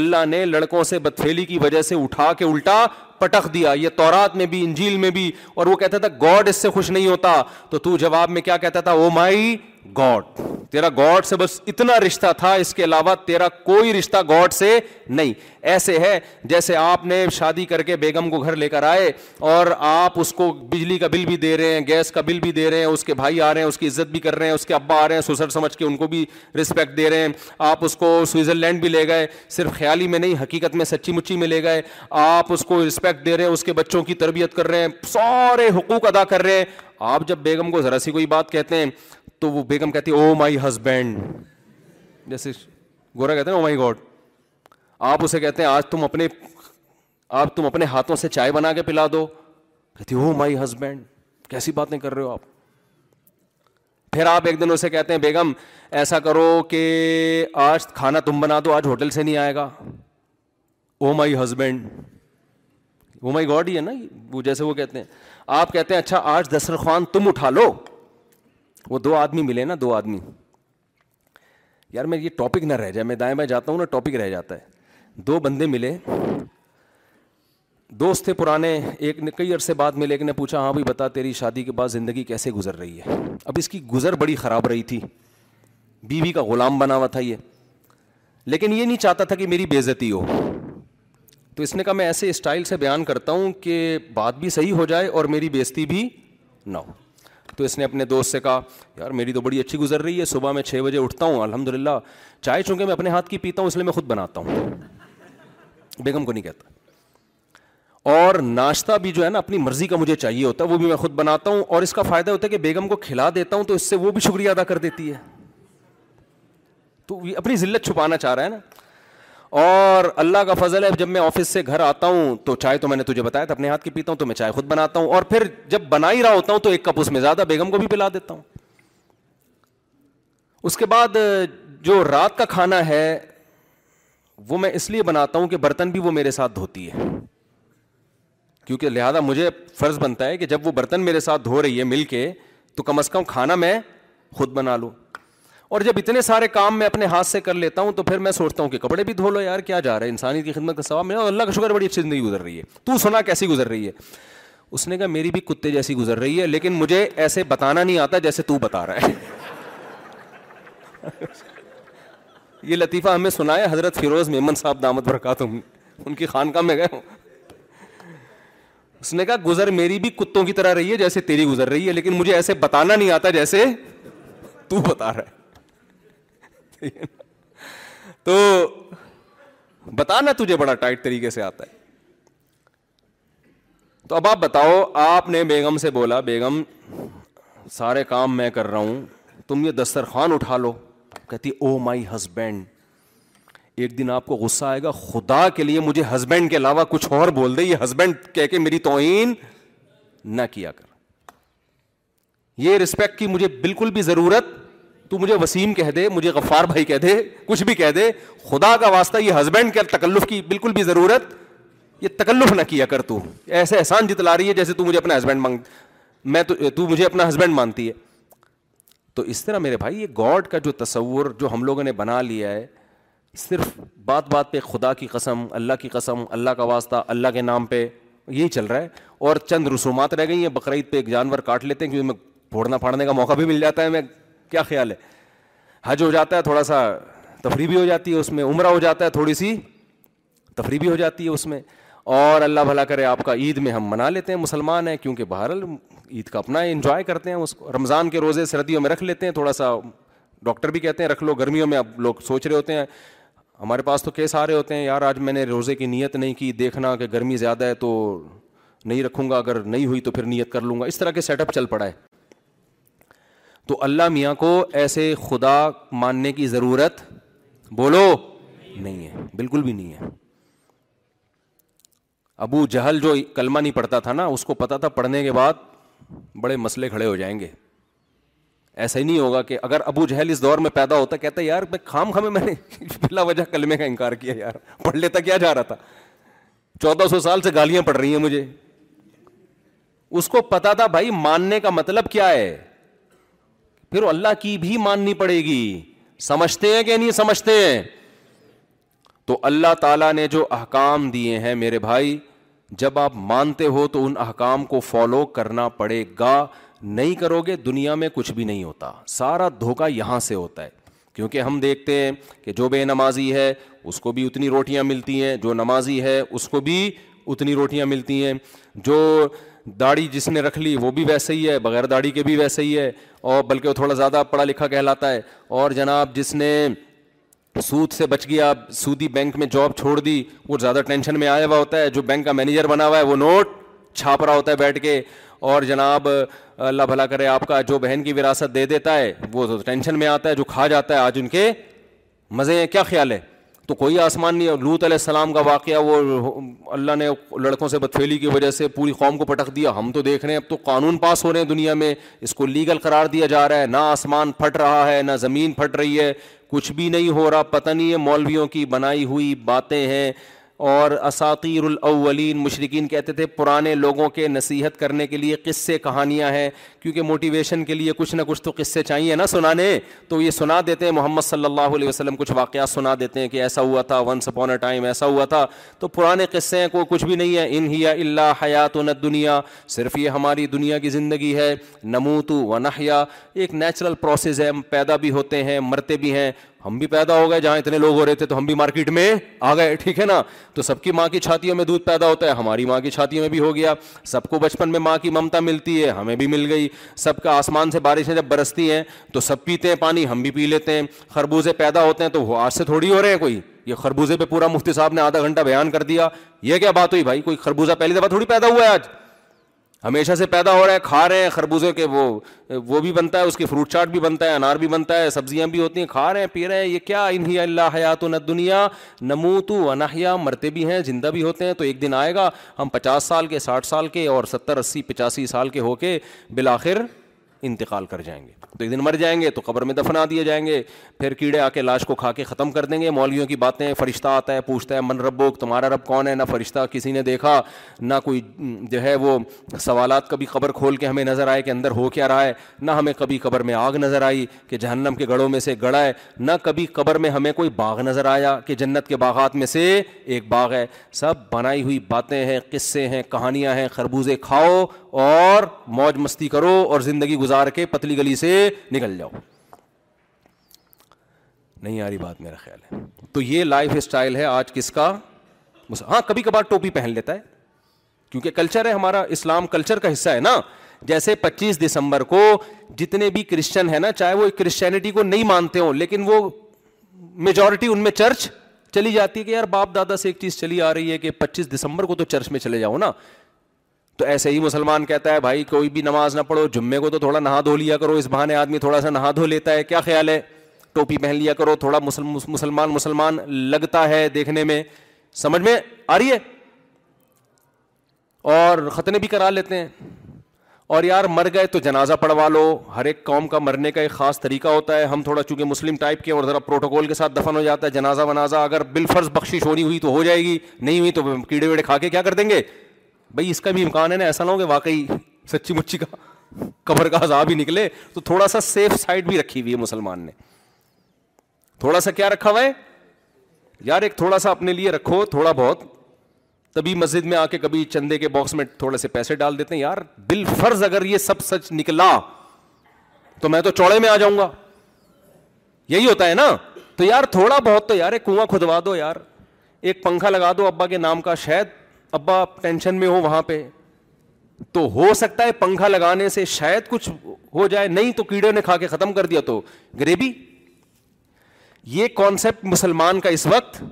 اللہ نے لڑکوں سے بدفیلی کی وجہ سے اٹھا کے الٹا پٹخ دیا یہ تورات میں بھی انجیل میں بھی اور وہ کہتا تھا گاڈ اس سے خوش نہیں ہوتا تو تو جواب میں کیا کہتا تھا او مائی گاڈ تیرا گاڈ سے بس اتنا رشتہ تھا اس کے علاوہ تیرا کوئی رشتہ گاڈ سے نہیں ایسے ہے جیسے آپ نے شادی کر کے بیگم کو گھر لے کر آئے اور آپ اس کو بجلی کا بل بھی دے رہے ہیں گیس کا بل بھی دے رہے ہیں اس کے بھائی آ رہے ہیں اس کی عزت بھی کر رہے ہیں اس کے ابا آ رہے ہیں سسر سمجھ کے ان کو بھی رسپیکٹ دے رہے ہیں آپ اس کو سوئٹزرلینڈ بھی لے گئے صرف خیالی میں نہیں حقیقت میں سچی مچی میں لے گئے آپ اس کو رسپیکٹ دے رہے ہیں اس کے بچوں کی تربیت کر رہے ہیں سارے حقوق ادا کر رہے ہیں آپ جب بیگم کو ذرا سی کوئی بات کہتے ہیں تو وہ بیگم کہتی ہے او مائی ہسبینڈ جیسے گورا کہتے ہیں او مائی گاڈ آپ اسے کہتے ہیں آج تم اپنے آپ تم اپنے ہاتھوں سے چائے بنا کے پلا دو کہتی ہو مائی ہسبینڈ کیسی بات نہیں کر رہے ہو آپ پھر آپ ایک دن اسے کہتے ہیں بیگم ایسا کرو کہ آج کھانا تم بنا دو آج ہوٹل سے نہیں آئے گا او my husband O my God ہی ہے نا وہ جیسے وہ کہتے ہیں آپ کہتے ہیں اچھا آج دسترخوان تم اٹھا لو وہ دو آدمی ملے نا دو آدمی یار میں یہ ٹاپک نہ رہ جائے میں دائیں بائیں جاتا ہوں نا ٹاپک رہ جاتا ہے دو بندے ملے دوست تھے پرانے ایک نے کئی عرصے بعد ملے ایک نے پوچھا ہاں بھائی بتا تیری شادی کے بعد زندگی کیسے گزر رہی ہے اب اس کی گزر بڑی خراب رہی تھی بیوی بی کا غلام بنا ہوا تھا یہ لیکن یہ نہیں چاہتا تھا کہ میری بےزتی ہو تو اس نے کہا میں ایسے اسٹائل سے بیان کرتا ہوں کہ بات بھی صحیح ہو جائے اور میری بےزتی بھی نہ ہو تو اس نے اپنے دوست سے کہا یار میری تو بڑی اچھی گزر رہی ہے صبح میں چھ بجے اٹھتا ہوں الحمد للہ چائے چونکہ میں اپنے ہاتھ کی پیتا ہوں اس لیے میں خود بناتا ہوں بیگم کو نہیں کہتا اور ناشتہ بھی جو ہے نا اپنی مرضی کا مجھے چاہیے ہوتا ہے وہ بھی میں خود بناتا ہوں اور اس کا فائدہ ہوتا ہے کہ بیگم کو کھلا دیتا ہوں تو اس سے وہ بھی شکریہ ادا کر دیتی ہے تو اپنی ذلت چھپانا چاہ رہا ہے نا اور اللہ کا فضل ہے جب میں آفس سے گھر آتا ہوں تو چائے تو میں نے تجھے بتایا تھا اپنے ہاتھ کی پیتا ہوں تو میں چائے خود بناتا ہوں اور پھر جب بنا ہی رہا ہوتا ہوں تو ایک کپ اس میں زیادہ بیگم کو بھی پلا دیتا ہوں اس کے بعد جو رات کا کھانا ہے وہ میں اس لیے بناتا ہوں کہ برتن بھی وہ میرے ساتھ دھوتی ہے کیونکہ لہذا مجھے فرض بنتا ہے کہ جب وہ برتن میرے ساتھ دھو رہی ہے مل کے تو کم از کم کھانا میں خود بنا لوں اور جب اتنے سارے کام میں اپنے ہاتھ سے کر لیتا ہوں تو پھر میں سوچتا ہوں کہ کپڑے بھی دھو لو یار کیا جا رہا ہے انسانی کی خدمت کا ثواب میں اللہ کا شکر بڑی اچھی زندگی گزر رہی ہے تو سنا کیسی گزر رہی ہے اس نے کہا میری بھی کتے جیسی گزر رہی ہے لیکن مجھے ایسے بتانا نہیں آتا جیسے تو بتا رہا ہے [LAUGHS] یہ لطیفہ ہمیں سنایا حضرت فیروز میمن صاحب دامت برکات تم ان کی خان میں گئے ہوں اس نے کہا گزر میری بھی کتوں کی طرح رہی ہے جیسے تیری گزر رہی ہے لیکن مجھے ایسے بتانا نہیں آتا جیسے تو بتا رہا ہے [LAUGHS] تو بتانا تجھے بڑا ٹائٹ طریقے سے آتا ہے تو اب آپ بتاؤ آپ نے بیگم سے بولا بیگم سارے کام میں کر رہا ہوں تم یہ دسترخوان اٹھا لو کہتی او مائی ہسبینڈ ایک دن آپ کو غصہ آئے گا خدا کے لیے مجھے ہسبینڈ کے علاوہ کچھ اور بول دے یہ ہسبینڈ کہہ کے میری توئین نہ کیا کر یہ رسپیکٹ کی مجھے بالکل بھی ضرورت تو مجھے وسیم کہہ دے مجھے غفار بھائی کہہ دے کچھ بھی کہہ دے خدا کا واسطہ یہ ہسبینڈ کے تکلف کی بالکل بھی ضرورت یہ تکلف نہ کیا کر تو ایسے احسان جتلا رہی ہے جیسے تو مجھے اپنا ہسبینڈ مانگ میں تو, مجھے اپنا ہسبینڈ مانتی ہے تو اس طرح میرے بھائی یہ گاڈ کا جو تصور جو ہم لوگوں نے بنا لیا ہے صرف بات بات پہ خدا کی قسم اللہ کی قسم اللہ کا واسطہ اللہ کے نام پہ یہی چل رہا ہے اور چند رسومات رہ گئی ہیں بقرعید پہ ایک جانور کاٹ لیتے ہیں کیونکہ میں پھوڑنا پھاڑنے کا موقع بھی مل جاتا ہے میں کیا خیال ہے حج ہو جاتا ہے تھوڑا سا تفریح بھی ہو جاتی ہے اس میں عمرہ ہو جاتا ہے تھوڑی سی تفریح بھی ہو جاتی ہے اس میں اور اللہ بھلا کرے آپ کا عید میں ہم منا لیتے ہیں مسلمان ہیں کیونکہ بہرحال عید کا اپنا انجوائے کرتے ہیں اس کو رمضان کے روزے سردیوں میں رکھ لیتے ہیں تھوڑا سا ڈاکٹر بھی کہتے ہیں رکھ لو گرمیوں میں اب لوگ سوچ رہے ہوتے ہیں ہمارے پاس تو کیس آ رہے ہوتے ہیں یار آج میں نے روزے کی نیت نہیں کی دیکھنا کہ گرمی زیادہ ہے تو نہیں رکھوں گا اگر نہیں ہوئی تو پھر نیت کر لوں گا اس طرح کے سیٹ اپ چل پڑا ہے تو اللہ میاں کو ایسے خدا ماننے کی ضرورت بولو نہیں ہے بالکل بھی نہیں ہے ابو جہل جو کلمہ نہیں پڑھتا تھا نا اس کو پتا تھا پڑھنے کے بعد بڑے مسئلے کھڑے ہو جائیں گے ایسا ہی نہیں ہوگا کہ اگر ابو جہل اس دور میں پیدا ہوتا کہتا ہے یار میں خام خامے میں نے پہلا [LAUGHS] وجہ کلمے کا انکار کیا یار پڑھ لیتا کیا جا رہا تھا چودہ سو سال سے گالیاں پڑ رہی ہیں مجھے اس کو پتا تھا بھائی ماننے کا مطلب کیا ہے پھر اللہ کی بھی ماننی پڑے گی سمجھتے ہیں کہ نہیں سمجھتے ہیں تو اللہ تعالیٰ نے جو احکام دیے ہیں میرے بھائی جب آپ مانتے ہو تو ان احکام کو فالو کرنا پڑے گا نہیں کرو گے دنیا میں کچھ بھی نہیں ہوتا سارا دھوکہ یہاں سے ہوتا ہے کیونکہ ہم دیکھتے ہیں کہ جو بے نمازی ہے اس کو بھی اتنی روٹیاں ملتی ہیں جو نمازی ہے اس کو بھی اتنی روٹیاں ملتی ہیں جو داڑھی جس نے رکھ لی وہ بھی ویسے ہی ہے بغیر داڑھی کے بھی ویسے ہی ہے اور بلکہ وہ تھوڑا زیادہ پڑھا لکھا کہلاتا ہے اور جناب جس نے سود سے بچ گیا سودی بینک میں جاب چھوڑ دی وہ زیادہ ٹینشن میں آیا ہوا ہوتا ہے جو بینک کا مینیجر بنا ہوا ہے وہ نوٹ چھاپ رہا ہوتا ہے بیٹھ کے اور جناب اللہ بھلا کرے آپ کا جو بہن کی وراثت دے دیتا ہے وہ ٹینشن میں آتا ہے جو کھا جاتا ہے آج ان کے مزے ہیں کیا خیال ہے تو کوئی آسمان نہیں لوت علیہ السلام کا واقعہ وہ اللہ نے لڑکوں سے بتفیلی کی وجہ سے پوری قوم کو پٹک دیا ہم تو دیکھ رہے ہیں اب تو قانون پاس ہو رہے ہیں دنیا میں اس کو لیگل قرار دیا جا رہا ہے نہ آسمان پھٹ رہا ہے نہ زمین پھٹ رہی ہے کچھ بھی نہیں ہو رہا پتہ نہیں مولویوں کی بنائی ہوئی باتیں ہیں اور اساطیر الاولین مشرقین کہتے تھے پرانے لوگوں کے نصیحت کرنے کے لیے قصے کہانیاں ہیں کیونکہ موٹیویشن کے لیے کچھ نہ کچھ تو قصے چاہیے نا سنانے تو یہ سنا دیتے ہیں محمد صلی اللہ علیہ وسلم کچھ واقعات سنا دیتے ہیں کہ ایسا ہوا تھا ونس اپون اے ٹائم ایسا ہوا تھا تو پرانے قصے ہیں کوئی کچھ بھی نہیں ہے ان ہی اللہ حیات و نت دنیا صرف یہ ہماری دنیا کی زندگی ہے نمو تو ونحیا ایک نیچرل پروسیز ہے ہم پیدا بھی ہوتے ہیں مرتے بھی ہیں ہم بھی پیدا ہو گئے جہاں اتنے لوگ ہو رہے تھے تو ہم بھی مارکیٹ میں آ گئے ٹھیک ہے نا تو سب کی ماں کی چھاتیوں میں دودھ پیدا ہوتا ہے ہماری ماں کی چھاتیوں میں بھی ہو گیا سب کو بچپن میں ماں کی ممتا ملتی ہے ہمیں بھی مل گئی سب کا آسمان سے بارشیں جب برستی ہیں تو سب پیتے ہیں پانی ہم بھی پی لیتے ہیں خربوزے پیدا ہوتے ہیں تو آج سے تھوڑی ہو رہے ہیں کوئی یہ خربوزے پہ پورا مفتی صاحب نے آدھا گھنٹہ بیان کر دیا یہ کیا بات ہوئی بھائی کوئی خربوزہ پہلی دفعہ تھوڑی پیدا ہوا ہے آج ہمیشہ سے پیدا ہو رہا ہے کھا رہے ہیں خربوزے کے وہ وہ بھی بنتا ہے اس کی فروٹ چاٹ بھی بنتا ہے انار بھی بنتا ہے سبزیاں بھی ہوتی ہیں کھا رہے ہیں پی رہے ہیں یہ کیا انہی اللہ حیات و نت دنیا نمو تو انہیا مرتے بھی ہیں زندہ بھی ہوتے ہیں تو ایک دن آئے گا ہم پچاس سال کے ساٹھ سال کے اور ستر اسی پچاسی سال کے ہو کے بالآخر انتقال کر جائیں گے تو ایک دن مر جائیں گے تو قبر میں دفنا دیے جائیں گے پھر کیڑے آ کے لاش کو کھا کے ختم کر دیں گے مولیوں کی باتیں فرشتہ آتا ہے پوچھتا ہے من ربو تمہارا رب کون ہے نہ فرشتہ کسی نے دیکھا نہ کوئی جو ہے وہ سوالات کبھی قبر کھول کے ہمیں نظر آئے کہ اندر ہو کیا رہا ہے نہ ہمیں کبھی قبر میں آگ نظر آئی کہ جہنم کے گڑھوں میں سے گڑا ہے نہ کبھی قبر میں ہمیں کوئی باغ نظر آیا کہ جنت کے باغات میں سے ایک باغ ہے سب بنائی ہوئی باتیں ہیں قصے ہیں کہانیاں ہیں خربوزے کھاؤ اور موج مستی کرو اور زندگی گزار کے پتلی گلی سے نکل جاؤ نہیں آ رہی بات میرا خیال ہے تو یہ لائف اسٹائل ہے آج کس کا ہاں کبھی کبھار ٹوپی پہن لیتا ہے کیونکہ کلچر ہے ہمارا اسلام کلچر کا حصہ ہے نا جیسے پچیس دسمبر کو جتنے بھی کرسچن ہیں نا چاہے وہ کرسچینٹی کو نہیں مانتے ہوں لیکن وہ میجورٹی ان میں چرچ چلی جاتی ہے کہ یار باپ دادا سے ایک چیز چلی آ رہی ہے کہ پچیس دسمبر کو تو چرچ میں چلے جاؤ نا تو ایسے ہی مسلمان کہتا ہے بھائی کوئی بھی نماز نہ پڑھو جمعے کو تو تھوڑا نہا دھو لیا کرو اس بہانے آدمی تھوڑا سا نہا دھو لیتا ہے کیا خیال ہے ٹوپی پہن لیا کرو تھوڑا مسلمان مسلمان لگتا ہے دیکھنے میں سمجھ میں آ رہی ہے اور ختنے بھی کرا لیتے ہیں اور یار مر گئے تو جنازہ پڑھوا لو ہر ایک قوم کا مرنے کا ایک خاص طریقہ ہوتا ہے ہم تھوڑا چونکہ مسلم ٹائپ کے اور ذرا پروٹوکول کے ساتھ دفن ہو جاتا ہے جنازہ ونازہ اگر بالفرض بخشش ہونی ہوئی تو ہو جائے گی نہیں ہوئی تو کیڑے ویڑے کھا کے کیا کر دیں گے بھائی اس کا بھی امکان ہے نا ایسا نہ ہو کہ واقعی سچی مچی کا قبر کا عذاب ہی نکلے تو تھوڑا سا سیف سائڈ بھی رکھی ہوئی ہے مسلمان نے تھوڑا سا کیا رکھا ہوا ہے یار ایک تھوڑا سا اپنے لیے رکھو تھوڑا بہت تبھی مسجد میں آ کے کبھی چندے کے باکس میں تھوڑے سے پیسے ڈال دیتے ہیں یار بال فرض اگر یہ سب سچ نکلا تو میں تو چوڑے میں آ جاؤں گا یہی ہوتا ہے نا تو یار تھوڑا بہت تو یار ایک کنواں کھدوا دو یار ایک پنکھا لگا دو ابا کے نام کا شاید ابا آپ ٹینشن میں ہو وہاں پہ تو ہو سکتا ہے پنکھا لگانے سے شاید کچھ ہو جائے نہیں تو کیڑے نے کھا کے ختم کر دیا تو گریبی یہ کانسیپٹ مسلمان کا اس وقت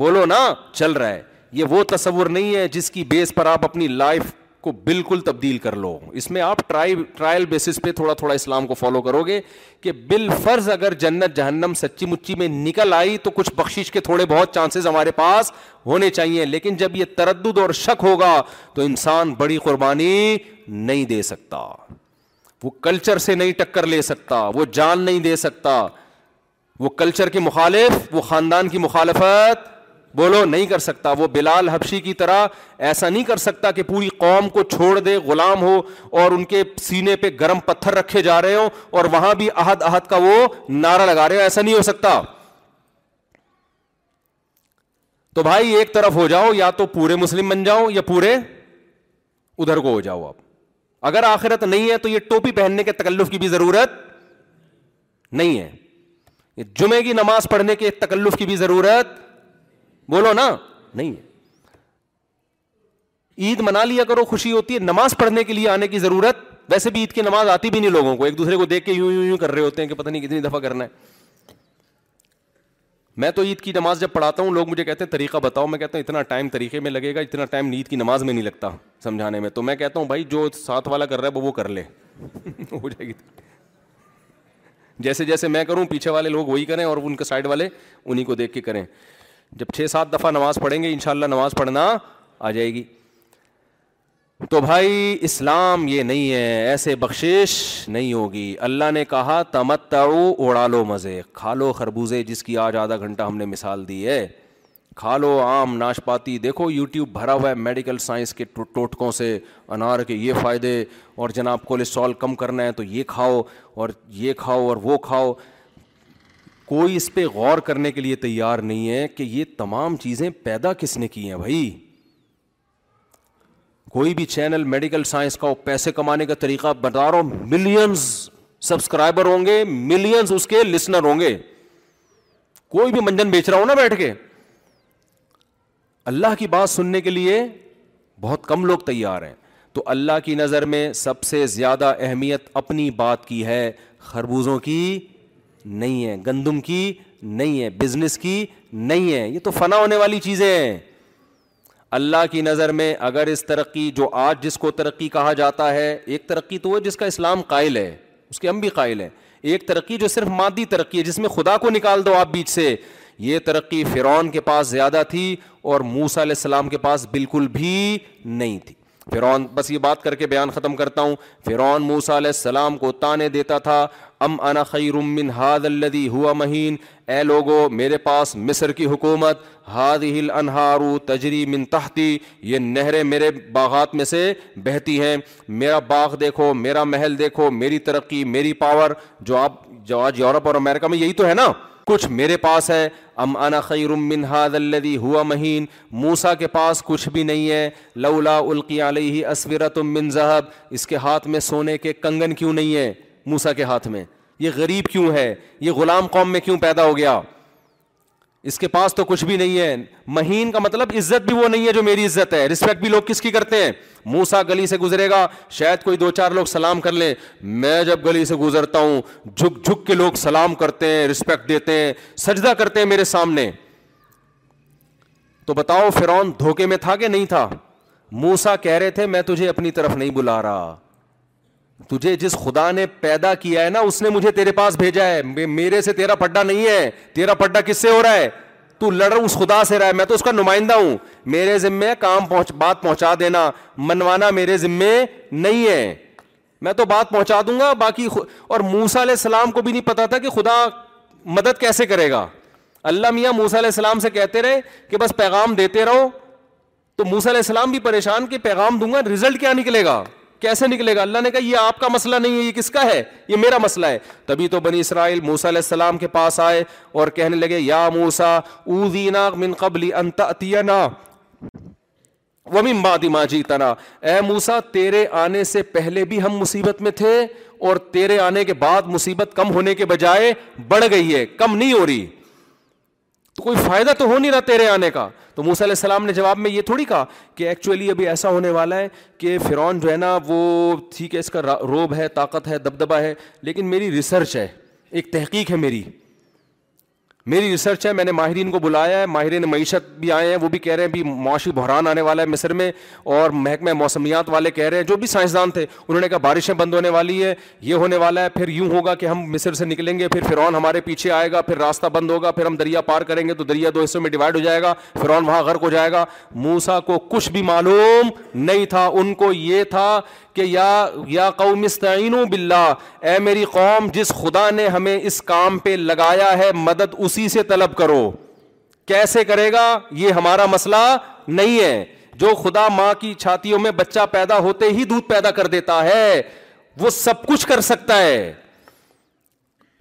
بولو نا چل رہا ہے یہ وہ تصور نہیں ہے جس کی بیس پر آپ اپنی لائف کو بالکل تبدیل کر لو اس میں آپ ٹرائی ٹرائل بیسس پہ تھوڑا تھوڑا اسلام کو فالو کرو گے کہ بال فرض اگر جنت جہنم سچی مچی میں نکل آئی تو کچھ بخش کے تھوڑے بہت چانسز ہمارے پاس ہونے چاہیے لیکن جب یہ تردد اور شک ہوگا تو انسان بڑی قربانی نہیں دے سکتا وہ کلچر سے نہیں ٹکر لے سکتا وہ جان نہیں دے سکتا وہ کلچر کے مخالف وہ خاندان کی مخالفت بولو نہیں کر سکتا وہ بلال حبشی کی طرح ایسا نہیں کر سکتا کہ پوری قوم کو چھوڑ دے غلام ہو اور ان کے سینے پہ گرم پتھر رکھے جا رہے ہو اور وہاں بھی عہد عہد کا وہ نعرہ لگا رہے ہو ایسا نہیں ہو سکتا تو بھائی ایک طرف ہو جاؤ یا تو پورے مسلم بن جاؤ یا پورے ادھر کو ہو جاؤ آپ اگر آخرت نہیں ہے تو یہ ٹوپی پہننے کے تکلف کی بھی ضرورت نہیں ہے جمعے کی نماز پڑھنے کے تکلف کی بھی ضرورت بولو نا نہیں ہے عید منا لیا کرو خوشی ہوتی ہے نماز پڑھنے کے لیے آنے کی ضرورت ویسے بھی عید کی نماز آتی بھی نہیں لوگوں کو ایک دوسرے کو دیکھ کے یوں یوں یوں کر رہے ہوتے ہیں کہ پتہ نہیں کتنی دفعہ کرنا ہے میں تو عید کی نماز جب پڑھاتا ہوں لوگ مجھے کہتے ہیں طریقہ بتاؤ میں کہتا ہوں اتنا ٹائم طریقے میں لگے گا اتنا ٹائم عید کی نماز میں نہیں لگتا سمجھانے میں تو میں کہتا ہوں بھائی جو ساتھ والا کر رہا ہے وہ وہ کر لے [LAUGHS] ہو جائے گی جیسے جیسے میں کروں پیچھے والے لوگ وہی کریں اور ان کے سائڈ والے انہیں کو دیکھ کے کریں جب چھ سات دفعہ نماز پڑھیں گے انشاءاللہ نماز پڑھنا آ جائے گی تو بھائی اسلام یہ نہیں ہے ایسے بخشش نہیں ہوگی اللہ نے کہا تمت اڑا لو مزے کھا لو خربوزے جس کی آج آدھا گھنٹہ ہم نے مثال دی ہے کھا لو آم ناشپاتی دیکھو یوٹیوب بھرا ہوا ہے میڈیکل سائنس کے ٹوٹکوں سے انار کے یہ فائدے اور جناب کولیسٹرول کم کرنا ہے تو یہ کھاؤ اور یہ کھاؤ اور وہ کھاؤ کوئی اس پہ غور کرنے کے لیے تیار نہیں ہے کہ یہ تمام چیزیں پیدا کس نے کی ہیں بھائی کوئی بھی چینل میڈیکل سائنس کا پیسے کمانے کا طریقہ بتا رہا ہوں ملینز سبسکرائبر ہوں گے ملینس اس کے لسنر ہوں گے کوئی بھی منجن بیچ رہا ہوں نا بیٹھ کے اللہ کی بات سننے کے لیے بہت کم لوگ تیار ہیں تو اللہ کی نظر میں سب سے زیادہ اہمیت اپنی بات کی ہے خربوزوں کی نہیں ہے گندم کی نہیں ہے بزنس کی نہیں ہے یہ تو فنا ہونے والی چیزیں ہیں اللہ کی نظر میں اگر اس ترقی جو آج جس کو ترقی کہا جاتا ہے ایک ترقی تو وہ جس کا اسلام قائل ہے اس کے ہم بھی قائل ہیں ایک ترقی جو صرف مادی ترقی ہے جس میں خدا کو نکال دو آپ بیچ سے یہ ترقی فرعون کے پاس زیادہ تھی اور موسا علیہ السلام کے پاس بالکل بھی نہیں تھی فرعون بس یہ بات کر کے بیان ختم کرتا ہوں فرعون موسا علیہ السلام کو تانے دیتا تھا ام انا خیر من ہاد الذي ہوا مہین اے لوگو میرے پاس مصر کی حکومت ہاد ہل انہارو تجری تحتی یہ نہریں میرے باغات میں سے بہتی ہیں میرا باغ دیکھو میرا محل دیکھو میری ترقی میری پاور جو آپ جو آج یورپ اور امریکہ میں یہی تو ہے نا کچھ میرے پاس ہے ام انا خیر من ہاد الذي ہوا مہین موسا کے پاس کچھ بھی نہیں ہے لولا القی علیہ اسورت من ذہب اس کے ہاتھ میں سونے کے کنگن کیوں نہیں ہے موسا کے ہاتھ میں یہ غریب کیوں ہے یہ غلام قوم میں کیوں پیدا ہو گیا اس کے پاس تو کچھ بھی نہیں ہے مہین کا مطلب عزت بھی وہ نہیں ہے جو میری عزت ہے رسپیکٹ بھی لوگ کس کی کرتے ہیں موسا گلی سے گزرے گا شاید کوئی دو چار لوگ سلام کر لیں میں جب گلی سے گزرتا ہوں جھک جھک کے لوگ سلام کرتے ہیں رسپیکٹ دیتے ہیں سجدہ کرتے ہیں میرے سامنے تو بتاؤ فرون دھوکے میں تھا کہ نہیں تھا موسا کہہ رہے تھے میں تجھے اپنی طرف نہیں بلا رہا تجھے جس خدا نے پیدا کیا ہے نا اس نے مجھے تیرے پاس بھیجا ہے میرے سے تیرا پڈا نہیں ہے تیرا پڈا کس سے ہو رہا ہے تو لڑ اس خدا سے رہا ہے میں تو اس کا نمائندہ ہوں میرے ذمے کام پہنچ بات پہنچا دینا منوانا میرے ذمے نہیں ہے میں تو بات پہنچا دوں گا باقی اور موسا علیہ السلام کو بھی نہیں پتا تھا کہ خدا مدد کیسے کرے گا اللہ میاں موسا علیہ السلام سے کہتے رہے کہ بس پیغام دیتے رہو تو موسا علیہ السلام بھی پریشان کہ پیغام دوں گا رزلٹ کیا نکلے گا کیسے نکلے گا اللہ نے کہا یہ آپ کا مسئلہ نہیں ہے یہ کس کا ہے یہ میرا مسئلہ ہے تبھی تو بنی اسرائیل موسا علیہ السلام کے پاس آئے اور کہنے لگے یا موسا من قبل ومن بعد ما جیتنا اے موسا تیرے آنے سے پہلے بھی ہم مصیبت میں تھے اور تیرے آنے کے بعد مصیبت کم ہونے کے بجائے بڑھ گئی ہے کم نہیں ہو رہی تو کوئی فائدہ تو ہو نہیں رہا تیرے آنے کا تو موسیٰ علیہ السلام نے جواب میں یہ تھوڑی کہا کہ ایکچولی ابھی ایسا ہونے والا ہے کہ فرعون جو ہے نا وہ ٹھیک ہے اس کا روب ہے طاقت ہے دبدبا ہے لیکن میری ریسرچ ہے ایک تحقیق ہے میری میری ریسرچ ہے میں نے ماہرین کو بلایا ہے ماہرین معیشت بھی آئے ہیں وہ بھی کہہ رہے ہیں بھی معاشی بحران آنے والا ہے مصر میں اور محکمہ موسمیات والے کہہ رہے ہیں جو بھی سائنسدان تھے انہوں نے کہا بارشیں بند ہونے والی ہے یہ ہونے والا ہے پھر یوں ہوگا کہ ہم مصر سے نکلیں گے پھر فرعون ہمارے پیچھے آئے گا پھر راستہ بند ہوگا پھر ہم دریا پار کریں گے تو دریا دو حصوں میں ڈیوائڈ ہو جائے گا فرعون وہاں غرق ہو جائے گا موسا کو کچھ بھی معلوم نہیں تھا ان کو یہ تھا کہ یا قوم باللہ اے میری قوم جس خدا نے ہمیں اس کام پہ لگایا ہے مدد اسی سے طلب کرو کیسے کرے گا یہ ہمارا مسئلہ نہیں ہے جو خدا ماں کی چھاتیوں میں بچہ پیدا ہوتے ہی دودھ پیدا کر دیتا ہے وہ سب کچھ کر سکتا ہے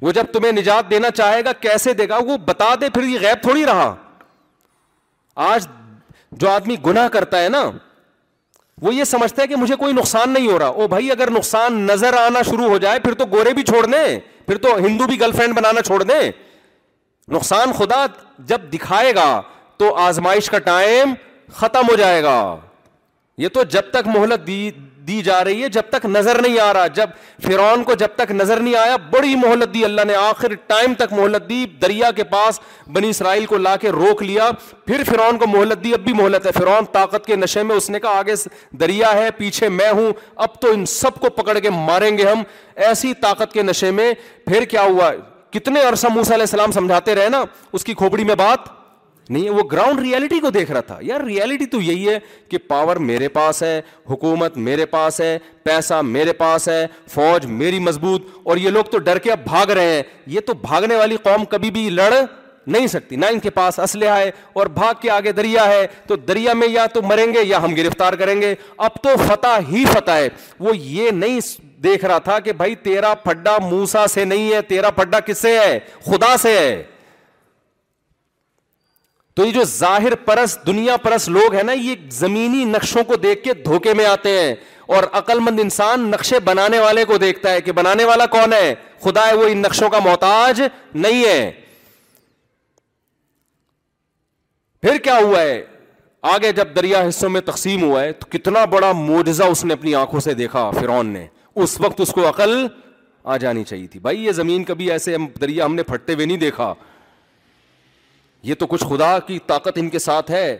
وہ جب تمہیں نجات دینا چاہے گا کیسے دے گا وہ بتا دے پھر یہ غیب تھوڑی رہا آج جو آدمی گناہ کرتا ہے نا وہ یہ سمجھتا ہے کہ مجھے کوئی نقصان نہیں ہو رہا وہ بھائی اگر نقصان نظر آنا شروع ہو جائے پھر تو گورے بھی چھوڑ دیں پھر تو ہندو بھی گرل فرینڈ بنانا چھوڑ دیں نقصان خدا جب دکھائے گا تو آزمائش کا ٹائم ختم ہو جائے گا یہ تو جب تک دی دی جا رہی ہے جب تک نظر نہیں آ رہا جب فرعون کو جب تک نظر نہیں آیا بڑی مہلت دی اللہ نے آخر ٹائم تک مہلت دی دریا کے پاس بنی اسرائیل کو لا کے روک لیا پھر فرعون کو مہلت دی اب بھی مہلت ہے فرعون طاقت کے نشے میں اس نے کہا آگے دریا ہے پیچھے میں ہوں اب تو ان سب کو پکڑ کے ماریں گے ہم ایسی طاقت کے نشے میں پھر کیا ہوا کتنے عرصہ موسیٰ علیہ السلام سمجھاتے رہے نا اس کی کھوپڑی میں بات نہیں وہ گراؤنڈ ریالٹی کو دیکھ رہا تھا یار ریالٹی تو یہی ہے کہ پاور میرے پاس ہے حکومت میرے پاس ہے پیسہ میرے پاس ہے فوج میری مضبوط اور یہ لوگ تو ڈر کے اب بھاگ رہے ہیں یہ تو بھاگنے والی قوم کبھی بھی لڑ نہیں سکتی نہ ان کے پاس اسلحہ ہے اور بھاگ کے آگے دریا ہے تو دریا میں یا تو مریں گے یا ہم گرفتار کریں گے اب تو فتح ہی فتح ہے وہ یہ نہیں دیکھ رہا تھا کہ بھائی تیرا پھڈا موسا سے نہیں ہے تیرا پھڈا کس سے ہے خدا سے ہے تو یہ جو ظاہر پرس دنیا پرس لوگ ہیں نا یہ زمینی نقشوں کو دیکھ کے دھوکے میں آتے ہیں اور عقل مند انسان نقشے بنانے والے کو دیکھتا ہے کہ بنانے والا کون ہے خدا ہے وہ ان نقشوں کا محتاج نہیں ہے پھر کیا ہوا ہے آگے جب دریا حصوں میں تقسیم ہوا ہے تو کتنا بڑا معجزہ اس نے اپنی آنکھوں سے دیکھا فرون نے اس وقت اس کو عقل آ جانی چاہیے تھی بھائی یہ زمین کبھی ایسے دریا ہم نے پھٹتے ہوئے نہیں دیکھا یہ تو کچھ خدا کی طاقت ان کے ساتھ ہے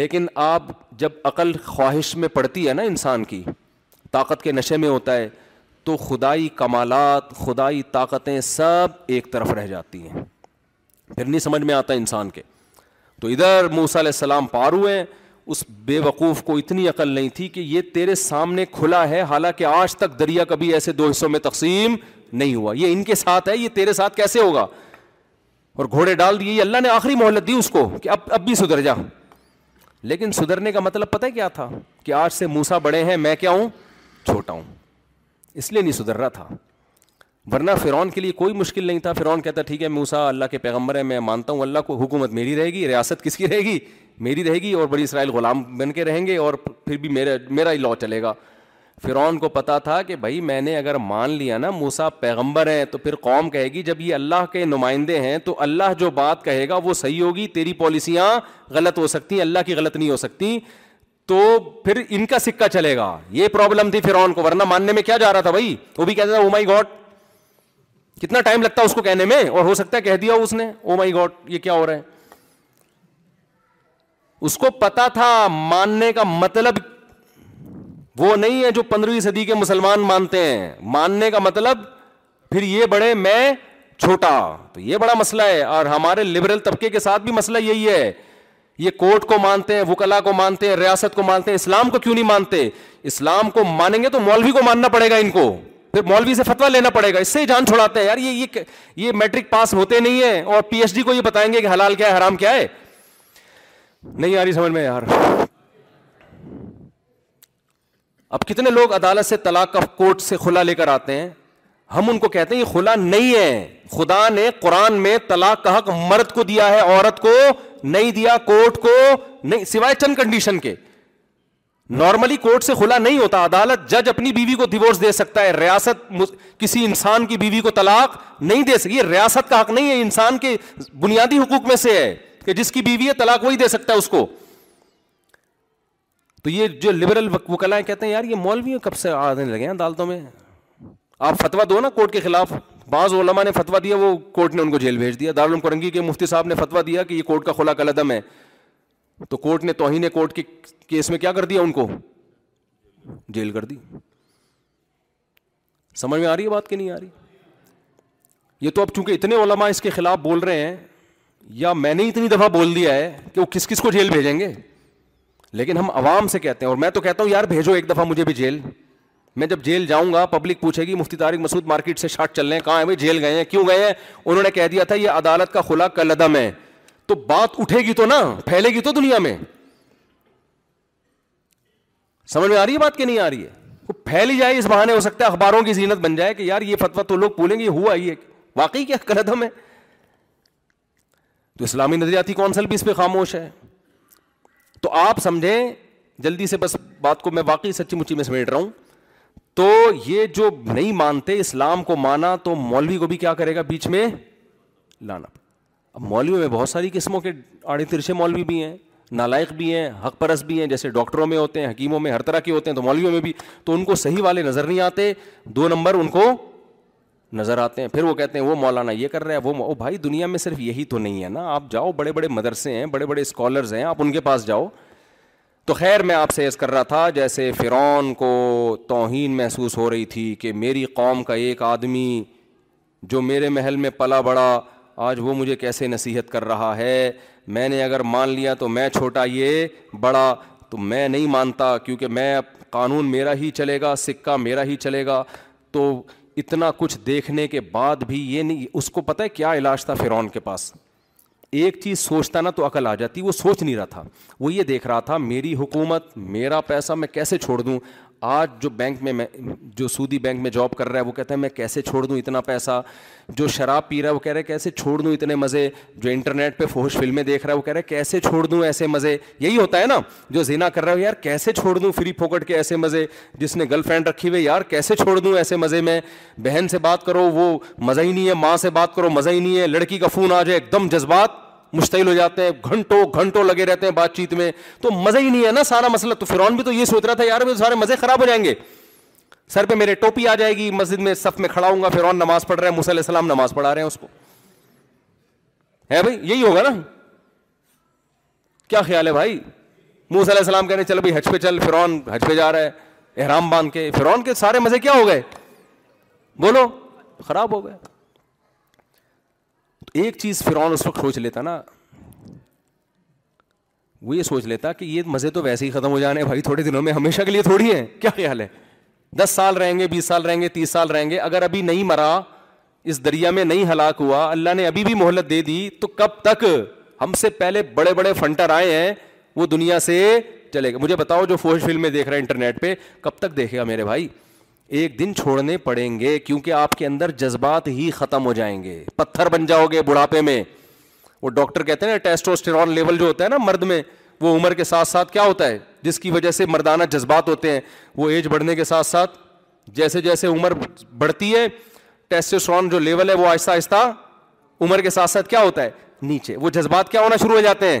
لیکن آپ جب عقل خواہش میں پڑتی ہے نا انسان کی طاقت کے نشے میں ہوتا ہے تو خدائی کمالات خدائی طاقتیں سب ایک طرف رہ جاتی ہیں پھر نہیں سمجھ میں آتا انسان کے تو ادھر موسیٰ علیہ السلام پار ہوئے اس بے وقوف کو اتنی عقل نہیں تھی کہ یہ تیرے سامنے کھلا ہے حالانکہ آج تک دریا کبھی ایسے دو حصوں میں تقسیم نہیں ہوا یہ ان کے ساتھ ہے یہ تیرے ساتھ کیسے ہوگا اور گھوڑے ڈال دیے اللہ نے آخری مہلت دی اس کو کہ اب اب بھی سدھر جا لیکن سدھرنے کا مطلب پتہ کیا تھا کہ آج سے موسا بڑے ہیں میں کیا ہوں چھوٹا ہوں اس لیے نہیں سدھر رہا تھا ورنہ فرعون کے لیے کوئی مشکل نہیں تھا فرعون کہتا ٹھیک ہے موسا اللہ کے پیغمبر ہے میں مانتا ہوں اللہ کو حکومت میری رہے گی ریاست کس کی رہے گی میری رہے گی اور بڑی اسرائیل غلام بن کے رہیں گے اور پھر بھی میرا میرا ہی لا چلے گا فرعون کو پتا تھا کہ بھائی میں نے اگر مان لیا نا موسا پیغمبر ہے تو پھر قوم کہے گی جب یہ اللہ کے نمائندے ہیں تو اللہ جو بات کہے گا وہ صحیح ہوگی تیری پالیسیاں غلط ہو سکتی اللہ کی غلط نہیں ہو سکتی تو پھر ان کا سکہ چلے گا یہ پرابلم تھی فرعون کو ورنہ ماننے میں کیا جا رہا تھا بھائی وہ بھی کہتا تھا او مائی گاڈ کتنا ٹائم لگتا اس کو کہنے میں اور ہو سکتا ہے کہہ دیا اس نے او مائی گاڈ یہ کیا ہو رہا ہے اس کو پتا تھا ماننے کا مطلب وہ نہیں ہے جو پندرہویں صدی کے مسلمان مانتے ہیں ماننے کا مطلب پھر یہ بڑے میں چھوٹا تو یہ بڑا مسئلہ ہے اور ہمارے لبرل طبقے کے ساتھ بھی مسئلہ یہی ہے یہ کورٹ کو مانتے ہیں وکلا کو مانتے ہیں ریاست کو مانتے ہیں اسلام کو کیوں نہیں مانتے اسلام کو مانیں گے تو مولوی کو ماننا پڑے گا ان کو پھر مولوی سے فتوا لینا پڑے گا اس سے ہی جان چھوڑاتے ہیں یار یہ میٹرک پاس ہوتے نہیں ہے اور پی ایچ ڈی کو یہ بتائیں گے کہ حلال کیا ہے حرام کیا ہے نہیں یاری سمجھ میں یار اب کتنے لوگ عدالت سے طلاق کا کورٹ سے کھلا لے کر آتے ہیں ہم ان کو کہتے ہیں یہ کھلا نہیں ہے خدا نے قرآن میں طلاق کا حق مرد کو دیا ہے عورت کو نہیں دیا کورٹ کو نہیں سوائے چند کنڈیشن کے نارملی کورٹ سے کھلا نہیں ہوتا عدالت جج اپنی بیوی کو ڈیوس دے سکتا ہے ریاست کسی انسان کی بیوی کو طلاق نہیں دے سکتی ریاست کا حق نہیں ہے انسان کے بنیادی حقوق میں سے ہے کہ جس کی بیوی ہے طلاق وہی دے سکتا ہے اس کو تو یہ جو لبرل وکلا کلائیں کہتے ہیں یار یہ مولویوں کب سے آنے لگے ہیں عدالتوں میں آپ فتوا دو نا کورٹ کے خلاف بعض علماء نے فتوا دیا وہ کورٹ نے ان کو جیل بھیج دیا دارالعلوم کرنگی کے مفتی صاحب نے فتوا دیا کہ یہ کورٹ کا کھلا قلعم ہے تو کورٹ نے توہین کورٹ کے کیس میں کیا کر دیا ان کو جیل کر دی سمجھ میں آ رہی ہے بات کہ نہیں آ رہی یہ تو اب چونکہ اتنے علما اس کے خلاف بول رہے ہیں یا میں نے اتنی دفعہ بول دیا ہے کہ وہ کس کس کو جیل بھیجیں گے لیکن ہم عوام سے کہتے ہیں اور میں تو کہتا ہوں یار بھیجو ایک دفعہ مجھے بھی جیل میں جب جیل جاؤں گا پبلک پوچھے گی مفتی تارک مسود مارکیٹ سے شاٹ چل رہے ہیں کہاں بھائی جیل گئے ہیں کیوں گئے ہیں انہوں نے کہہ دیا تھا یہ عدالت کا خلا کا لدم ہے تو بات اٹھے گی تو نا پھیلے گی تو دنیا میں سمجھ میں آ رہی ہے بات کہ نہیں آ رہی ہے وہ پھیل ہی جائے اس بہانے ہو سکتا ہے اخباروں کی زینت بن جائے کہ یار یہ فتویٰ تو لوگ بولیں گے ہوا ہی ہے واقعی کیا کلدم ہے تو اسلامی نظریاتی کونسل بھی اس پہ خاموش ہے تو آپ سمجھیں جلدی سے بس بات کو میں واقعی سچی مچی میں سمیٹ رہا ہوں تو یہ جو نہیں مانتے اسلام کو مانا تو مولوی کو بھی کیا کرے گا بیچ میں لانا اب مولویوں میں بہت ساری قسموں کے آڑے ترشے مولوی بھی ہیں نالائق بھی ہیں حق پرس بھی ہیں جیسے ڈاکٹروں میں ہوتے ہیں حکیموں میں ہر طرح کے ہوتے ہیں تو مولویوں میں بھی تو ان کو صحیح والے نظر نہیں آتے دو نمبر ان کو نظر آتے ہیں پھر وہ کہتے ہیں وہ مولانا یہ کر رہے ہیں وہ بھائی دنیا میں صرف یہی تو نہیں ہے نا آپ جاؤ بڑے بڑے مدرسے ہیں بڑے بڑے اسکالرز ہیں آپ ان کے پاس جاؤ تو خیر میں آپ سے ایس کر رہا تھا جیسے فرعون کو توہین محسوس ہو رہی تھی کہ میری قوم کا ایک آدمی جو میرے محل میں پلا بڑا آج وہ مجھے کیسے نصیحت کر رہا ہے میں نے اگر مان لیا تو میں چھوٹا یہ بڑا تو میں نہیں مانتا کیونکہ میں قانون میرا ہی چلے گا سکہ میرا ہی چلے گا تو اتنا کچھ دیکھنے کے بعد بھی یہ نہیں اس کو پتا ہے کیا علاج تھا فرعون کے پاس ایک چیز سوچتا نا تو عقل آ جاتی وہ سوچ نہیں رہا تھا وہ یہ دیکھ رہا تھا میری حکومت میرا پیسہ میں کیسے چھوڑ دوں آج جو بینک میں میں جو سودی بینک میں جاب کر رہا ہے وہ کہتا ہے میں کیسے چھوڑ دوں اتنا پیسہ جو شراب پی رہا ہے وہ کہہ رہے کیسے چھوڑ دوں اتنے مزے جو انٹرنیٹ پہ فوہش فلمیں دیکھ رہا ہے وہ کہہ رہے کیسے چھوڑ دوں ایسے مزے یہی ہوتا ہے نا جو زینا کر رہا ہے یار کیسے چھوڑ دوں فری پھوکٹ کے ایسے مزے جس نے گرل فرینڈ رکھی ہوئی یار کیسے چھوڑ دوں ایسے مزے میں بہن سے بات کرو وہ مزہ ہی نہیں ہے ماں سے بات کرو مزہ ہی نہیں ہے لڑکی کا فون آ جائے ایک دم جذبات مشتعل ہو جاتے ہیں گھنٹوں گھنٹوں لگے رہتے ہیں بات چیت میں تو مزہ ہی نہیں ہے نا سارا مسئلہ تو فرعون بھی تو یہ سوچ رہا تھا یار میرے سارے مزے خراب ہو جائیں گے سر پہ میرے ٹوپی آ جائے گی مسجد میں صف میں کھڑا ہوں گا فرعون نماز پڑھ رہا ہے علیہ السلام نماز پڑھا رہے ہیں اس کو ہے بھائی یہی ہوگا نا کیا خیال ہے بھائی موس علیہ السلام کہنے چل بھائی حج پہ چل فرعون حج پہ جا رہا ہے احرام باندھ کے فرعون کے سارے مزے کیا ہو گئے بولو خراب ہو گئے ایک چیز فرعون اس وقت سوچ لیتا نا وہ یہ سوچ لیتا کہ یہ مزے تو ویسے ہی ختم ہو جانے بھائی تھوڑے دنوں میں ہمیشہ کے لیے تھوڑی ہے کیا خیال ہے دس سال رہیں گے بیس سال رہیں گے تیس سال رہیں گے اگر ابھی نہیں مرا اس دریا میں نہیں ہلاک ہوا اللہ نے ابھی بھی مہلت دے دی تو کب تک ہم سے پہلے بڑے بڑے فنٹر آئے ہیں وہ دنیا سے چلے گئے مجھے بتاؤ جو فوج فلمیں دیکھ رہے ہیں انٹرنیٹ پہ کب تک دیکھے گا میرے بھائی ایک دن چھوڑنے پڑیں گے کیونکہ آپ کے اندر جذبات ہی ختم ہو جائیں گے پتھر بن جاؤ گے بڑھاپے میں وہ ڈاکٹر کہتے ہیں نا ٹیسٹوسٹرون لیول جو ہوتا ہے نا مرد میں وہ عمر کے ساتھ ساتھ کیا ہوتا ہے جس کی وجہ سے مردانہ جذبات ہوتے ہیں وہ ایج بڑھنے کے ساتھ ساتھ جیسے جیسے عمر بڑھتی ہے ٹیسٹوسٹرون جو لیول ہے وہ آہستہ آہستہ عمر کے ساتھ ساتھ کیا ہوتا ہے نیچے وہ جذبات کیا ہونا شروع ہو جاتے ہیں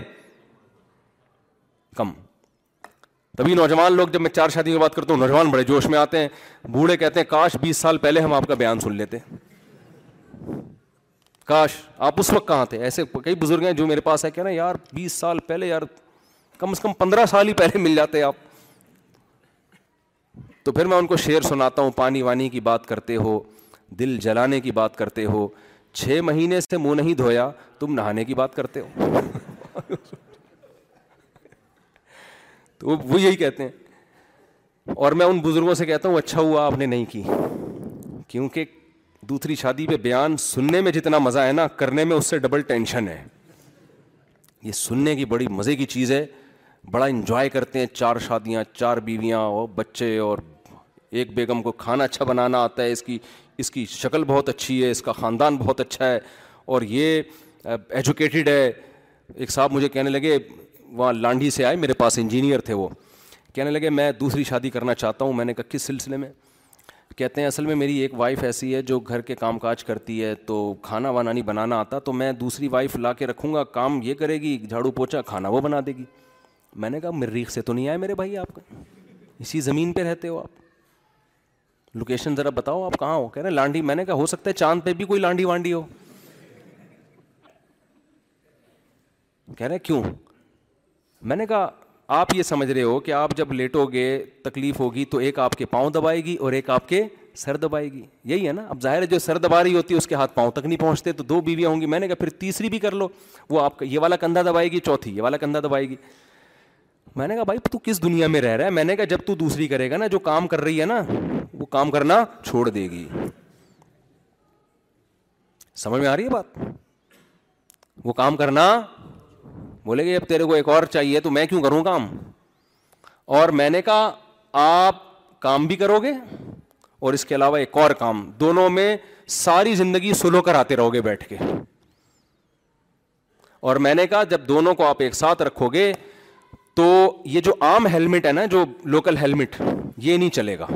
کم تبھی نوجوان لوگ جب میں چار شادیوں کی بات کرتا ہوں نوجوان بڑے جوش میں آتے ہیں بوڑھے کہتے ہیں کاش بیس سال پہلے ہم آپ کا بیان سن لیتے کاش آپ اس وقت کہاں تھے ایسے کئی بزرگ ہیں جو میرے پاس ہے کہ نا یار بیس سال پہلے یار کم از کم پندرہ سال ہی پہلے مل جاتے آپ تو پھر میں ان کو شعر سناتا ہوں پانی وانی کی بات کرتے ہو دل جلانے کی بات کرتے ہو چھ مہینے سے منہ نہیں دھویا تم نہانے کی بات کرتے ہو [LAUGHS] تو وہ یہی کہتے ہیں اور میں ان بزرگوں سے کہتا ہوں اچھا ہوا آپ نے نہیں کی کیونکہ دوسری شادی پہ بیان سننے میں جتنا مزہ ہے نا کرنے میں اس سے ڈبل ٹینشن ہے یہ سننے کی بڑی مزے کی چیز ہے بڑا انجوائے کرتے ہیں چار شادیاں چار بیویاں اور بچے اور ایک بیگم کو کھانا اچھا بنانا آتا ہے اس کی اس کی شکل بہت اچھی ہے اس کا خاندان بہت اچھا ہے اور یہ ایجوکیٹڈ ہے ایک صاحب مجھے کہنے لگے وہاں لانڈھی سے آئے میرے پاس انجینئر تھے وہ کہنے لگے میں دوسری شادی کرنا چاہتا ہوں میں نے کہا کس سلسلے میں کہتے ہیں اصل میں میری ایک وائف ایسی ہے جو گھر کے کام کاج کرتی ہے تو کھانا وانا نہیں بنانا آتا تو میں دوسری وائف لا کے رکھوں گا کام یہ کرے گی جھاڑو پوچھا کھانا وہ بنا دے گی میں نے کہا مریخ سے تو نہیں آئے میرے بھائی آپ کا اسی زمین پہ رہتے ہو آپ لوکیشن ذرا بتاؤ آپ کہاں ہو کہہ رہے ہیں لانڈی میں نے کہا ہو سکتا ہے چاند پہ بھی کوئی لانڈی وانڈی ہو کہہ رہے کیوں میں نے کہا آپ یہ سمجھ رہے ہو کہ آپ جب لیٹو گے تکلیف ہوگی تو ایک آپ کے پاؤں دبائے گی اور ایک آپ کے سر دبائے گی یہی ہے نا اب ظاہر ہے جو سر دبا رہی ہوتی ہے اس کے ہاتھ پاؤں تک نہیں پہنچتے تو دو بیویاں ہوں گی میں نے کہا پھر تیسری بھی کر لو وہ آپ کا یہ والا کندھا دبائے گی چوتھی یہ والا کندھا دبائے گی میں نے کہا بھائی تو کس دنیا میں رہ رہا ہے میں نے کہا جب تو دوسری کرے گا نا جو کام کر رہی ہے نا وہ کام کرنا چھوڑ دے گی سمجھ میں آ رہی ہے بات وہ کام کرنا بولے گا جب تیرے کو ایک اور چاہیے تو میں کیوں کروں کام اور میں نے کہا آپ کام بھی کرو گے اور اس کے علاوہ ایک اور کام دونوں میں ساری زندگی سلو کر آتے رہو گے بیٹھ کے اور میں نے کہا جب دونوں کو آپ ایک ساتھ رکھو گے تو یہ جو عام ہیلمٹ ہے نا جو لوکل ہیلمٹ یہ نہیں چلے گا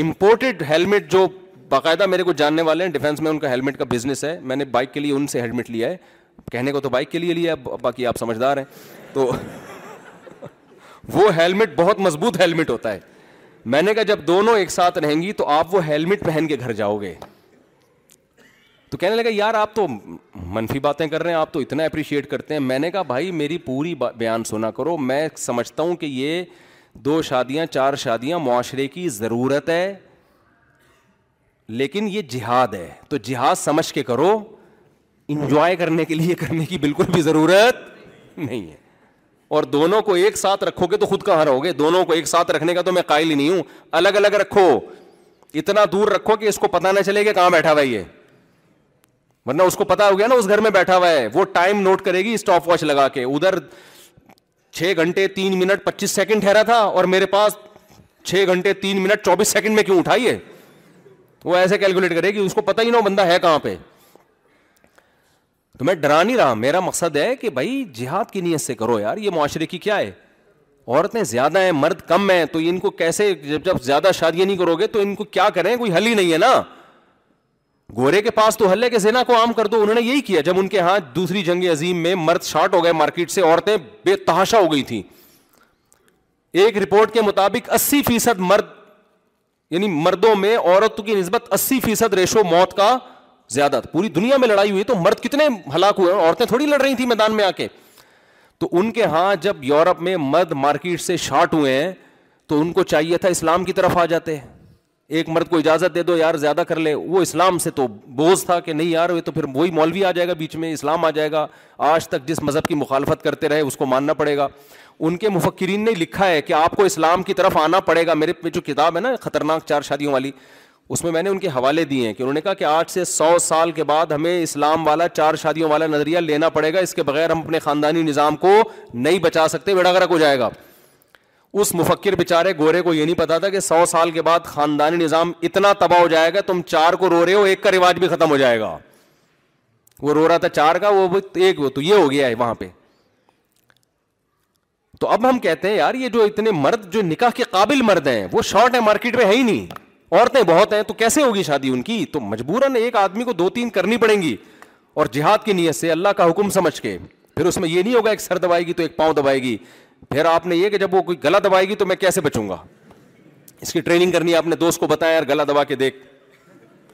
امپورٹڈ ہیلمٹ جو باقاعدہ میرے کو جاننے والے ہیں ڈیفینس میں ان کا ہیلمٹ کا بزنس ہے میں نے بائک کے لیے ان سے ہیلمٹ لیا ہے کہنے کو تو بائک کے لیے لیا باقی آپ سمجھدار ہیں تو وہ ہیلمٹ بہت مضبوط ہیلمٹ ہوتا ہے میں نے کہا جب دونوں ایک ساتھ رہیں گی تو آپ وہ ہیلمٹ پہن کے گھر جاؤ گے تو کہنے لگا یار آپ تو منفی باتیں کر رہے ہیں آپ تو اتنا اپریشیٹ کرتے ہیں میں نے کہا بھائی میری پوری بیان سنا کرو میں سمجھتا ہوں کہ یہ دو شادیاں چار شادیاں معاشرے کی ضرورت ہے لیکن یہ جہاد ہے تو جہاد سمجھ کے کرو انجوائے کرنے کے لیے کرنے کی بالکل بھی ضرورت نہیں ہے اور دونوں کو ایک ساتھ رکھو گے تو خود کہاں رہو گے دونوں کو ایک ساتھ رکھنے کا تو میں قائل ہی نہیں ہوں الگ الگ رکھو اتنا دور رکھو کہ اس کو پتا نہ چلے گا کہاں بیٹھا ہوا یہ ورنہ اس کو پتا ہو گیا نا اس گھر میں بیٹھا ہوا ہے وہ ٹائم نوٹ کرے گی اسٹاپ واچ لگا کے ادھر چھ گھنٹے تین منٹ پچیس سیکنڈ ٹھہرا تھا اور میرے پاس چھ گھنٹے تین منٹ چوبیس سیکنڈ میں کیوں اٹھائیے وہ ایسے کیلکولیٹ کرے گی اس کو پتا ہی نہ بندہ ہے کہاں پہ تو میں ڈرا نہیں رہا میرا مقصد ہے کہ بھائی جہاد کی نیت سے کرو یار یہ معاشرے کی کیا ہے عورتیں زیادہ ہیں مرد کم ہیں تو ان کو کیسے جب جب زیادہ شادیاں نہیں کرو گے تو ان کو کیا کریں کوئی حل ہی نہیں ہے نا گورے کے پاس تو حل ہے کہ زینا کو عام کر دو انہوں نے یہی کیا جب ان کے ہاں دوسری جنگ عظیم میں مرد شارٹ ہو گئے مارکیٹ سے عورتیں بے تحاشا ہو گئی تھیں ایک رپورٹ کے مطابق اسی فیصد مرد یعنی مردوں میں عورتوں کی نسبت اسی فیصد ریشو موت کا زیادہ پوری دنیا میں لڑائی ہوئی تو مرد کتنے ہلاک ہوئے عورتیں تھوڑی لڑ رہی تھیں میدان میں آ کے تو ان کے ہاں جب یورپ میں مرد مارکیٹ سے شارٹ ہوئے ہیں تو ان کو چاہیے تھا اسلام کی طرف آ جاتے ایک مرد کو اجازت دے دو یار زیادہ کر لے وہ اسلام سے تو بوجھ تھا کہ نہیں یار وہ تو پھر وہی مولوی آ جائے گا بیچ میں اسلام آ جائے گا آج تک جس مذہب کی مخالفت کرتے رہے اس کو ماننا پڑے گا ان کے مفکرین نے لکھا ہے کہ آپ کو اسلام کی طرف آنا پڑے گا میرے پہ جو کتاب ہے نا خطرناک چار شادیوں والی اس میں میں نے ان کے حوالے دیے ہیں کہ انہوں نے کہا کہ آٹھ سے سو سال کے بعد ہمیں اسلام والا چار شادیوں والا نظریہ لینا پڑے گا اس کے بغیر ہم اپنے خاندانی نظام کو نہیں بچا سکتے بیڑا گرک ہو جائے گا اس مفکر بےچارے گورے کو یہ نہیں پتا تھا کہ سو سال کے بعد خاندانی نظام اتنا تباہ ہو جائے گا تم چار کو رو رہے ہو ایک کا رواج بھی ختم ہو جائے گا وہ رو رہا تھا چار کا وہ ایک وہ تو یہ ہو گیا ہے وہاں پہ تو اب ہم کہتے ہیں یار یہ جو اتنے مرد جو نکاح کے قابل مرد ہیں وہ شارٹ ہے مارکیٹ میں ہے ہی نہیں عورتیں بہت ہیں تو کیسے ہوگی شادی ان کی تو مجبوراً ایک آدمی کو دو تین کرنی پڑیں گی اور جہاد کی نیت سے اللہ کا حکم سمجھ کے پھر اس میں یہ نہیں ہوگا ایک سر دبائے گی تو ایک پاؤں دبائے گی پھر آپ نے یہ کہ جب وہ کوئی گلا دبائے گی تو میں کیسے بچوں گا اس کی ٹریننگ کرنی آپ نے دوست کو بتایا یار گلا دبا کے دیکھ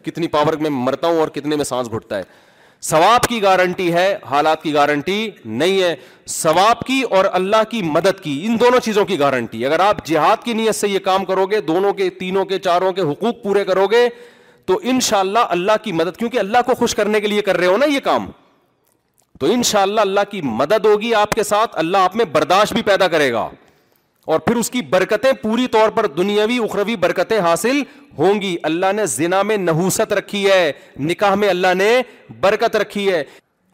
کتنی پاور میں مرتا ہوں اور کتنے میں سانس گھٹتا ہے ثواب کی گارنٹی ہے حالات کی گارنٹی نہیں ہے ثواب کی اور اللہ کی مدد کی ان دونوں چیزوں کی گارنٹی اگر آپ جہاد کی نیت سے یہ کام کرو گے دونوں کے تینوں کے چاروں کے حقوق پورے کرو گے تو ان شاء اللہ اللہ کی مدد کیونکہ اللہ کو خوش کرنے کے لیے کر رہے ہو نا یہ کام تو ان شاء اللہ اللہ کی مدد ہوگی آپ کے ساتھ اللہ آپ میں برداشت بھی پیدا کرے گا اور پھر اس کی برکتیں پوری طور پر دنیاوی اخروی برکتیں حاصل ہوں گی اللہ نے زنا میں نحوست رکھی ہے نکاح میں اللہ نے برکت رکھی ہے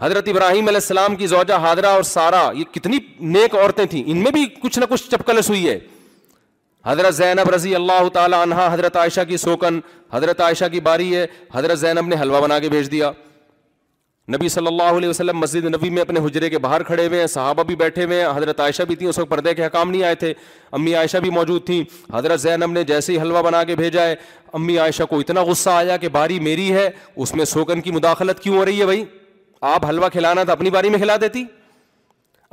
حضرت ابراہیم علیہ السلام کی زوجہ حاضرہ اور سارا یہ کتنی نیک عورتیں تھیں ان میں بھی کچھ نہ کچھ چپکلس ہوئی ہے حضرت زینب رضی اللہ تعالی عنہا حضرت عائشہ کی سوکن حضرت عائشہ کی باری ہے حضرت زینب نے حلوہ بنا کے بھیج دیا نبی صلی اللہ علیہ وسلم مسجد نبی میں اپنے حجرے کے باہر کھڑے ہوئے ہیں صحابہ بھی بیٹھے ہوئے ہیں حضرت عائشہ بھی تھیں اس وقت پردے کے حکام نہیں آئے تھے امی عائشہ بھی موجود تھیں حضرت زینب نے جیسے ہی حلوہ بنا کے بھیجا ہے امی عائشہ کو اتنا غصہ آیا کہ باری میری ہے اس میں سوکن کی مداخلت کیوں ہو رہی ہے بھائی آپ حلوہ کھلانا تھا اپنی باری میں کھلا دیتی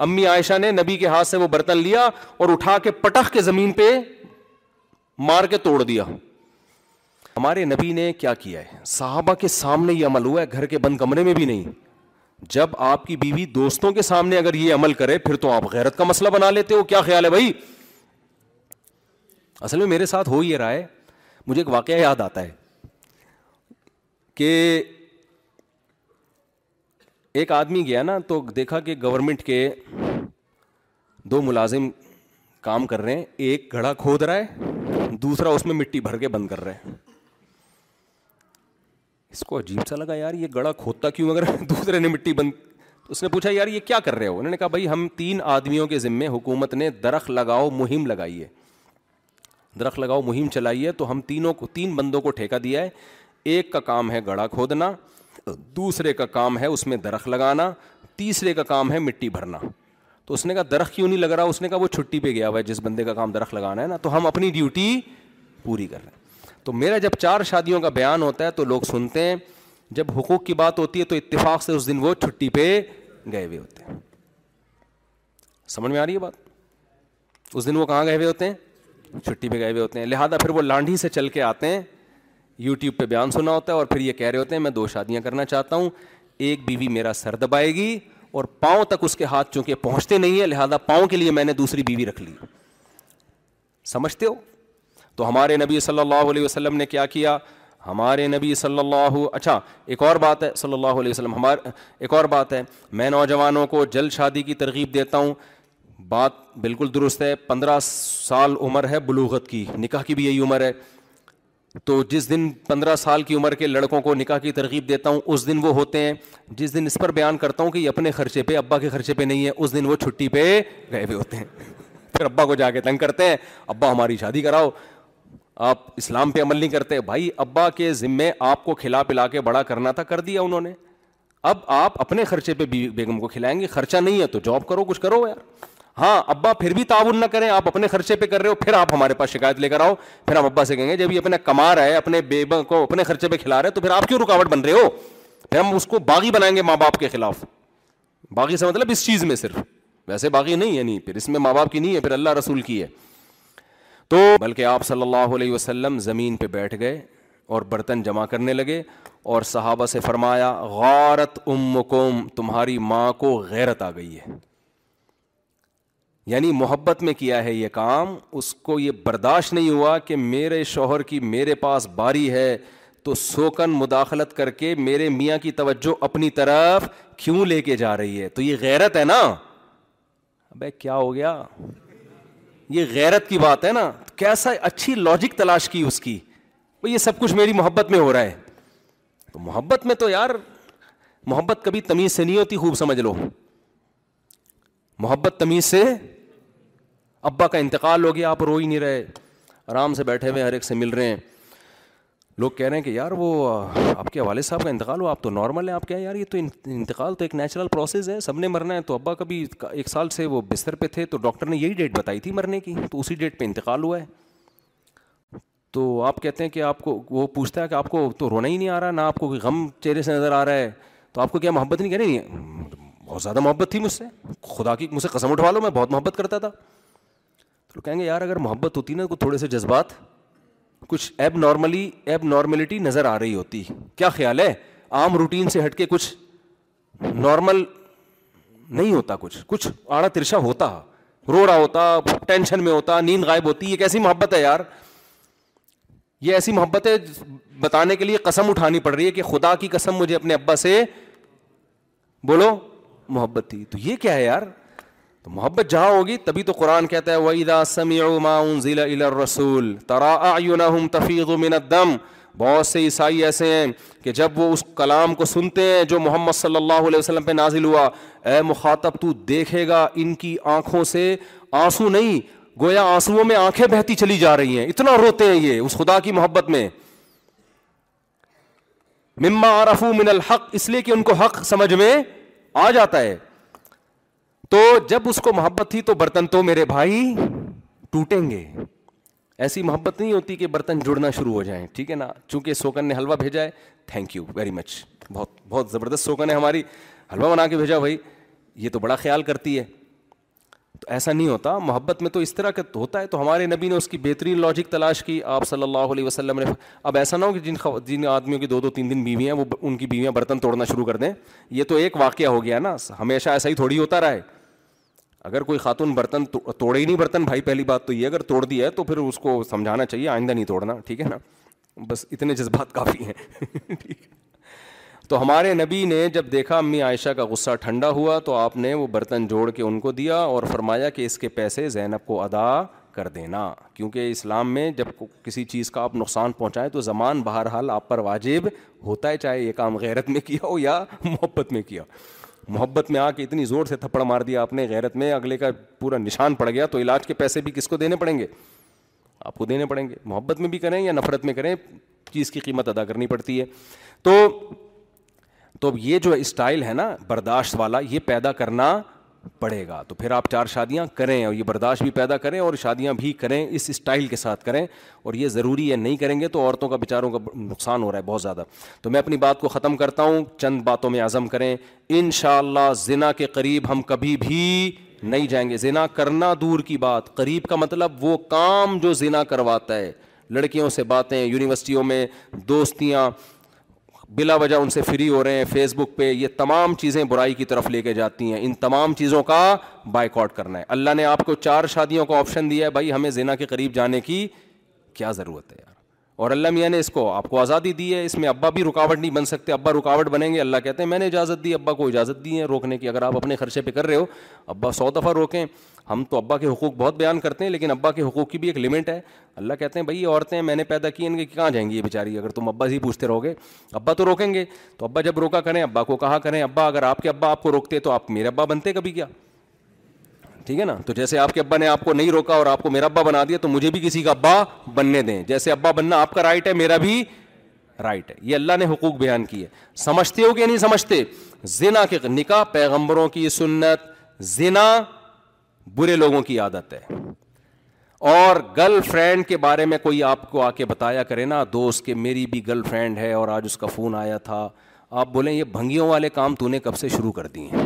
امی عائشہ نے نبی کے ہاتھ سے وہ برتن لیا اور اٹھا کے پٹخ کے زمین پہ مار کے توڑ دیا ہمارے نبی نے کیا کیا ہے صحابہ کے سامنے یہ عمل ہوا ہے گھر کے بند کمرے میں بھی نہیں جب آپ کی بیوی دوستوں کے سامنے اگر یہ عمل کرے پھر تو آپ غیرت کا مسئلہ بنا لیتے ہو کیا خیال ہے بھائی اصل میں میرے ساتھ ہو یہ رائے مجھے ایک واقعہ یاد آتا ہے کہ ایک آدمی گیا نا تو دیکھا کہ گورنمنٹ کے دو ملازم کام کر رہے ہیں ایک گھڑا کھود رہا ہے دوسرا اس میں مٹی بھر کے بند کر رہا ہے اس کو عجیب سا لگا یار یہ گڑا کھودتا کیوں اگر [LAUGHS] دوسرے نے مٹی بند اس نے پوچھا یار یہ کیا کر رہے ہو انہوں نے کہا بھائی ہم تین آدمیوں کے ذمے حکومت نے درخت لگاؤ مہم لگائی ہے درخت لگاؤ مہم چلائی ہے تو ہم تینوں کو تین بندوں کو ٹھیکہ دیا ہے ایک کا کام ہے گڑا کھودنا دوسرے کا کام ہے اس میں درخت لگانا تیسرے کا کام ہے مٹی بھرنا تو اس نے کہا درخت کیوں نہیں لگ رہا اس نے کہا وہ چھٹی پہ گیا ہوا ہے جس بندے کا کام درخت لگانا ہے نا تو ہم اپنی ڈیوٹی پوری کر رہے ہیں تو میرا جب چار شادیوں کا بیان ہوتا ہے تو لوگ سنتے ہیں جب حقوق کی بات ہوتی ہے تو اتفاق سے اس دن وہ چھٹی پہ گئے ہوئے ہوتے ہیں سمجھ میں آ رہی ہے بات اس دن وہ کہاں گئے ہوئے ہوتے ہیں چھٹی پہ گئے ہوئے ہوتے ہیں لہذا پھر وہ لانڈھی سے چل کے آتے ہیں یوٹیوب پہ بیان سنا ہوتا ہے اور پھر یہ کہہ رہے ہوتے ہیں میں دو شادیاں کرنا چاہتا ہوں ایک بیوی میرا سر دبائے گی اور پاؤں تک اس کے ہاتھ چونکہ پہنچتے نہیں ہیں لہٰذا پاؤں کے لیے میں نے دوسری بیوی رکھ لی سمجھتے ہو تو ہمارے نبی صلی اللہ علیہ وسلم نے کیا کیا ہمارے نبی صلی اللہ اچھا ایک اور بات ہے صلی اللہ علیہ وسلم ہمارے ایک اور بات ہے میں نوجوانوں کو جلد شادی کی ترغیب دیتا ہوں بات بالکل درست ہے پندرہ سال عمر ہے بلوغت کی نکاح کی بھی یہی عمر ہے تو جس دن پندرہ سال کی عمر کے لڑکوں کو نکاح کی ترغیب دیتا ہوں اس دن وہ ہوتے ہیں جس دن اس پر بیان کرتا ہوں کہ یہ اپنے خرچے پہ ابا کے خرچے پہ نہیں ہے اس دن وہ چھٹی پہ گئے ہوئے ہوتے ہیں پھر ابا کو جا کے تنگ کرتے ہیں ابا ہماری شادی کراؤ آپ اسلام پہ عمل نہیں کرتے بھائی ابا کے ذمے آپ کو کھلا پلا کے بڑا کرنا تھا کر دیا انہوں نے اب آپ اپنے خرچے پہ بیگم کو کھلائیں گے خرچہ نہیں ہے تو جاب کرو کچھ کرو یار ہاں ابا پھر بھی تعاون نہ کریں آپ اپنے خرچے پہ کر رہے ہو پھر آپ ہمارے پاس شکایت لے کر آؤ پھر ہم ابا سے کہیں گے جب یہ اپنا کما رہا ہے اپنے بیبا کو اپنے خرچے پہ کھلا رہے تو پھر آپ کیوں رکاوٹ بن رہے ہو پھر ہم اس کو باغی بنائیں گے ماں باپ کے خلاف باغی سے مطلب اس چیز میں صرف ویسے باغی نہیں ہے نہیں یعنی پھر اس میں ماں باپ کی نہیں ہے پھر اللہ رسول کی ہے تو بلکہ آپ صلی اللہ علیہ وسلم زمین پہ بیٹھ گئے اور برتن جمع کرنے لگے اور صحابہ سے فرمایا غارت امکم تمہاری ماں کو غیرت آ گئی ہے یعنی محبت میں کیا ہے یہ کام اس کو یہ برداشت نہیں ہوا کہ میرے شوہر کی میرے پاس باری ہے تو سوکن مداخلت کر کے میرے میاں کی توجہ اپنی طرف کیوں لے کے جا رہی ہے تو یہ غیرت ہے نا ابے کیا ہو گیا یہ غیرت کی بات ہے نا کیسا اچھی لاجک تلاش کی اس کی وہ یہ سب کچھ میری محبت میں ہو رہا ہے تو محبت میں تو یار محبت کبھی تمیز سے نہیں ہوتی خوب سمجھ لو محبت تمیز سے ابا کا انتقال ہو گیا آپ رو ہی نہیں رہے آرام سے بیٹھے ہوئے ہر ایک سے مل رہے ہیں لوگ کہہ رہے ہیں کہ یار وہ آپ کے والد صاحب کا انتقال ہو آپ تو نارمل ہیں آپ کیا یار یہ تو انتقال تو ایک نیچرل پروسیس ہے سب نے مرنا ہے تو ابا کبھی ایک سال سے وہ بستر پہ تھے تو ڈاکٹر نے یہی ڈیٹ بتائی تھی مرنے کی تو اسی ڈیٹ پہ انتقال ہوا ہے تو آپ کہتے ہیں کہ آپ کو وہ پوچھتا ہے کہ آپ کو تو رونا ہی نہیں آ رہا نہ آپ کو کوئی غم چہرے سے نظر آ رہا ہے تو آپ کو کیا محبت نہیں کہہ رہی ہے بہت زیادہ محبت تھی مجھ سے خدا کی مجھ سے قسم اٹھوا لو میں بہت محبت کرتا تھا تو کہیں گے یار اگر محبت ہوتی نا تو تھوڑے سے جذبات کچھ ایب نارملی ایب نارملٹی نظر آ رہی ہوتی کیا خیال ہے عام روٹین سے ہٹ کے کچھ نارمل نہیں ہوتا کچھ کچھ آڑا ترشا ہوتا رو رہا ہوتا ٹینشن میں ہوتا نیند غائب ہوتی یہ کیسی محبت ہے یار یہ ایسی محبت ہے بتانے کے لیے قسم اٹھانی پڑ رہی ہے کہ خدا کی قسم مجھے اپنے ابا سے بولو محبت تھی تو یہ کیا ہے یار تو محبت جہاں ہوگی تبھی تو قرآن کہتا ہے وَإِذَا سَمِعُوا مَا أُنزِلَ إِلَى الرَّسُولِ أَعْيُنَهُمْ تَفِيضُ مِنَ بہت سے عیسائی ایسے ہیں کہ جب وہ اس کلام کو سنتے ہیں جو محمد صلی اللہ علیہ وسلم پہ نازل ہوا اے مخاطب تو دیکھے گا ان کی آنکھوں سے آنسو نہیں گویا آنسوؤں میں آنکھیں بہتی چلی جا رہی ہیں اتنا روتے ہیں یہ اس خدا کی محبت میں مما رف من الحق اس لیے کہ ان کو حق سمجھ میں آ جاتا ہے تو جب اس کو محبت تھی تو برتن تو میرے بھائی ٹوٹیں گے ایسی محبت نہیں ہوتی کہ برتن جڑنا شروع ہو جائیں ٹھیک ہے نا چونکہ سوکن نے حلوہ بھیجا ہے تھینک یو ویری مچ بہت بہت زبردست سوکن ہے ہماری حلوہ بنا کے بھیجا بھائی یہ تو بڑا خیال کرتی ہے تو ایسا نہیں ہوتا محبت میں تو اس طرح کا ہوتا ہے تو ہمارے نبی نے اس کی بہترین لاجک تلاش کی آپ صلی اللہ علیہ وسلم نے اب ایسا نہ ہو کہ جن جن آدمیوں کی دو دو تین دن بیویاں ہیں وہ ان کی بیویاں برتن توڑنا شروع کر دیں یہ تو ایک واقعہ ہو گیا نا ہمیشہ ایسا ہی تھوڑی ہوتا رہا ہے اگر کوئی خاتون برتن توڑے ہی نہیں برتن بھائی پہلی بات تو یہ اگر توڑ دیا ہے تو پھر اس کو سمجھانا چاہیے آئندہ نہیں توڑنا ٹھیک ہے نا بس اتنے جذبات کافی ہیں [LAUGHS] تو ہمارے نبی نے جب دیکھا امی عائشہ کا غصہ ٹھنڈا ہوا تو آپ نے وہ برتن جوڑ کے ان کو دیا اور فرمایا کہ اس کے پیسے زینب کو ادا کر دینا کیونکہ اسلام میں جب کسی چیز کا آپ نقصان پہنچائیں تو زمان بہرحال آپ پر واجب ہوتا ہے چاہے یہ کام غیرت میں کیا ہو یا محبت میں کیا محبت میں آ کے اتنی زور سے تھپڑ مار دیا آپ نے غیرت میں اگلے کا پورا نشان پڑ گیا تو علاج کے پیسے بھی کس کو دینے پڑیں گے آپ کو دینے پڑیں گے محبت میں بھی کریں یا نفرت میں کریں چیز کی قیمت ادا کرنی پڑتی ہے تو تو یہ جو اسٹائل ہے نا برداشت والا یہ پیدا کرنا پڑے گا تو پھر آپ چار شادیاں کریں اور یہ برداشت بھی پیدا کریں اور شادیاں بھی کریں اس اسٹائل کے ساتھ کریں اور یہ ضروری ہے نہیں کریں گے تو عورتوں کا بیچاروں کا نقصان ہو رہا ہے بہت زیادہ تو میں اپنی بات کو ختم کرتا ہوں چند باتوں میں عزم کریں ان شاء اللہ ذنا کے قریب ہم کبھی بھی نہیں جائیں گے ذنا کرنا دور کی بات قریب کا مطلب وہ کام جو زنا کرواتا ہے لڑکیوں سے باتیں یونیورسٹیوں میں دوستیاں بلا وجہ ان سے فری ہو رہے ہیں فیس بک پہ یہ تمام چیزیں برائی کی طرف لے کے جاتی ہیں ان تمام چیزوں کا بائیکاٹ کرنا ہے اللہ نے آپ کو چار شادیوں کا آپشن دیا ہے بھائی ہمیں زینا کے قریب جانے کی کیا ضرورت ہے یار اور اللہ میاں نے اس کو آپ کو آزادی دی ہے اس میں ابا بھی رکاوٹ نہیں بن سکتے ابا رکاوٹ بنیں گے اللہ کہتے ہیں میں نے اجازت دی ابا کو اجازت دی ہے روکنے کی اگر آپ اپنے خرچے پہ کر رہے ہو ابا سو دفعہ روکیں ہم تو ابا کے حقوق بہت بیان کرتے ہیں لیکن ابا کے حقوق کی بھی ایک لمٹ ہے اللہ کہتے ہیں بھائی عورتیں میں نے پیدا کی ان کی کہاں جائیں گی یہ بیچاری اگر تم ابا ہی پوچھتے رہو گے ابا تو روکیں گے تو ابا جب روکا کریں ابا کو کہا کریں ابا اگر آپ کے ابا آپ کو روکتے تو آپ میرے ابا بنتے کبھی کیا ٹھیک ہے نا تو جیسے آپ کے ابا نے آپ کو نہیں روکا اور آپ کو میرا ابا بنا دیا تو مجھے بھی کسی کا ابا بننے دیں جیسے ابا بننا آپ کا رائٹ ہے میرا بھی رائٹ ہے یہ اللہ نے حقوق بیان کیے ہے سمجھتے ہو کہ نہیں سمجھتے زنا کے نکاح پیغمبروں کی سنت زنا برے لوگوں کی عادت ہے اور گرل فرینڈ کے بارے میں کوئی آپ کو آ کے بتایا کرے نا دوست کے میری بھی گرل فرینڈ ہے اور آج اس کا فون آیا تھا آپ بولیں یہ بھنگیوں والے کام تو نے کب سے شروع کر دیے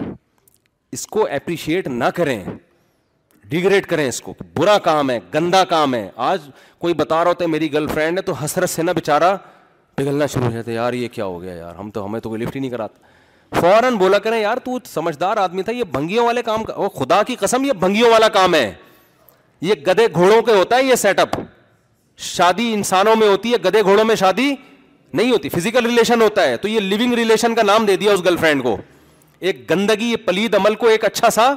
اس کو اپریشیٹ نہ کریں ڈیگریڈ کریں اس کو برا کام ہے گندا کام ہے آج کوئی بتا رہا ہوتا ہے میری گرل فرینڈ ہے تو حسرت سے نہ بےچارا پگھلنا شروع ہو جاتا ہے یار یہ کیا ہو گیا یار ہم تو ہمیں تو کوئی لفٹ ہی نہیں کراتا فوراً بولا کریں یار تو سمجھدار آدمی تھا یہ بھنگیوں والے کام کا وہ خدا کی قسم یہ بھنگیوں والا کام ہے یہ گدے گھوڑوں کے ہوتا ہے یہ سیٹ اپ شادی انسانوں میں ہوتی ہے گدے گھوڑوں میں شادی نہیں ہوتی فزیکل ریلیشن ہوتا ہے تو یہ لونگ ریلیشن کا نام دے دیا اس گرل فرینڈ کو ایک گندگی یہ پلید عمل کو ایک اچھا سا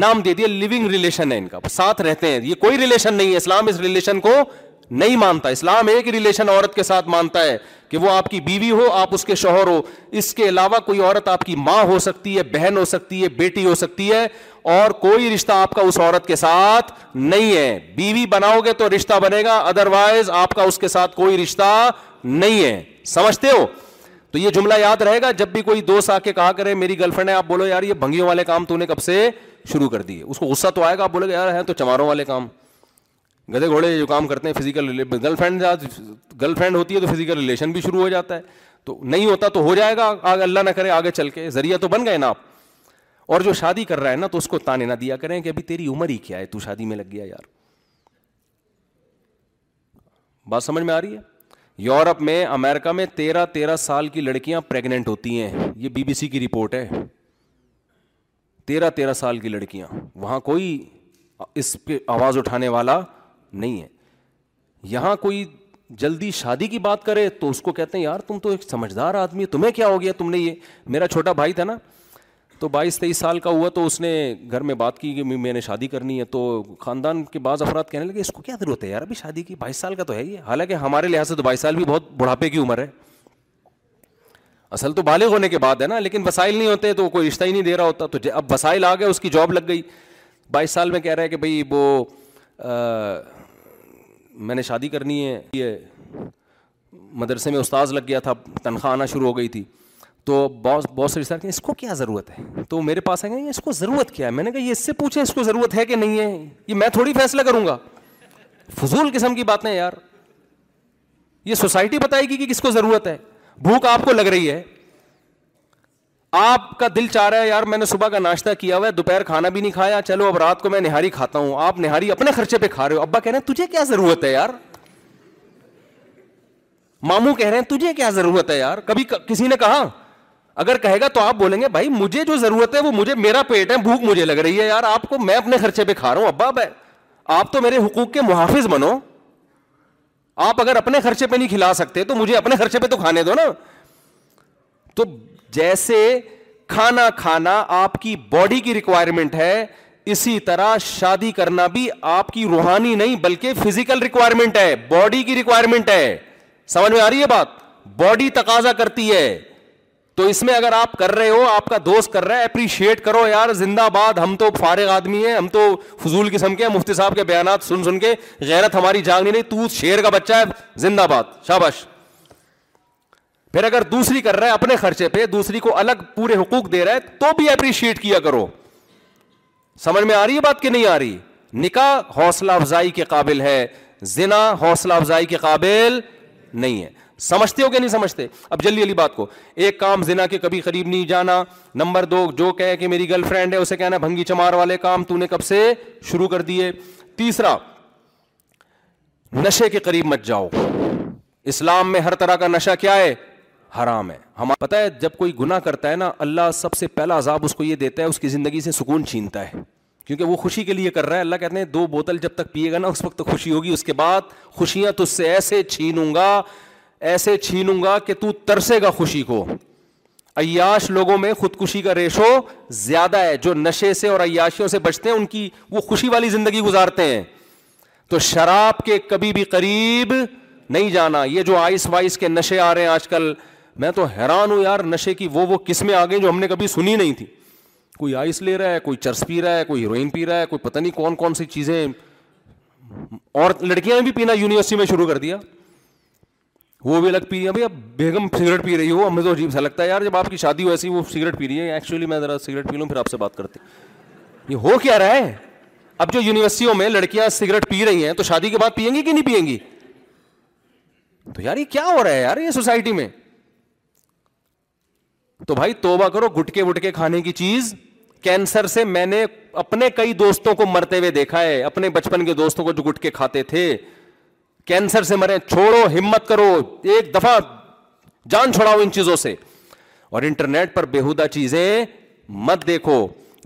نام دے دیا لیونگ ریلیشن ہے ان کا ساتھ رہتے ہیں یہ کوئی ریلیشن نہیں ہے اسلام اس ریلیشن کو نہیں مانتا اسلام ایک ریلیشن عورت کے ساتھ مانتا ہے کہ وہ آپ کی بیوی ہو آپ اس کے شوہر ہو اس کے علاوہ کوئی عورت آپ کی ماں ہو سکتی ہے بہن ہو سکتی ہے بیٹی ہو سکتی ہے اور کوئی رشتہ آپ کا اس عورت کے ساتھ نہیں ہے بیوی بناؤ گے تو رشتہ بنے گا ادروائز آپ کا اس کے ساتھ کوئی رشتہ نہیں ہے سمجھتے ہو تو یہ جملہ یاد رہے گا جب بھی کوئی دوست آ کے کہا کرے میری گرل فرینڈ ہے آپ بولو یار یہ بھنگیوں والے کام تو نے کب سے شروع کر دیے اس کو غصہ تو آئے گا آپ بولے گا یار ہیں تو چماروں والے کام گدے گھوڑے جو کام کرتے ہیں physical girlfriend girlfriend ہوتی ہے تو فزیکل ریلیشن بھی شروع ہو جاتا ہے تو نہیں ہوتا تو ہو جائے گا آگے اللہ نہ کرے آگے چل کے ذریعہ تو بن گئے نا آپ اور جو شادی کر رہا ہے نا تو اس کو تانے نہ دیا کریں کہ ابھی تیری عمر ہی کیا ہے تو شادی میں لگ گیا یار بات سمجھ میں آ رہی ہے یورپ میں امیرکا میں تیرہ تیرہ سال کی لڑکیاں پریگنینٹ ہوتی ہیں یہ بی بی سی کی رپورٹ ہے تیرہ تیرہ سال کی لڑکیاں وہاں کوئی اس پہ آواز اٹھانے والا نہیں ہے یہاں کوئی جلدی شادی کی بات کرے تو اس کو کہتے ہیں یار تم تو ایک سمجھدار آدمی تمہیں کیا ہو گیا تم نے یہ میرا چھوٹا بھائی تھا نا تو بائیس تیئیس سال کا ہوا تو اس نے گھر میں بات کی کہ میں نے شادی کرنی ہے تو خاندان کے بعض افراد کہنے لگے اس کو کیا ضرورت ہے یار ابھی شادی کی بائیس سال کا تو ہے یہ حالانکہ ہمارے لحاظ سے تو بائیس سال بھی بہت بڑھاپے کی عمر ہے اصل تو بالغ ہونے کے بعد ہے نا لیکن وسائل نہیں ہوتے تو کوئی رشتہ ہی نہیں دے رہا ہوتا تو اب وسائل آ گئے اس کی جاب لگ گئی بائیس سال میں کہہ رہا ہے کہ بھائی وہ میں نے شادی کرنی ہے یہ مدرسے میں استاذ لگ گیا تھا تنخواہ آنا شروع ہو گئی تھی تو بہت بہت سے رشتہ اس کو کیا ضرورت ہے تو میرے پاس آئیں گے اس کو ضرورت کیا ہے میں نے کہا یہ اس سے پوچھیں اس کو ضرورت ہے کہ نہیں ہے یہ میں تھوڑی فیصلہ کروں گا فضول قسم کی باتیں یار یہ سوسائٹی بتائے گی کہ کس کو ضرورت ہے بھوک آپ کو لگ رہی ہے آپ کا دل چاہ رہا ہے یار میں نے صبح کا ناشتہ کیا ہوا ہے دوپہر کھانا بھی نہیں کھایا چلو اب رات کو میں نہاری کھاتا ہوں آپ نہاری اپنے خرچے پہ کھا رہے ہو ابا کہہ رہے ہیں تجھے کیا ضرورت ہے یار مامو کہہ رہے ہیں تجھے کیا ضرورت ہے یار کبھی کسی نے کہا اگر کہے گا تو آپ بولیں گے بھائی مجھے جو ضرورت ہے وہ مجھے میرا پیٹ ہے بھوک مجھے لگ رہی ہے یار آپ کو میں اپنے خرچے پہ کھا رہا ہوں ابا آپ تو میرے حقوق کے محافظ بنو آپ اگر اپنے خرچے پہ نہیں کھلا سکتے تو مجھے اپنے خرچے پہ تو کھانے دو نا تو جیسے کھانا کھانا آپ کی باڈی کی ریکوائرمنٹ ہے اسی طرح شادی کرنا بھی آپ کی روحانی نہیں بلکہ فزیکل ریکوائرمنٹ ہے باڈی کی ریکوائرمنٹ ہے سمجھ میں آ رہی ہے بات باڈی تقاضا کرتی ہے تو اس میں اگر آپ کر رہے ہو آپ کا دوست کر رہا ہے اپریشیٹ کرو یار زندہ باد ہم تو فارغ آدمی ہیں ہم تو فضول قسم کے مفتی صاحب کے بیانات سن سن کے غیرت ہماری جاگ نہیں رہی شیر کا بچہ ہے زندہ باد شابش پھر اگر دوسری کر رہا ہے اپنے خرچے پہ دوسری کو الگ پورے حقوق دے رہا ہے تو بھی اپریشیٹ کیا کرو سمجھ میں آ رہی ہے بات کہ نہیں آ رہی نکاح حوصلہ افزائی کے قابل ہے زنا حوصلہ افزائی کے قابل نہیں ہے سمجھتے ہو کہ نہیں سمجھتے اب جلدی علی بات کو ایک کام زنا کے کبھی قریب نہیں جانا نمبر دو جو کہے کہ میری گرل فرینڈ ہے اسے کہنا بھنگی چمار والے کام تو نے کب سے شروع کر دیے تیسرا نشے کے قریب مت جاؤ اسلام میں ہر طرح کا نشہ کیا ہے حرام ہے ہمارا پتا ہے جب کوئی گنا کرتا ہے نا اللہ سب سے پہلا عذاب اس کو یہ دیتا ہے اس کی زندگی سے سکون چھینتا ہے کیونکہ وہ خوشی کے لیے کر رہا ہے اللہ کہتے ہیں دو بوتل جب تک پیے گا نا اس وقت خوشی ہوگی اس کے بعد خوشیاں تو اس سے ایسے چھینوں گا ایسے چھینوں گا کہ تو ترسے گا خوشی کو عیاش لوگوں میں خودکشی کا ریشو زیادہ ہے جو نشے سے اور عیاشیوں سے بچتے ہیں ان کی وہ خوشی والی زندگی گزارتے ہیں تو شراب کے کبھی بھی قریب نہیں جانا یہ جو آئس وائس کے نشے آ رہے ہیں آج کل میں تو حیران ہوں یار نشے کی وہ وہ قسمیں آ گئیں جو ہم نے کبھی سنی نہیں تھی کوئی آئس لے رہا ہے کوئی چرس پی رہا ہے کوئی ہیروئن پی رہا ہے کوئی پتہ نہیں کون کون سی چیزیں اور لڑکیاں بھی پینا یونیورسٹی میں شروع کر دیا وہ بھی الگ پی رہی اب بیگم سگریٹ پی رہی ہو ہمیں تو عجیب سا لگتا ہے یار جب آپ کی شادی ہو ایسی وہ سگریٹ پی رہی ہے ایکچولی میں ذرا سگریٹ پی لوں پھر آپ سے بات یہ ہو کیا رہا ہے اب جو یونیورسٹیوں میں لڑکیاں سگریٹ پی رہی ہیں تو شادی کے بعد پئیں گی کہ نہیں پیئیں گی تو یار یہ کیا ہو رہا ہے یار یہ سوسائٹی میں تو بھائی توبہ کرو گٹکے وٹکے کھانے کی چیز کینسر سے میں نے اپنے کئی دوستوں کو مرتے ہوئے دیکھا ہے اپنے بچپن کے دوستوں کو جو گٹکے کھاتے تھے کینسر سے مرے چھوڑو ہمت کرو ایک دفعہ جان چھوڑاؤ ان چیزوں سے اور انٹرنیٹ پر بےحدہ چیزیں مت دیکھو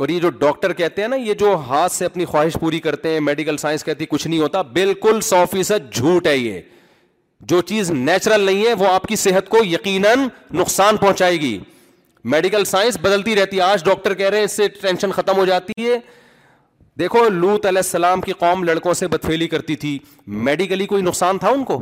اور یہ جو ڈاکٹر کہتے ہیں نا یہ جو ہاتھ سے اپنی خواہش پوری کرتے ہیں میڈیکل سائنس کہتی کچھ نہیں ہوتا بالکل سو فیصد جھوٹ ہے یہ جو چیز نیچرل نہیں ہے وہ آپ کی صحت کو یقیناً نقصان پہنچائے گی میڈیکل سائنس بدلتی رہتی ہے آج ڈاکٹر کہہ رہے ہیں اس سے ٹینشن ختم ہو جاتی ہے دیکھو لوت علیہ السلام کی قوم لڑکوں سے بتفیلی کرتی تھی میڈیکلی کوئی نقصان تھا ان کو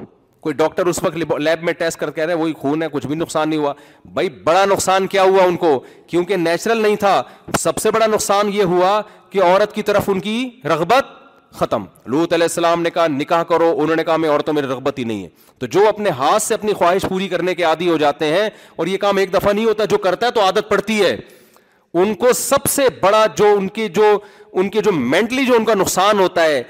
کوئی ڈاکٹر اس وقت لیب میں ٹیسٹ کر کے وہی خون ہے کچھ بھی نقصان نہیں ہوا بھائی بڑا نقصان کیا ہوا ان کو کیونکہ نیچرل نہیں تھا سب سے بڑا نقصان یہ ہوا کہ عورت کی طرف ان کی رغبت ختم لوت علیہ السلام نے کہا نکاح کرو انہوں نے کہا میں عورتوں میں رغبت ہی نہیں ہے تو جو اپنے ہاتھ سے اپنی خواہش پوری کرنے کے عادی ہو جاتے ہیں اور یہ کام ایک دفعہ نہیں ہوتا جو کرتا ہے تو عادت پڑتی ہے ان کو سب سے بڑا جو ان کی جو ان کے جو مینٹلی جو ان کا نقصان ہوتا ہے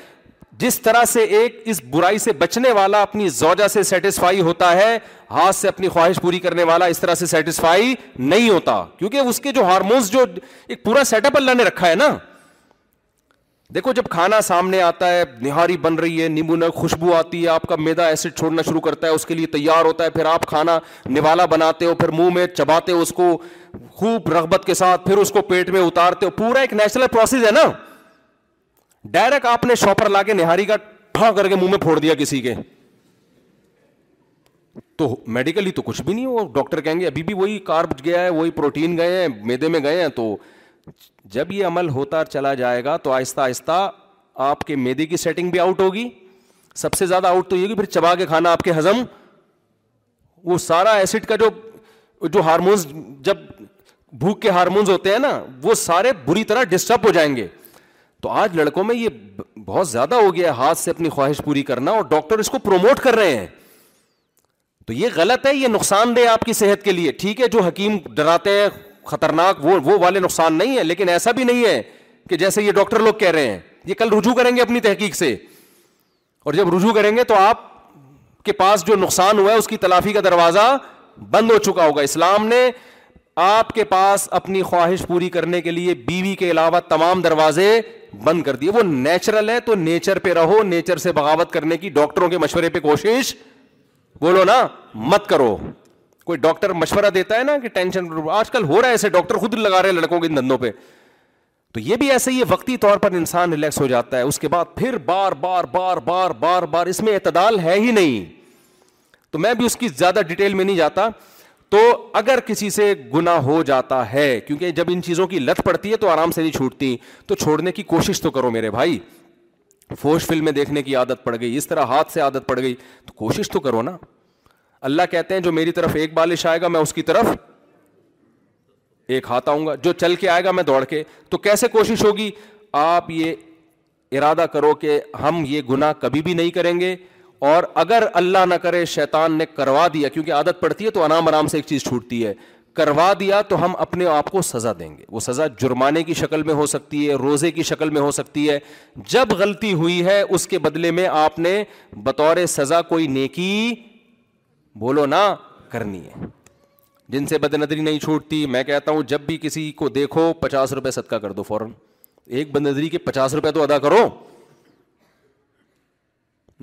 جس طرح سے ایک اس برائی سے بچنے والا اپنی زوجہ سے سیٹسفائی ہوتا ہے ہاتھ سے اپنی خواہش پوری کرنے والا اس طرح سے سیٹسفائی نہیں ہوتا کیونکہ اس کے جو ہارمونس جو ایک پورا سیٹ اپ اللہ نے رکھا ہے نا دیکھو جب کھانا سامنے آتا ہے نہاری بن رہی ہے نیمبو خوشبو آتی ہے آپ کا میدا ایسڈ چھوڑنا شروع کرتا ہے اس کے لیے تیار ہوتا ہے پھر آپ کھانا نوالا بناتے ہو پھر منہ میں چباتے ہو اس کو خوب رغبت کے ساتھ پھر اس کو پیٹ میں اتارتے ہو پورا ایک نیچرل پروسیس ہے نا ڈائریکٹ آپ نے شاپر لا کے نہاری کا ٹھا کر کے منہ میں پھوڑ دیا کسی کے تو میڈیکلی تو کچھ بھی نہیں ہو ڈاکٹر کہیں گے ابھی بھی وہی کارب گیا ہے وہی پروٹین گئے ہیں میدے میں گئے ہیں تو جب یہ عمل ہوتا چلا جائے گا تو آہستہ آہستہ آپ کے میدے کی سیٹنگ بھی آؤٹ ہوگی سب سے زیادہ آؤٹ تو یہ کہ پھر چبا کے کھانا آپ کے ہزم وہ سارا ایسڈ کا جو جو ہارمونس جب بھوک کے ہارمونس ہوتے ہیں نا وہ سارے بری طرح ڈسٹرب ہو جائیں گے تو آج لڑکوں میں یہ بہت زیادہ ہو گیا ہاتھ سے اپنی خواہش پوری کرنا اور ڈاکٹر اس کو پروموٹ کر رہے ہیں تو یہ غلط ہے یہ نقصان دہ آپ کی صحت کے لیے ٹھیک ہے جو حکیم ڈراتے ہیں خطرناک وہ وہ والے نقصان نہیں ہے لیکن ایسا بھی نہیں ہے کہ جیسے یہ ڈاکٹر لوگ کہہ رہے ہیں یہ کل رجوع کریں گے اپنی تحقیق سے اور جب رجوع کریں گے تو آپ کے پاس جو نقصان ہوا ہے اس کی تلافی کا دروازہ بند ہو چکا ہوگا اسلام نے آپ کے پاس اپنی خواہش پوری کرنے کے لیے بیوی کے علاوہ تمام دروازے بند کر دیے وہ نیچرل ہے تو نیچر پہ رہو نیچر سے بغاوت کرنے کی ڈاکٹروں کے مشورے پہ کوشش بولو نا مت کرو کوئی ڈاکٹر مشورہ دیتا ہے نا کہ ٹینشن آج کل ہو رہا ہے ایسے ڈاکٹر خود لگا رہے ہیں لڑکوں کے دندوں پہ تو یہ بھی ایسے ہی وقتی طور پر انسان ریلیکس ہو جاتا ہے اس کے بعد پھر بار بار بار بار بار بار اس میں اعتدال ہے ہی نہیں تو میں بھی اس کی زیادہ ڈیٹیل میں نہیں جاتا تو اگر کسی سے گنا ہو جاتا ہے کیونکہ جب ان چیزوں کی لت پڑتی ہے تو آرام سے نہیں چھوٹتی تو چھوڑنے کی کوشش تو کرو میرے بھائی فوج فلم میں دیکھنے کی عادت پڑ گئی اس طرح ہاتھ سے عادت پڑ گئی تو کوشش تو کرو نا اللہ کہتے ہیں جو میری طرف ایک بالش آئے گا میں اس کی طرف ایک ہاتھ آؤں گا جو چل کے آئے گا میں دوڑ کے تو کیسے کوشش ہوگی آپ یہ ارادہ کرو کہ ہم یہ گنا کبھی بھی نہیں کریں گے اور اگر اللہ نہ کرے شیطان نے کروا دیا کیونکہ عادت پڑتی ہے تو آرام آرام سے ایک چیز چھوٹتی ہے کروا دیا تو ہم اپنے آپ کو سزا دیں گے وہ سزا جرمانے کی شکل میں ہو سکتی ہے روزے کی شکل میں ہو سکتی ہے جب غلطی ہوئی ہے اس کے بدلے میں آپ نے بطور سزا کوئی نیکی بولو نا کرنی ہے جن سے بد نظری نہیں چھوٹتی میں کہتا ہوں جب بھی کسی کو دیکھو پچاس روپے صدقہ کر دو فوراً ایک بد نظری کے پچاس روپے تو ادا کرو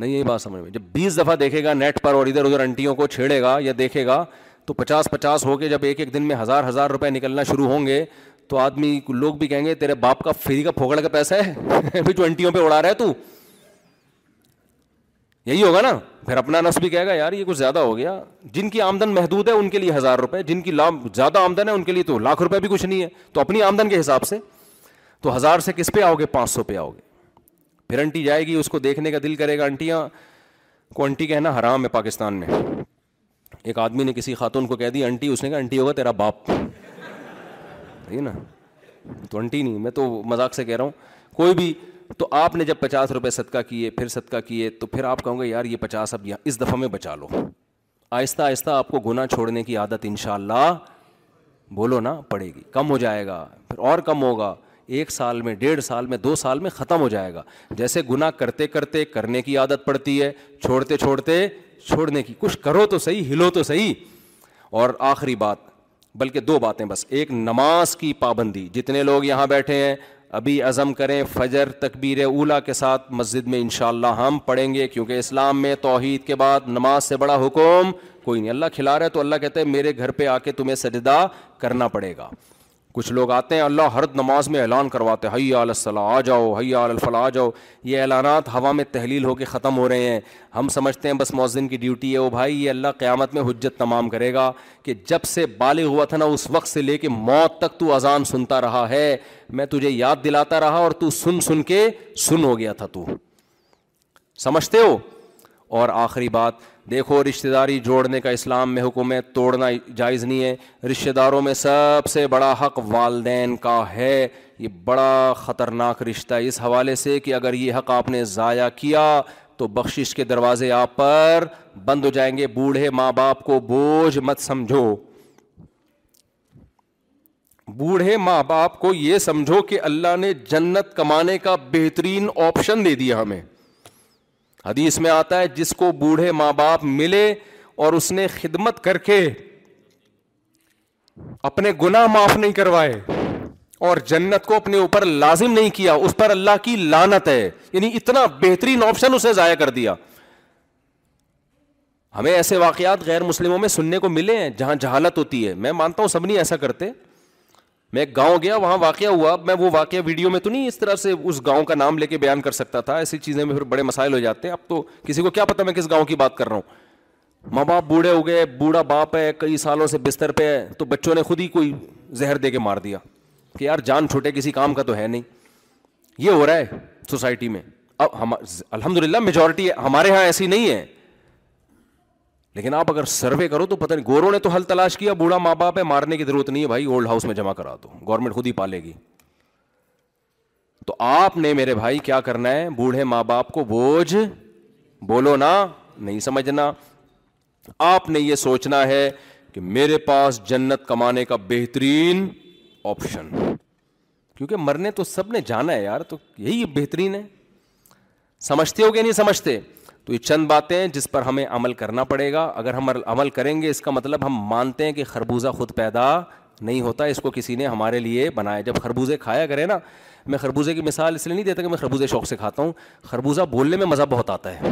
نہیں یہی بات سمجھ میں جب بیس دفعہ دیکھے گا نیٹ پر اور ادھر ادھر انٹیوں کو چھیڑے گا یا دیکھے گا تو پچاس پچاس ہو کے جب ایک ایک دن میں ہزار ہزار روپے نکلنا شروع ہوں گے تو آدمی لوگ بھی کہیں گے تیرے باپ کا فری کا پھوکڑ کا پیسہ ہے [LAUGHS] انٹیوں پہ اڑا رہا ہے تو یہی ہوگا نا پھر اپنا نس بھی کہے گا یار یہ کچھ زیادہ ہو گیا جن کی آمدن محدود ہے ان کے لیے ہزار روپئے جن کی زیادہ آمدن ہے ان کے لیے تو لاکھ روپے بھی کچھ نہیں ہے تو اپنی آمدن کے حساب سے تو ہزار سے کس پہ آؤ گے پانچ سو پہ آؤ گے پھر انٹی جائے گی اس کو دیکھنے کا دل کرے گا انٹیاں کو انٹی کہنا حرام ہے پاکستان میں ایک آدمی نے کسی خاتون کو کہہ دی انٹی اس نے کہا انٹی ہوگا تیرا باپ نا تو انٹی نہیں میں تو مذاق سے کہہ رہا ہوں کوئی بھی تو آپ نے جب پچاس روپے صدقہ کیے پھر صدقہ کیے تو پھر آپ کہوں گے یار یہ پچاس اب یہاں اس دفعہ میں بچا لو آہستہ آہستہ آپ کو گناہ چھوڑنے کی عادت ان شاء اللہ بولو نا پڑے گی کم ہو جائے گا پھر اور کم ہوگا ایک سال میں ڈیڑھ سال میں دو سال میں ختم ہو جائے گا جیسے گناہ کرتے کرتے کرنے کی عادت پڑتی ہے چھوڑتے چھوڑتے چھوڑنے کی کچھ کرو تو صحیح ہلو تو صحیح اور آخری بات بلکہ دو باتیں بس ایک نماز کی پابندی جتنے لوگ یہاں بیٹھے ہیں ابھی عزم کریں فجر تکبیر اولا کے ساتھ مسجد میں انشاءاللہ ہم پڑھیں گے کیونکہ اسلام میں توحید کے بعد نماز سے بڑا حکم کوئی نہیں اللہ کھلا رہا ہے تو اللہ کہتے میرے گھر پہ آ کے تمہیں سجدہ کرنا پڑے گا کچھ لوگ آتے ہیں اللہ ہر نماز میں اعلان کرواتے ہیں حیا الصلاح آ جاؤ حیا الفلاح آ جاؤ یہ اعلانات ہوا میں تحلیل ہو کے ختم ہو رہے ہیں ہم سمجھتے ہیں بس مؤذن کی ڈیوٹی ہے وہ بھائی یہ اللہ قیامت میں حجت تمام کرے گا کہ جب سے بالغ ہوا تھا نا اس وقت سے لے کے موت تک تو اذان سنتا رہا ہے میں تجھے یاد دلاتا رہا اور تو سن سن کے سن ہو گیا تھا تو سمجھتے ہو اور آخری بات دیکھو رشتہ داری جوڑنے کا اسلام میں حکم ہے توڑنا جائز نہیں ہے رشتہ داروں میں سب سے بڑا حق والدین کا ہے یہ بڑا خطرناک رشتہ اس حوالے سے کہ اگر یہ حق آپ نے ضائع کیا تو بخشش کے دروازے آپ پر بند ہو جائیں گے بوڑھے ماں باپ کو بوجھ مت سمجھو بوڑھے ماں باپ کو یہ سمجھو کہ اللہ نے جنت کمانے کا بہترین آپشن دے دیا ہمیں حدیث میں آتا ہے جس کو بوڑھے ماں باپ ملے اور اس نے خدمت کر کے اپنے گنا معاف نہیں کروائے اور جنت کو اپنے اوپر لازم نہیں کیا اس پر اللہ کی لانت ہے یعنی اتنا بہترین آپشن اسے ضائع کر دیا ہمیں ایسے واقعات غیر مسلموں میں سننے کو ملے ہیں جہاں جہالت ہوتی ہے میں مانتا ہوں سب نہیں ایسا کرتے میں ایک گاؤں گیا وہاں واقعہ ہوا میں وہ واقعہ ویڈیو میں تو نہیں اس طرح سے اس گاؤں کا نام لے کے بیان کر سکتا تھا ایسی چیزیں میں پھر بڑے مسائل ہو جاتے ہیں اب تو کسی کو کیا پتا میں کس گاؤں کی بات کر رہا ہوں ماں باپ بوڑھے ہو گئے بوڑھا باپ ہے کئی سالوں سے بستر پہ ہے تو بچوں نے خود ہی کوئی زہر دے کے مار دیا کہ یار جان چھوٹے کسی کام کا تو ہے نہیں یہ ہو رہا ہے سوسائٹی میں اب ہم الحمد للہ میجورٹی ہمارے یہاں ایسی نہیں ہے لیکن آپ اگر سروے کرو تو پتہ نہیں گوروں نے تو حل تلاش کیا بوڑھا ماں باپ ہے مارنے کی ضرورت نہیں ہے بھائی اولڈ ہاؤس میں جمع کرا دو گورنمنٹ خود ہی پالے گی تو آپ نے میرے بھائی کیا کرنا ہے بوڑھے ماں باپ کو بوجھ بولو نا نہیں سمجھنا آپ نے یہ سوچنا ہے کہ میرے پاس جنت کمانے کا بہترین آپشن کیونکہ مرنے تو سب نے جانا ہے یار تو یہی بہترین ہے سمجھتے ہو کہ نہیں سمجھتے تو یہ چند باتیں ہیں جس پر ہمیں عمل کرنا پڑے گا اگر ہم عمل کریں گے اس کا مطلب ہم مانتے ہیں کہ خربوزہ خود پیدا نہیں ہوتا اس کو کسی نے ہمارے لیے بنایا جب خربوزے کھایا کرے نا میں خربوزے کی مثال اس لیے نہیں دیتا کہ میں خربوزے شوق سے کھاتا ہوں خربوزہ بولنے میں مزہ بہت آتا ہے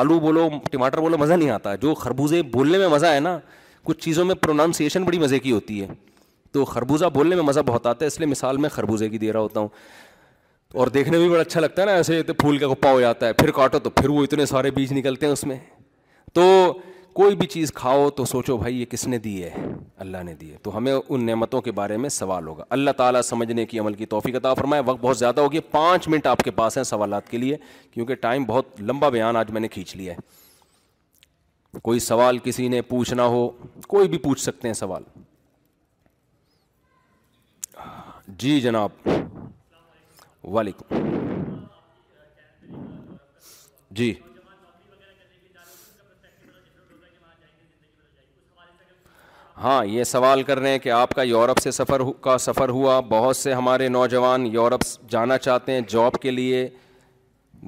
آلو بولو ٹماٹر بولو مزہ نہیں آتا جو خربوزے بولنے میں مزہ ہے نا کچھ چیزوں میں پروناؤنسیشن بڑی مزے کی ہوتی ہے تو خربوزہ بولنے میں مزہ بہت آتا ہے اس لیے مثال میں خربوزے کی دے رہا ہوتا ہوں اور دیکھنے میں بھی بڑا اچھا لگتا ہے نا ایسے پھول کا گپا ہو جاتا ہے پھر کاٹو تو پھر وہ اتنے سارے بیج نکلتے ہیں اس میں تو کوئی بھی چیز کھاؤ تو سوچو بھائی یہ کس نے دی ہے اللہ نے دی ہے تو ہمیں ان نعمتوں کے بارے میں سوال ہوگا اللہ تعالیٰ سمجھنے کی عمل کی توفیق عطا فرمائے وقت بہت زیادہ ہو گیا پانچ منٹ آپ کے پاس ہیں سوالات کے لیے کیونکہ ٹائم بہت لمبا بیان آج میں نے کھینچ لیا ہے کوئی سوال کسی نے پوچھنا ہو کوئی بھی پوچھ سکتے ہیں سوال جی جناب وعلیکم جی ہاں یہ سوال کر رہے ہیں کہ آپ کا یورپ سے سفر کا سفر ہوا بہت سے ہمارے نوجوان یورپ جانا چاہتے ہیں جاب کے لیے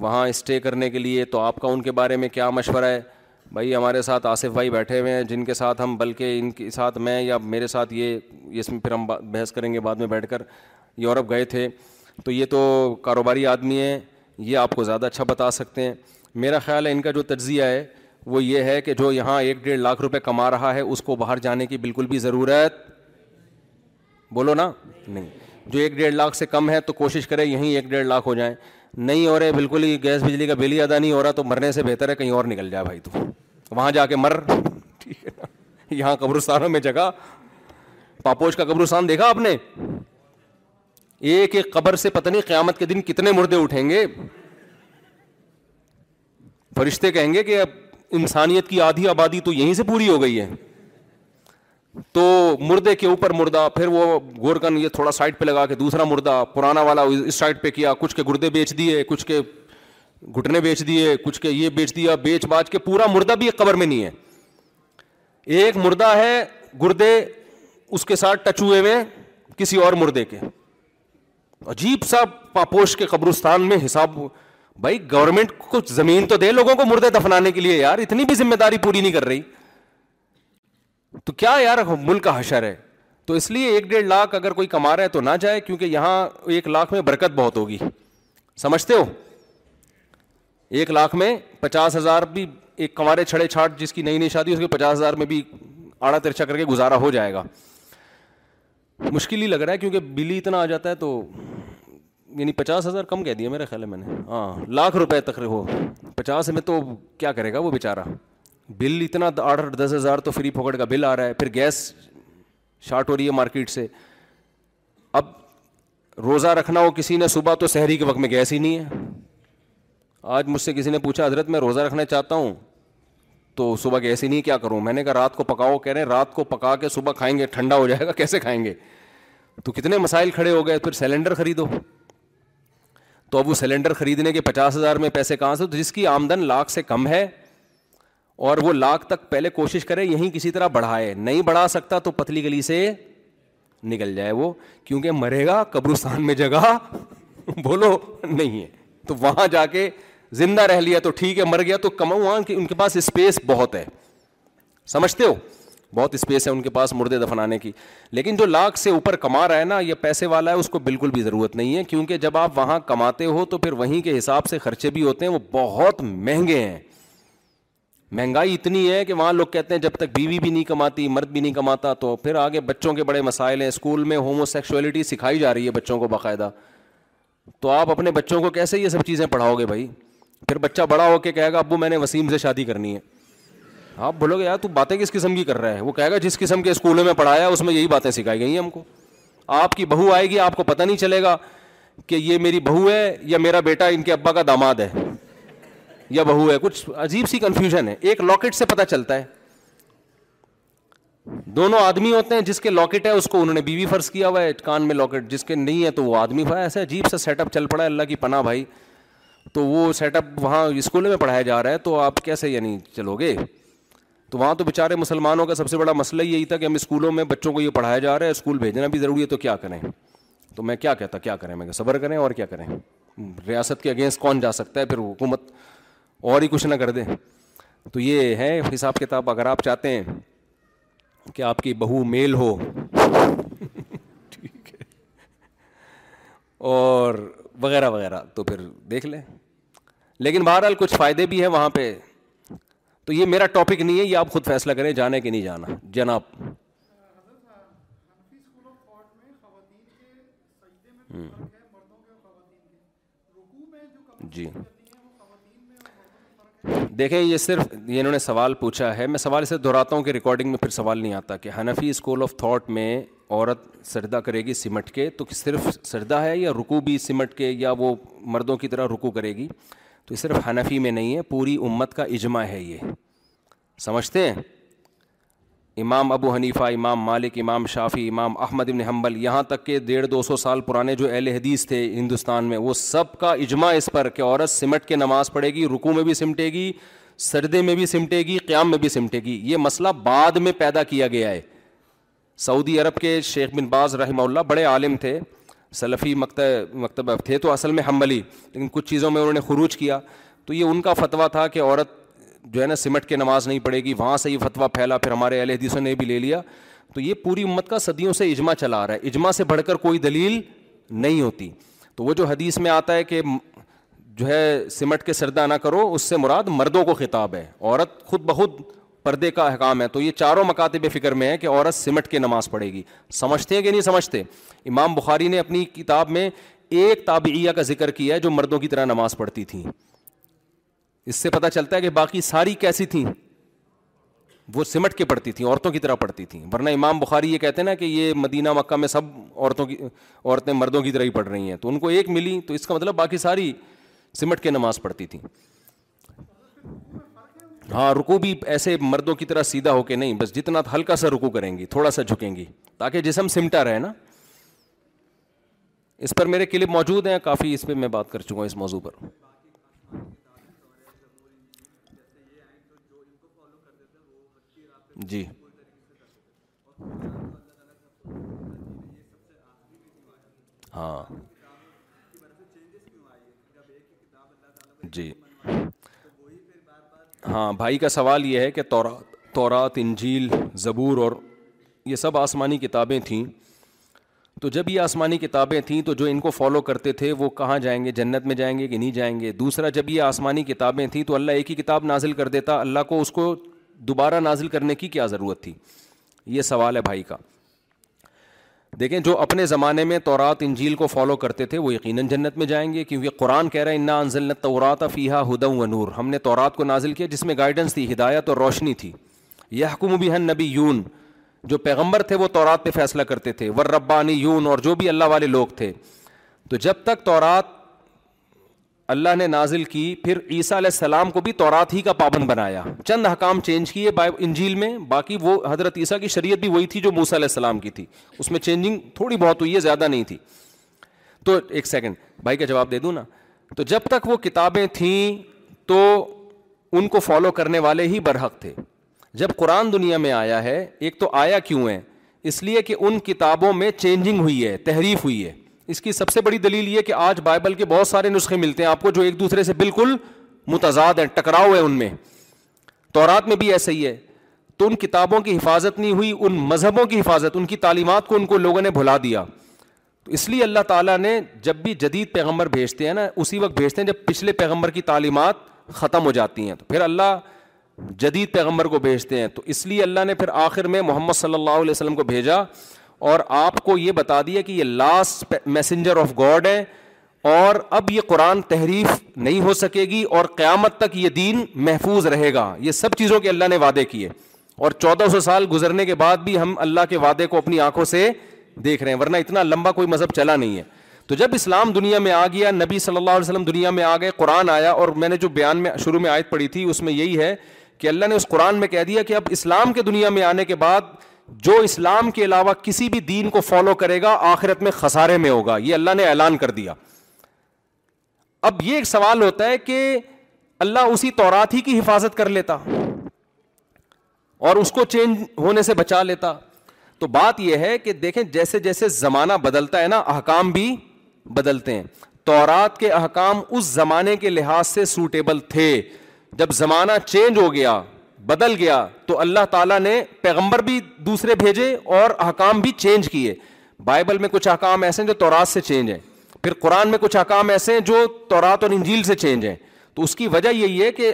وہاں اسٹے کرنے کے لیے تو آپ کا ان کے بارے میں کیا مشورہ ہے بھائی ہمارے ساتھ آصف بھائی بیٹھے ہوئے ہیں جن کے ساتھ ہم بلکہ ان کے ساتھ میں یا میرے ساتھ یہ اس میں پھر ہم بحث کریں گے بعد میں بیٹھ کر یورپ گئے تھے تو یہ تو کاروباری آدمی ہیں یہ آپ کو زیادہ اچھا بتا سکتے ہیں میرا خیال ہے ان کا جو تجزیہ ہے وہ یہ ہے کہ جو یہاں ایک ڈیڑھ لاکھ روپے کما رہا ہے اس کو باہر جانے کی بالکل بھی ضرورت بولو نا نہیں جو ایک ڈیڑھ لاکھ سے کم ہے تو کوشش کرے یہیں ایک ڈیڑھ لاکھ ہو جائیں نہیں ہو رہے بالکل ہی گیس بجلی کا بل ہی ادا نہیں ہو رہا تو مرنے سے بہتر ہے کہیں اور نکل جائے بھائی تو وہاں جا کے مر ٹھیک ہے نا یہاں قبرستانوں میں جگہ پاپوش کا قبرستان دیکھا آپ نے ایک ایک قبر سے پتہ نہیں قیامت کے دن کتنے مردے اٹھیں گے فرشتے کہیں گے کہ اب انسانیت کی آدھی آبادی تو یہیں سے پوری ہو گئی ہے تو مردے کے اوپر مردہ پھر وہ گورکن یہ تھوڑا سائڈ پہ لگا کے دوسرا مردہ پرانا والا اس سائڈ پہ کیا کچھ کے گردے بیچ دیے کچھ کے گھٹنے بیچ دیے کچھ کے یہ بیچ دیا بیچ باچ کے پورا مردہ بھی ایک قبر میں نہیں ہے ایک مردہ ہے گردے اس کے ساتھ ٹچ ہوئے ہوئے کسی اور مردے کے عجیب سا پاپوش کے قبرستان میں حساب بھائی گورنمنٹ کچھ زمین تو دے لوگوں کو مردے دفنانے کے لیے یار اتنی بھی ذمہ داری پوری نہیں کر رہی تو کیا یار ملک کا حشر ہے تو اس لیے ایک ڈیڑھ لاکھ اگر کوئی کما رہا ہے تو نہ جائے کیونکہ یہاں ایک لاکھ میں برکت بہت ہوگی سمجھتے ہو ایک لاکھ میں پچاس ہزار بھی ایک کمارے چھڑے چھاٹ جس کی نئی نئی شادی اس کے پچاس ہزار میں بھی آڑا ترچا کر کے گزارا ہو جائے گا مشکل ہی لگ رہا ہے کیونکہ بل ہی اتنا آ جاتا ہے تو یعنی پچاس ہزار کم کہہ دیا میرا خیال ہے میں نے ہاں لاکھ روپے تک ہو پچاس میں تو کیا کرے گا وہ بیچارہ بل اتنا آٹھ دس ہزار تو فری پھوکٹ کا بل آ رہا ہے پھر گیس شارٹ ہو رہی ہے مارکیٹ سے اب روزہ رکھنا ہو کسی نے صبح تو شہری کے وقت میں گیس ہی نہیں ہے آج مجھ سے کسی نے پوچھا حضرت میں روزہ رکھنا چاہتا ہوں تو صبح ایسے نہیں کیا کروں میں نے کہا رات کو پکاؤ کہہ رہے رات کو پکا کے صبح کھائیں گے ٹھنڈا ہو جائے گا کیسے کھائیں گے تو کتنے مسائل کھڑے ہو گئے پھر سلینڈر خریدو تو اب وہ سلینڈر خریدنے کے پچاس ہزار میں پیسے کہاں سے جس کی آمدن لاکھ سے کم ہے اور وہ لاکھ تک پہلے کوشش کرے یہیں کسی طرح بڑھائے نہیں بڑھا سکتا تو پتلی گلی سے نکل جائے وہ کیونکہ مرے گا قبرستان میں جگہ بولو نہیں ہے تو وہاں جا کے زندہ رہ لیا تو ٹھیک ہے مر گیا تو کماؤں ہاں، کہ ان کے پاس اسپیس بہت ہے سمجھتے ہو بہت اسپیس ہے ان کے پاس مردے دفنانے کی لیکن جو لاکھ سے اوپر کما رہا ہے نا یہ پیسے والا ہے اس کو بالکل بھی ضرورت نہیں ہے کیونکہ جب آپ وہاں کماتے ہو تو پھر وہیں کے حساب سے خرچے بھی ہوتے ہیں وہ بہت مہنگے ہیں مہنگائی اتنی ہے کہ وہاں لوگ کہتے ہیں جب تک بیوی بھی نہیں کماتی مرد بھی نہیں کماتا تو پھر آگے بچوں کے بڑے مسائل ہیں اسکول میں ہومو سیکشولیٹی سکھائی جا رہی ہے بچوں کو باقاعدہ تو آپ اپنے بچوں کو کیسے یہ سب چیزیں پڑھاؤ گے بھائی پھر بچہ بڑا ہو کے کہے گا ابو میں نے وسیم سے شادی کرنی ہے آپ بولو گے یار تو باتیں کس قسم کی کر رہا ہے وہ کہے گا جس قسم کے اسکولوں میں پڑھایا اس میں یہی باتیں سکھائی گئی ہیں ہم کو آپ کی بہو آئے گی آپ کو پتہ نہیں چلے گا کہ یہ میری بہو ہے یا میرا بیٹا ان کے ابا کا داماد ہے یا بہو ہے کچھ عجیب سی کنفیوژن ہے ایک لاکٹ سے پتہ چلتا ہے دونوں آدمی ہوتے ہیں جس کے لاکٹ ہے اس کو انہوں نے بیوی فرض کیا ہوا ہے کان میں لاکٹ جس کے نہیں ہے تو وہ آدمی پڑھا ایسا عجیب سا سیٹ اپ چل پڑا ہے اللہ کی پناہ بھائی تو وہ سیٹ اپ وہاں اسکولوں میں پڑھایا جا رہا ہے تو آپ کیسے یعنی چلو گے تو وہاں تو بےچارے مسلمانوں کا سب سے بڑا مسئلہ یہی تھا کہ ہم اسکولوں میں بچوں کو یہ پڑھایا جا رہا ہے اسکول بھیجنا بھی ضروری ہے تو کیا کریں تو میں کیا کہتا کیا کریں میں کہ صبر کریں اور کیا کریں ریاست کے اگینسٹ کون جا سکتا ہے پھر حکومت اور ہی کچھ نہ کر دے تو یہ ہے حساب کتاب اگر آپ چاہتے ہیں کہ آپ کی بہو میل ہو [LAUGHS] ٹھیک ہے اور وغیرہ وغیرہ تو پھر دیکھ لیں لیکن بہرحال کچھ فائدے بھی ہیں وہاں پہ تو یہ میرا ٹاپک نہیں ہے یہ آپ خود فیصلہ کریں جانے کے نہیں جانا جناب جی دیکھیں یہ صرف انہوں نے سوال پوچھا ہے میں سوال اسے دہراتا ہوں کہ ریکارڈنگ میں پھر سوال نہیں آتا کہ حنفی اسکول آف تھاٹ میں عورت سردہ کرے گی سمٹ کے تو صرف سردہ ہے یا رکو بھی سمٹ کے یا وہ مردوں کی طرح رکو کرے گی تو یہ صرف حنفی میں نہیں ہے پوری امت کا اجماع ہے یہ سمجھتے ہیں امام ابو حنیفہ امام مالک امام شافی امام احمد ابن حنبل یہاں تک کہ ڈیڑھ دو سو سال پرانے جو اہل حدیث تھے ہندوستان میں وہ سب کا اجماع اس پر کہ عورت سمٹ کے نماز پڑھے گی رکو میں بھی سمٹے گی سردے میں بھی سمٹے گی قیام میں بھی سمٹے گی یہ مسئلہ بعد میں پیدا کیا گیا ہے سعودی عرب کے شیخ بن باز رحمہ اللہ بڑے عالم تھے سلفی مکتب مکتب تھے تو اصل میں حملی لیکن کچھ چیزوں میں انہوں نے خروج کیا تو یہ ان کا فتویٰ تھا کہ عورت جو ہے نا سمٹ کے نماز نہیں پڑے گی وہاں سے یہ فتویٰ پھیلا پھر ہمارے اہل حدیثوں نے بھی لے لیا تو یہ پوری امت کا صدیوں سے اجماع چلا آ رہا ہے اجماع سے بڑھ کر کوئی دلیل نہیں ہوتی تو وہ جو حدیث میں آتا ہے کہ جو ہے سمٹ کے سردہ نہ کرو اس سے مراد مردوں کو خطاب ہے عورت خود بخود پردے کا احکام ہے تو یہ چاروں مکاتب فکر میں ہے کہ عورت سمٹ کے نماز پڑھے گی سمجھتے ہیں کہ نہیں سمجھتے امام بخاری نے اپنی کتاب میں ایک تابعیہ کا ذکر کیا ہے جو مردوں کی طرح نماز پڑھتی تھیں اس سے پتہ چلتا ہے کہ باقی ساری کیسی تھیں وہ سمٹ کے پڑھتی تھیں عورتوں کی طرح پڑھتی تھیں ورنہ امام بخاری یہ کہتے ہیں نا کہ یہ مدینہ مکہ میں سب عورتوں کی عورتیں مردوں کی طرح ہی پڑھ رہی ہیں تو ان کو ایک ملی تو اس کا مطلب باقی ساری سمٹ کے نماز پڑھتی تھیں ہاں رکو بھی ایسے مردوں کی طرح سیدھا ہو کے نہیں بس جتنا ہلکا سا رکو کریں گی تھوڑا سا جھکیں گی تاکہ جسم سمٹا رہے نا اس پر میرے کلپ موجود ہیں کافی اس پہ میں بات کر چکا ہوں اس موضوع پر جی ہاں جی ہاں بھائی کا سوال یہ ہے کہ تورات انجیل زبور اور یہ سب آسمانی کتابیں تھیں تو جب یہ آسمانی کتابیں تھیں تو جو ان کو فالو کرتے تھے وہ کہاں جائیں گے جنت میں جائیں گے کہ نہیں جائیں گے دوسرا جب یہ آسمانی کتابیں تھیں تو اللہ ایک ہی کتاب نازل کر دیتا اللہ کو اس کو دوبارہ نازل کرنے کی کیا ضرورت تھی یہ سوال ہے بھائی کا دیکھیں جو اپنے زمانے میں تورات انجیل کو فالو کرتے تھے وہ یقیناً جنت میں جائیں گے کیونکہ قرآن کہہ رہا ہے تورات فیحہ ہدم و نور ہم نے تورات کو نازل کیا جس میں گائیڈنس تھی ہدایت اور روشنی تھی یحکم حکوم بھی ہن نبی یون جو پیغمبر تھے وہ تورات پہ فیصلہ کرتے تھے ربانی یون اور جو بھی اللہ والے لوگ تھے تو جب تک تورات اللہ نے نازل کی پھر عیسیٰ علیہ السلام کو بھی تورات ہی کا پابند بنایا چند حکام چینج کیے بائی انجیل میں باقی وہ حضرت عیسیٰ کی شریعت بھی وہی تھی جو موسیٰ علیہ السلام کی تھی اس میں چینجنگ تھوڑی بہت ہوئی ہے زیادہ نہیں تھی تو ایک سیکنڈ بھائی کا جواب دے دوں نا تو جب تک وہ کتابیں تھیں تو ان کو فالو کرنے والے ہی برحق تھے جب قرآن دنیا میں آیا ہے ایک تو آیا کیوں ہے اس لیے کہ ان کتابوں میں چینجنگ ہوئی ہے تحریف ہوئی ہے اس کی سب سے بڑی دلیل یہ کہ آج بائبل کے بہت سارے نسخے ملتے ہیں آپ کو جو ایک دوسرے سے بالکل متضاد ہیں ٹکراؤ ہے ان میں تورات میں بھی ایسا ہی ہے تو ان کتابوں کی حفاظت نہیں ہوئی ان مذہبوں کی حفاظت ان کی تعلیمات کو ان کو لوگوں نے بھلا دیا تو اس لیے اللہ تعالیٰ نے جب بھی جدید پیغمبر بھیجتے ہیں نا اسی وقت بھیجتے ہیں جب پچھلے پیغمبر کی تعلیمات ختم ہو جاتی ہیں تو پھر اللہ جدید پیغمبر کو بھیجتے ہیں تو اس لیے اللہ نے پھر آخر میں محمد صلی اللہ علیہ وسلم کو بھیجا اور آپ کو یہ بتا دیا کہ یہ لاسٹ میسنجر آف گاڈ ہے اور اب یہ قرآن تحریف نہیں ہو سکے گی اور قیامت تک یہ دین محفوظ رہے گا یہ سب چیزوں کے اللہ نے وعدے کیے اور چودہ سو سال گزرنے کے بعد بھی ہم اللہ کے وعدے کو اپنی آنکھوں سے دیکھ رہے ہیں ورنہ اتنا لمبا کوئی مذہب چلا نہیں ہے تو جب اسلام دنیا میں آ گیا نبی صلی اللہ علیہ وسلم دنیا میں آ گئے قرآن آیا اور میں نے جو بیان میں شروع میں آیت پڑھی تھی اس میں یہی ہے کہ اللہ نے اس قرآن میں کہہ دیا کہ اب اسلام کے دنیا میں آنے کے بعد جو اسلام کے علاوہ کسی بھی دین کو فالو کرے گا آخرت میں خسارے میں ہوگا یہ اللہ نے اعلان کر دیا اب یہ ایک سوال ہوتا ہے کہ اللہ اسی تورات ہی کی حفاظت کر لیتا اور اس کو چینج ہونے سے بچا لیتا تو بات یہ ہے کہ دیکھیں جیسے جیسے زمانہ بدلتا ہے نا احکام بھی بدلتے ہیں تورات کے احکام اس زمانے کے لحاظ سے سوٹیبل تھے جب زمانہ چینج ہو گیا بدل گیا تو اللہ تعالیٰ نے پیغمبر بھی دوسرے بھیجے اور احکام بھی چینج کیے بائبل میں کچھ احکام ایسے ہیں جو تورات سے چینج ہیں پھر قرآن میں کچھ احکام ایسے ہیں جو تورات اور انجیل سے چینج ہیں تو اس کی وجہ یہی ہے کہ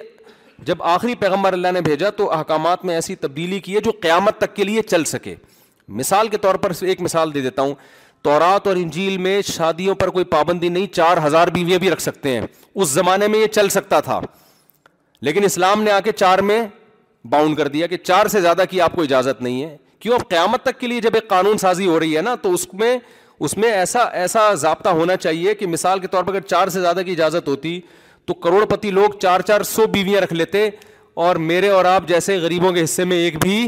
جب آخری پیغمبر اللہ نے بھیجا تو احکامات میں ایسی تبدیلی کی ہے جو قیامت تک کے لیے چل سکے مثال کے طور پر ایک مثال دے دیتا ہوں تورات اور انجیل میں شادیوں پر کوئی پابندی نہیں چار ہزار بیویاں بھی رکھ سکتے ہیں اس زمانے میں یہ چل سکتا تھا لیکن اسلام نے آ کے چار میں باؤنڈ کر دیا کہ چار سے زیادہ کی آپ کو اجازت نہیں ہے کیوں اب قیامت تک کے لیے جب ایک قانون سازی ہو رہی ہے نا تو اس میں اس میں ایسا ایسا ضابطہ ہونا چاہیے کہ مثال کے طور پر اگر چار سے زیادہ کی اجازت ہوتی تو کروڑ پتی لوگ چار چار سو بیویاں رکھ لیتے اور میرے اور آپ جیسے غریبوں کے حصے میں ایک بھی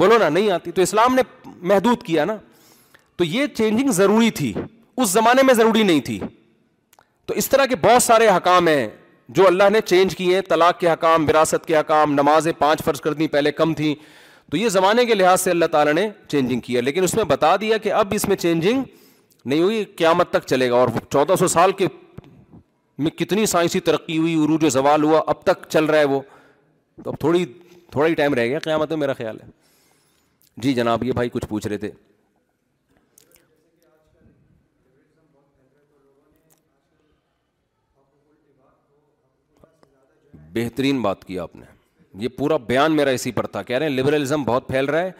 بولو نا نہیں آتی تو اسلام نے محدود کیا نا تو یہ چینجنگ ضروری تھی اس زمانے میں ضروری نہیں تھی تو اس طرح کے بہت سارے حکام ہیں جو اللہ نے چینج کیے ہیں طلاق کے حکام وراثت کے حکام نمازیں پانچ فرض کر دیں پہلے کم تھیں تو یہ زمانے کے لحاظ سے اللہ تعالیٰ نے چینجنگ کیا لیکن اس میں بتا دیا کہ اب اس میں چینجنگ نہیں ہوئی قیامت تک چلے گا اور چودہ سو سال کے میں کتنی سائنسی ترقی ہوئی عروج و زوال ہوا اب تک چل رہا ہے وہ تو اب تھوڑی تھوڑا ہی ٹائم رہ گیا قیامت میں میرا خیال ہے جی جناب یہ بھائی کچھ پوچھ رہے تھے بہترین بات کی آپ نے یہ پورا بیان میرا اسی پر تھا کہہ رہے ہیں لبرلزم بہت پھیل رہا ہے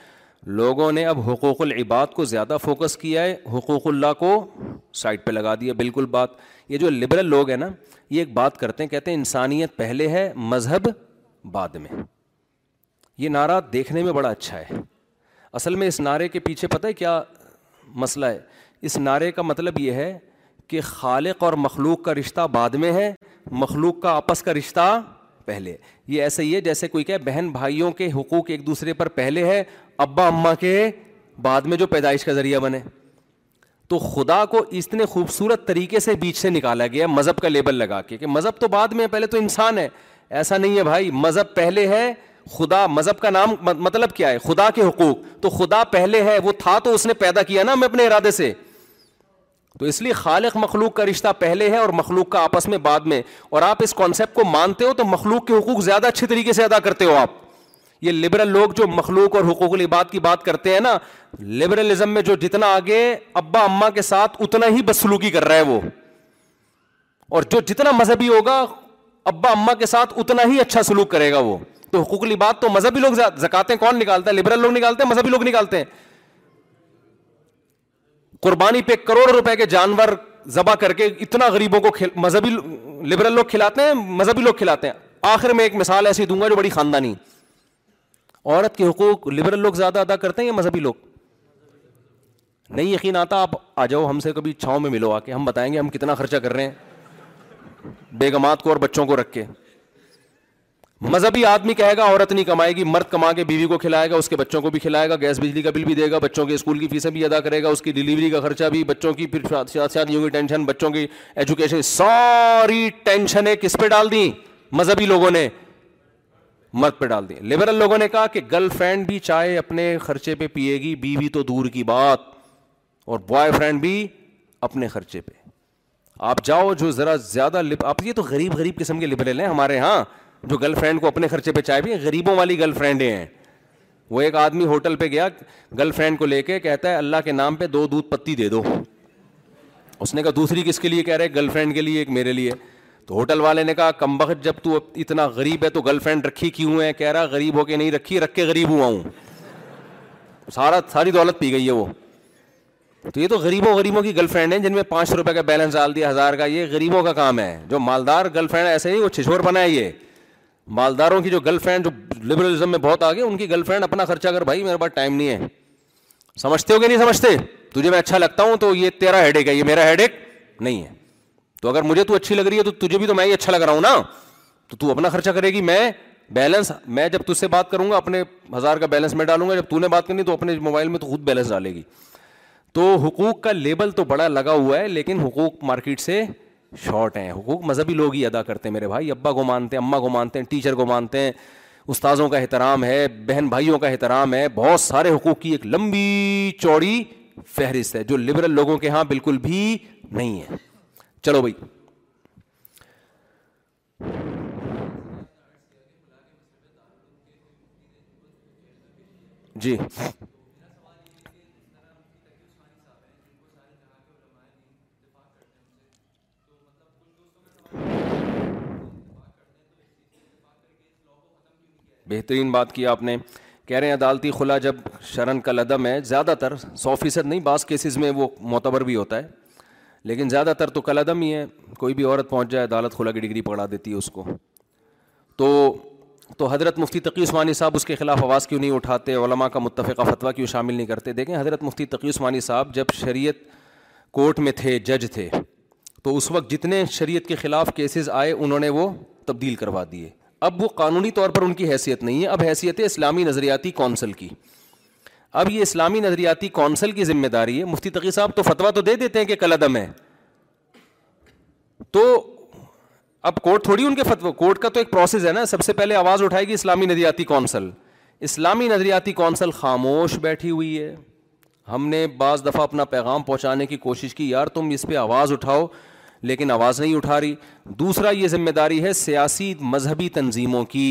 لوگوں نے اب حقوق العباد کو زیادہ فوکس کیا ہے حقوق اللہ کو سائڈ پہ لگا دیا بالکل بات یہ جو لبرل لوگ ہیں نا یہ ایک بات کرتے ہیں کہتے ہیں انسانیت پہلے ہے مذہب بعد میں یہ نعرہ دیکھنے میں بڑا اچھا ہے اصل میں اس نعرے کے پیچھے پتہ ہے کیا مسئلہ ہے اس نعرے کا مطلب یہ ہے کہ خالق اور مخلوق کا رشتہ بعد میں ہے مخلوق کا آپس کا رشتہ پہلے یہ ایسا ہی ہے جیسے کوئی کہ بہن بھائیوں کے حقوق ایک دوسرے پر پہلے ہے ابا اما کے بعد میں جو پیدائش کا ذریعہ بنے تو خدا کو اتنے خوبصورت طریقے سے بیچ سے نکالا گیا مذہب کا لیبل لگا کے کہ مذہب تو بعد میں پہلے تو انسان ہے ایسا نہیں ہے بھائی مذہب پہلے ہے خدا مذہب کا نام مطلب کیا ہے خدا کے حقوق تو خدا پہلے ہے وہ تھا تو اس نے پیدا کیا نا میں اپنے ارادے سے تو اس لیے خالق مخلوق کا رشتہ پہلے ہے اور مخلوق کا آپس میں بعد میں اور آپ اس کانسیپٹ کو مانتے ہو تو مخلوق کے حقوق زیادہ اچھے طریقے سے ادا کرتے ہو آپ یہ لبرل لوگ جو مخلوق اور حقوق العباد کی بات کرتے ہیں نا لبرلزم میں جو جتنا آگے ابا اما کے ساتھ اتنا ہی بدسلوکی کر رہا ہے وہ اور جو جتنا مذہبی ہوگا ابا اما کے ساتھ اتنا ہی اچھا سلوک کرے گا وہ تو حقوق العباد تو مذہبی لوگ زکاتے ہیں کون نکالتا ہے لبرل لوگ نکالتے ہیں مذہبی لوگ نکالتے ہیں قربانی پہ کروڑ روپے کے جانور ذبح کر کے اتنا غریبوں کو خل... مذہبی لبرل لوگ کھلاتے ہیں مذہبی لوگ کھلاتے ہیں آخر میں ایک مثال ایسی دوں گا جو بڑی خاندانی عورت کے حقوق لبرل لوگ زیادہ ادا کرتے ہیں یا مذہبی لوگ نہیں یقین آتا آپ آ جاؤ ہم سے کبھی چھاؤں میں ملو آ کے ہم بتائیں گے ہم کتنا خرچہ کر رہے ہیں بیگمات کو اور بچوں کو رکھ کے مذہبی آدمی کہے گا عورت نہیں کمائے گی مرد کما کے بیوی کو کھلائے گا اس کے بچوں کو بھی کھلائے گا گیس بجلی کا بل بھی دے گا بچوں کے اسکول کی فیسیں بھی ادا کرے گا اس کی ڈلیوری کا خرچہ بھی بچوں کی پھر کی ٹینشن بچوں کی ایجوکیشن ساری ٹینشنیں کس پہ ڈال دیں مذہبی لوگوں نے مرد پہ ڈال دیں لبرل لوگوں نے کہا کہ گرل فرینڈ بھی چائے اپنے خرچے پہ پیے گی بیوی تو دور کی بات اور بوائے فرینڈ بھی اپنے خرچے پہ آپ جاؤ جو ذرا زیادہ لب... آپ یہ تو غریب غریب قسم کے لبرل ہیں ہمارے یہاں جو گرل فرینڈ کو اپنے خرچے پہ چائے بھی غریبوں والی گرل فرینڈیں ہیں وہ ایک آدمی ہوٹل پہ گیا گرل فرینڈ کو لے کے کہتا ہے اللہ کے نام پہ دو دودھ پتی دے دو اس نے کہا دوسری کس کے لیے کہہ رہے گرل فرینڈ کے لیے ایک میرے لیے تو ہوٹل والے نے کہا کم بخت جب تو اتنا غریب ہے تو گرل فرینڈ رکھی کیوں ہے کہہ رہا غریب ہو کے نہیں رکھی رکھ کے غریب ہوا ہوں سارا ساری دولت پی گئی ہے وہ تو یہ تو غریبوں غریبوں کی گرل فرینڈ ہیں جن میں پانچ سو روپے کا بیلنس ڈال دیا ہزار کا یہ غریبوں کا کام ہے جو مالدار گرل فرینڈ ایسے ہی وہ چھچور بنا ہے یہ مالداروں کی جو گرل فرینڈ جو لبرلزم میں بہت آگے ان کی گرل فرینڈ اپنا خرچہ کر بھائی میرے پاس ٹائم نہیں ہے سمجھتے ہو کہ نہیں سمجھتے تجھے میں اچھا لگتا ہوں تو یہ تیرا ہیڈ ایک ہے یہ میرا ہیڈ ایک نہیں ہے تو اگر مجھے تو اچھی لگ رہی ہے تو تجھے بھی تو میں اچھا لگ رہا ہوں نا تو تو اپنا خرچہ کرے گی میں بیلنس میں جب تجھ سے بات کروں گا اپنے ہزار کا بیلنس میں ڈالوں گا جب تو نے بات کرنی تو اپنے موبائل میں تو خود بیلنس ڈالے گی تو حقوق کا لیبل تو بڑا لگا ہوا ہے لیکن حقوق مارکیٹ سے شارٹ ہیں حقوق مذہبی لوگ ہی ادا کرتے ہیں میرے بھائی ابا کو مانتے ہیں اماں کو مانتے ہیں ٹیچر کو مانتے ہیں استاذوں کا احترام ہے بہن بھائیوں کا احترام ہے بہت سارے حقوق کی ایک لمبی چوڑی فہرست ہے جو لبرل لوگوں کے ہاں بالکل بھی نہیں ہے چلو بھائی جی بہترین بات کیا آپ نے کہہ رہے ہیں عدالتی خلا جب شرن کا لدم ہے زیادہ تر سو فیصد نہیں بعض کیسز میں وہ معتبر بھی ہوتا ہے لیکن زیادہ تر تو کل عدم ہی ہے کوئی بھی عورت پہنچ جائے عدالت خلا کی ڈگری پکڑا دیتی ہے اس کو تو تو حضرت مفتی تقی عثمانی صاحب اس کے خلاف آواز کیوں نہیں اٹھاتے علماء کا متفقہ فتویٰ کیوں شامل نہیں کرتے دیکھیں حضرت مفتی تقی عثمانی صاحب جب شریعت کورٹ میں تھے جج تھے تو اس وقت جتنے شریعت کے خلاف کیسز آئے انہوں نے وہ تبدیل کروا دیے اب وہ قانونی طور پر ان کی حیثیت نہیں ہے اب حیثیت ہے اسلامی نظریاتی کونسل کی اب یہ اسلامی نظریاتی کونسل کی ذمہ داری ہے مفتی تقی صاحب تو فتویٰ تو دے دیتے ہیں کہ کل تو اب کورٹ تھوڑی ان کے فتو کورٹ کا تو ایک پروسیس ہے نا سب سے پہلے آواز اٹھائے گی اسلامی نظریاتی کونسل اسلامی نظریاتی کونسل خاموش بیٹھی ہوئی ہے ہم نے بعض دفعہ اپنا پیغام پہنچانے کی کوشش کی یار تم اس پہ آواز اٹھاؤ لیکن آواز نہیں اٹھا رہی دوسرا یہ ذمہ داری ہے سیاسی مذہبی تنظیموں کی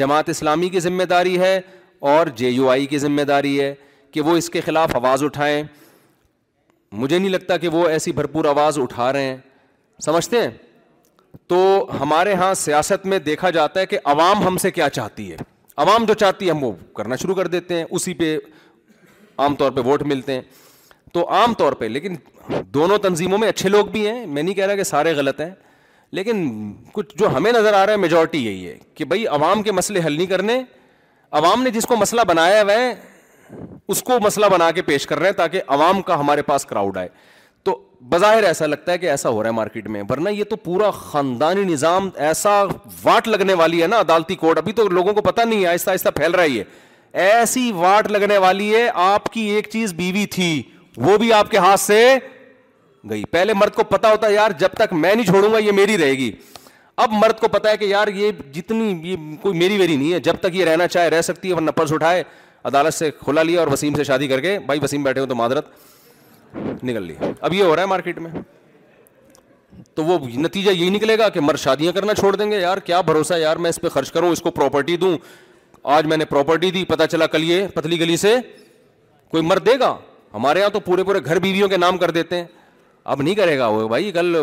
جماعت اسلامی کی ذمہ داری ہے اور جے یو آئی کی ذمہ داری ہے کہ وہ اس کے خلاف آواز اٹھائیں مجھے نہیں لگتا کہ وہ ایسی بھرپور آواز اٹھا رہے ہیں سمجھتے ہیں تو ہمارے ہاں سیاست میں دیکھا جاتا ہے کہ عوام ہم سے کیا چاہتی ہے عوام جو چاہتی ہے ہم وہ کرنا شروع کر دیتے ہیں اسی پہ عام طور پہ ووٹ ملتے ہیں تو عام طور پہ لیکن دونوں تنظیموں میں اچھے لوگ بھی ہیں میں نہیں کہہ رہا کہ سارے غلط ہیں لیکن کچھ جو ہمیں نظر آ رہا ہے میجورٹی یہی ہے کہ بھائی عوام کے مسئلے حل نہیں کرنے عوام نے جس کو مسئلہ بنایا ہوا ہے اس کو مسئلہ بنا کے پیش کر رہے ہیں تاکہ عوام کا ہمارے پاس کراؤڈ آئے تو بظاہر ایسا لگتا ہے کہ ایسا ہو رہا ہے مارکیٹ میں ورنہ یہ تو پورا خاندانی نظام ایسا واٹ لگنے والی ہے نا عدالتی کوٹ ابھی تو لوگوں کو پتا نہیں ہے آہستہ آہستہ پھیل رہا ہے ایسی واٹ لگنے والی ہے آپ کی ایک چیز بیوی تھی وہ بھی آپ کے ہاتھ سے گئی پہلے مرد کو پتا ہوتا ہے یار جب تک میں نہیں چھوڑوں گا یہ میری رہے گی اب مرد کو پتا ہے کہ یار یہ جتنی یہ کوئی میری ویری نہیں ہے جب تک یہ رہنا چاہے رہ سکتی ہے ورنہ پرس اٹھائے عدالت سے کھلا لیا اور وسیم سے شادی کر کے بھائی وسیم بیٹھے ہو تو معذرت نکل لی اب یہ ہو رہا ہے مارکیٹ میں تو وہ نتیجہ یہی نکلے گا کہ مرد شادیاں کرنا چھوڑ دیں گے یار کیا بھروسہ ہے یار میں اس پہ خرچ کروں اس کو پراپرٹی دوں آج میں نے پراپرٹی دی پتا چلا کل یہ پتلی گلی سے کوئی مرد دے گا ہمارے یہاں تو پورے پورے گھر بیویوں کے نام کر دیتے ہیں اب نہیں کرے گا وہ بھائی کل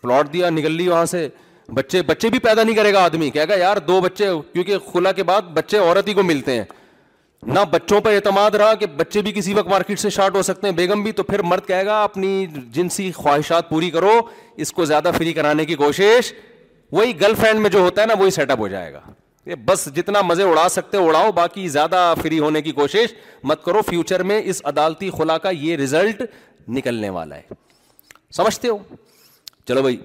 پلاٹ دیا نکل لی وہاں سے بچے بچے بھی پیدا نہیں کرے گا آدمی کہے گا یار دو بچے کیونکہ خلا کے بعد بچے عورت ہی کو ملتے ہیں نہ بچوں پر اعتماد رہا کہ بچے بھی کسی وقت مارکیٹ سے شارٹ ہو سکتے ہیں بیگم بھی تو پھر مرد کہے گا اپنی جنسی خواہشات پوری کرو اس کو زیادہ فری کرانے کی کوشش وہی گرل فرینڈ میں جو ہوتا ہے نا وہی سیٹ اپ ہو جائے گا بس جتنا مزے اڑا سکتے اڑاؤ باقی زیادہ فری ہونے کی کوشش مت کرو فیوچر میں اس عدالتی خلا کا یہ ریزلٹ نکلنے والا ہے سمجھتے ہو چلو بھائی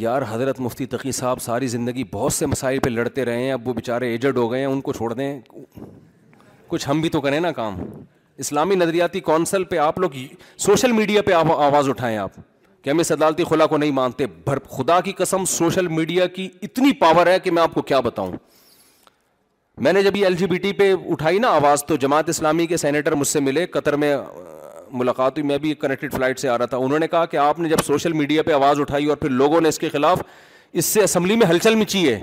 یار حضرت مفتی تقی صاحب ساری زندگی بہت سے مسائل پہ لڑتے رہے ہیں اب وہ بےچارے ایجڈ ہو گئے ہیں ان کو چھوڑ دیں کچھ ہم بھی تو کریں نا کام اسلامی نظریاتی کونسل پہ آپ لوگ سوشل میڈیا پہ آپ آواز اٹھائیں آپ کہ ہم اس عدالتی خلا کو نہیں مانتے بھر خدا کی قسم سوشل میڈیا کی اتنی پاور ہے کہ میں آپ کو کیا بتاؤں میں نے جب یہ ایل جی بی ٹی پہ اٹھائی نا آواز تو جماعت اسلامی کے سینیٹر مجھ سے ملے قطر میں ملاقات ہوئی میں بھی کنیکٹڈ فلائٹ سے آ رہا تھا انہوں نے کہا کہ آپ نے جب سوشل میڈیا پہ آواز اٹھائی اور پھر لوگوں نے اس کے خلاف اس سے اسمبلی میں ہلچل مچی ہے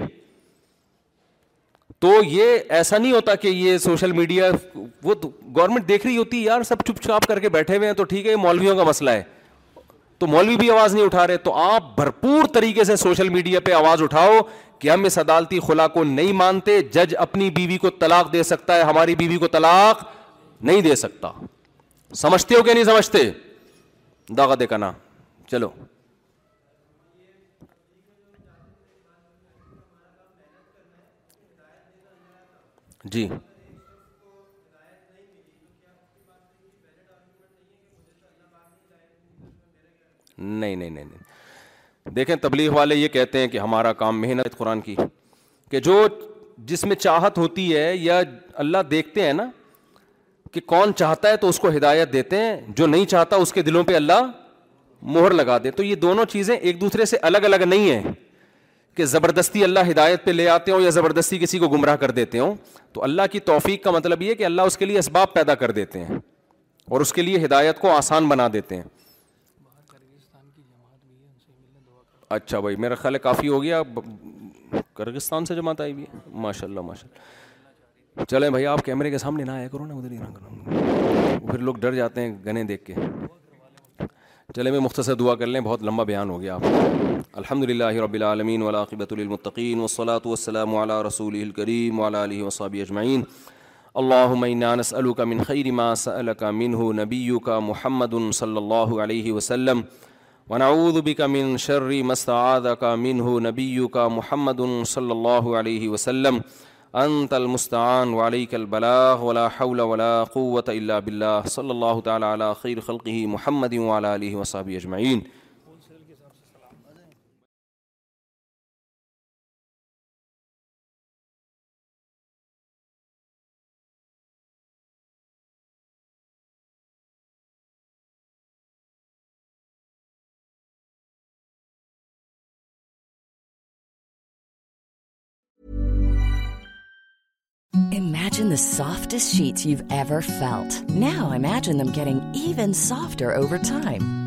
تو یہ ایسا نہیں ہوتا کہ یہ سوشل میڈیا وہ گورنمنٹ دیکھ رہی ہوتی یار سب چپ چاپ کر کے بیٹھے ہوئے ہیں تو ٹھیک ہے یہ مولویوں کا مسئلہ ہے تو مولوی بھی آواز نہیں اٹھا رہے تو آپ بھرپور طریقے سے سوشل میڈیا پہ آواز اٹھاؤ کہ ہم اس عدالتی خلا کو نہیں مانتے جج اپنی بیوی کو طلاق دے سکتا ہے ہماری بیوی کو طلاق نہیں دے سکتا سمجھتے ہو کہ نہیں سمجھتے داغا دے کا نا چلو جی نہیں نہیں نہیں دیکھیں تبلیغ والے یہ کہتے ہیں کہ ہمارا کام محنت قرآن کی کہ جو جس میں چاہت ہوتی ہے یا اللہ دیکھتے ہیں نا کہ کون چاہتا ہے تو اس کو ہدایت دیتے ہیں جو نہیں چاہتا اس کے دلوں پہ اللہ مہر لگا دے تو یہ دونوں چیزیں ایک دوسرے سے الگ الگ نہیں ہیں کہ زبردستی اللہ ہدایت پہ لے آتے ہوں یا زبردستی کسی کو گمراہ کر دیتے ہوں تو اللہ کی توفیق کا مطلب یہ کہ اللہ اس کے لیے اسباب پیدا کر دیتے ہیں اور اس کے لیے ہدایت کو آسان بنا دیتے ہیں اچھا بھائی میرا خیال ہے کافی ہو گیا کرگستان سے جماعت آئی بھی ہے ماشاء اللہ ماشاء اللہ چلیں بھائی آپ کیمرے کے سامنے نہ آیا کرو نا ادھر ہی نہ کرو پھر لوگ ڈر جاتے ہیں گنے دیکھ کے چلیں میں مختصر دعا کر لیں بہت لمبا بیان ہو گیا آپ الحمد للہ رب العالمین ولاقبۃ المطقین والصلاة والسلام علی رسول الکریم علیہ وصاب اجمعین اللہ معینانس من خیر ما سألك منه نبیك محمد صلی اللہ علیہ وسلم ونعوذ بك من شر ما استعاذك منه نبیك محمد صلی اللہ علیہ وسلم انت المستعان وعليك البلاغ ولا حول ولا قوة الا باللہ صلی اللہ تعالی علی خیر خلقه محمد وعلى آله وصحبه اجمعین softest sheet felt no I meter even softer over time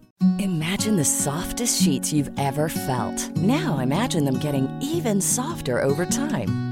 Imagine the softest sheets you've ever felt. Now imagine them getting even softer over time.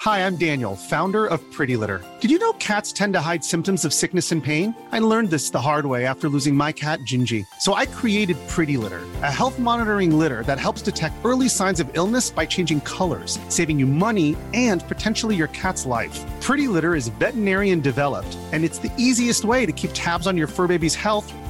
Hi, I'm Daniel, founder of Pretty Litter. Did you know cats tend to hide symptoms of sickness and pain? I learned this the hard way after losing my cat, Gingy. So I created Pretty Litter, a health monitoring litter that helps detect early signs of illness by changing colors, saving you money and potentially your cat's life. Pretty Litter is veterinarian developed, and it's the easiest way to keep tabs on your fur baby's health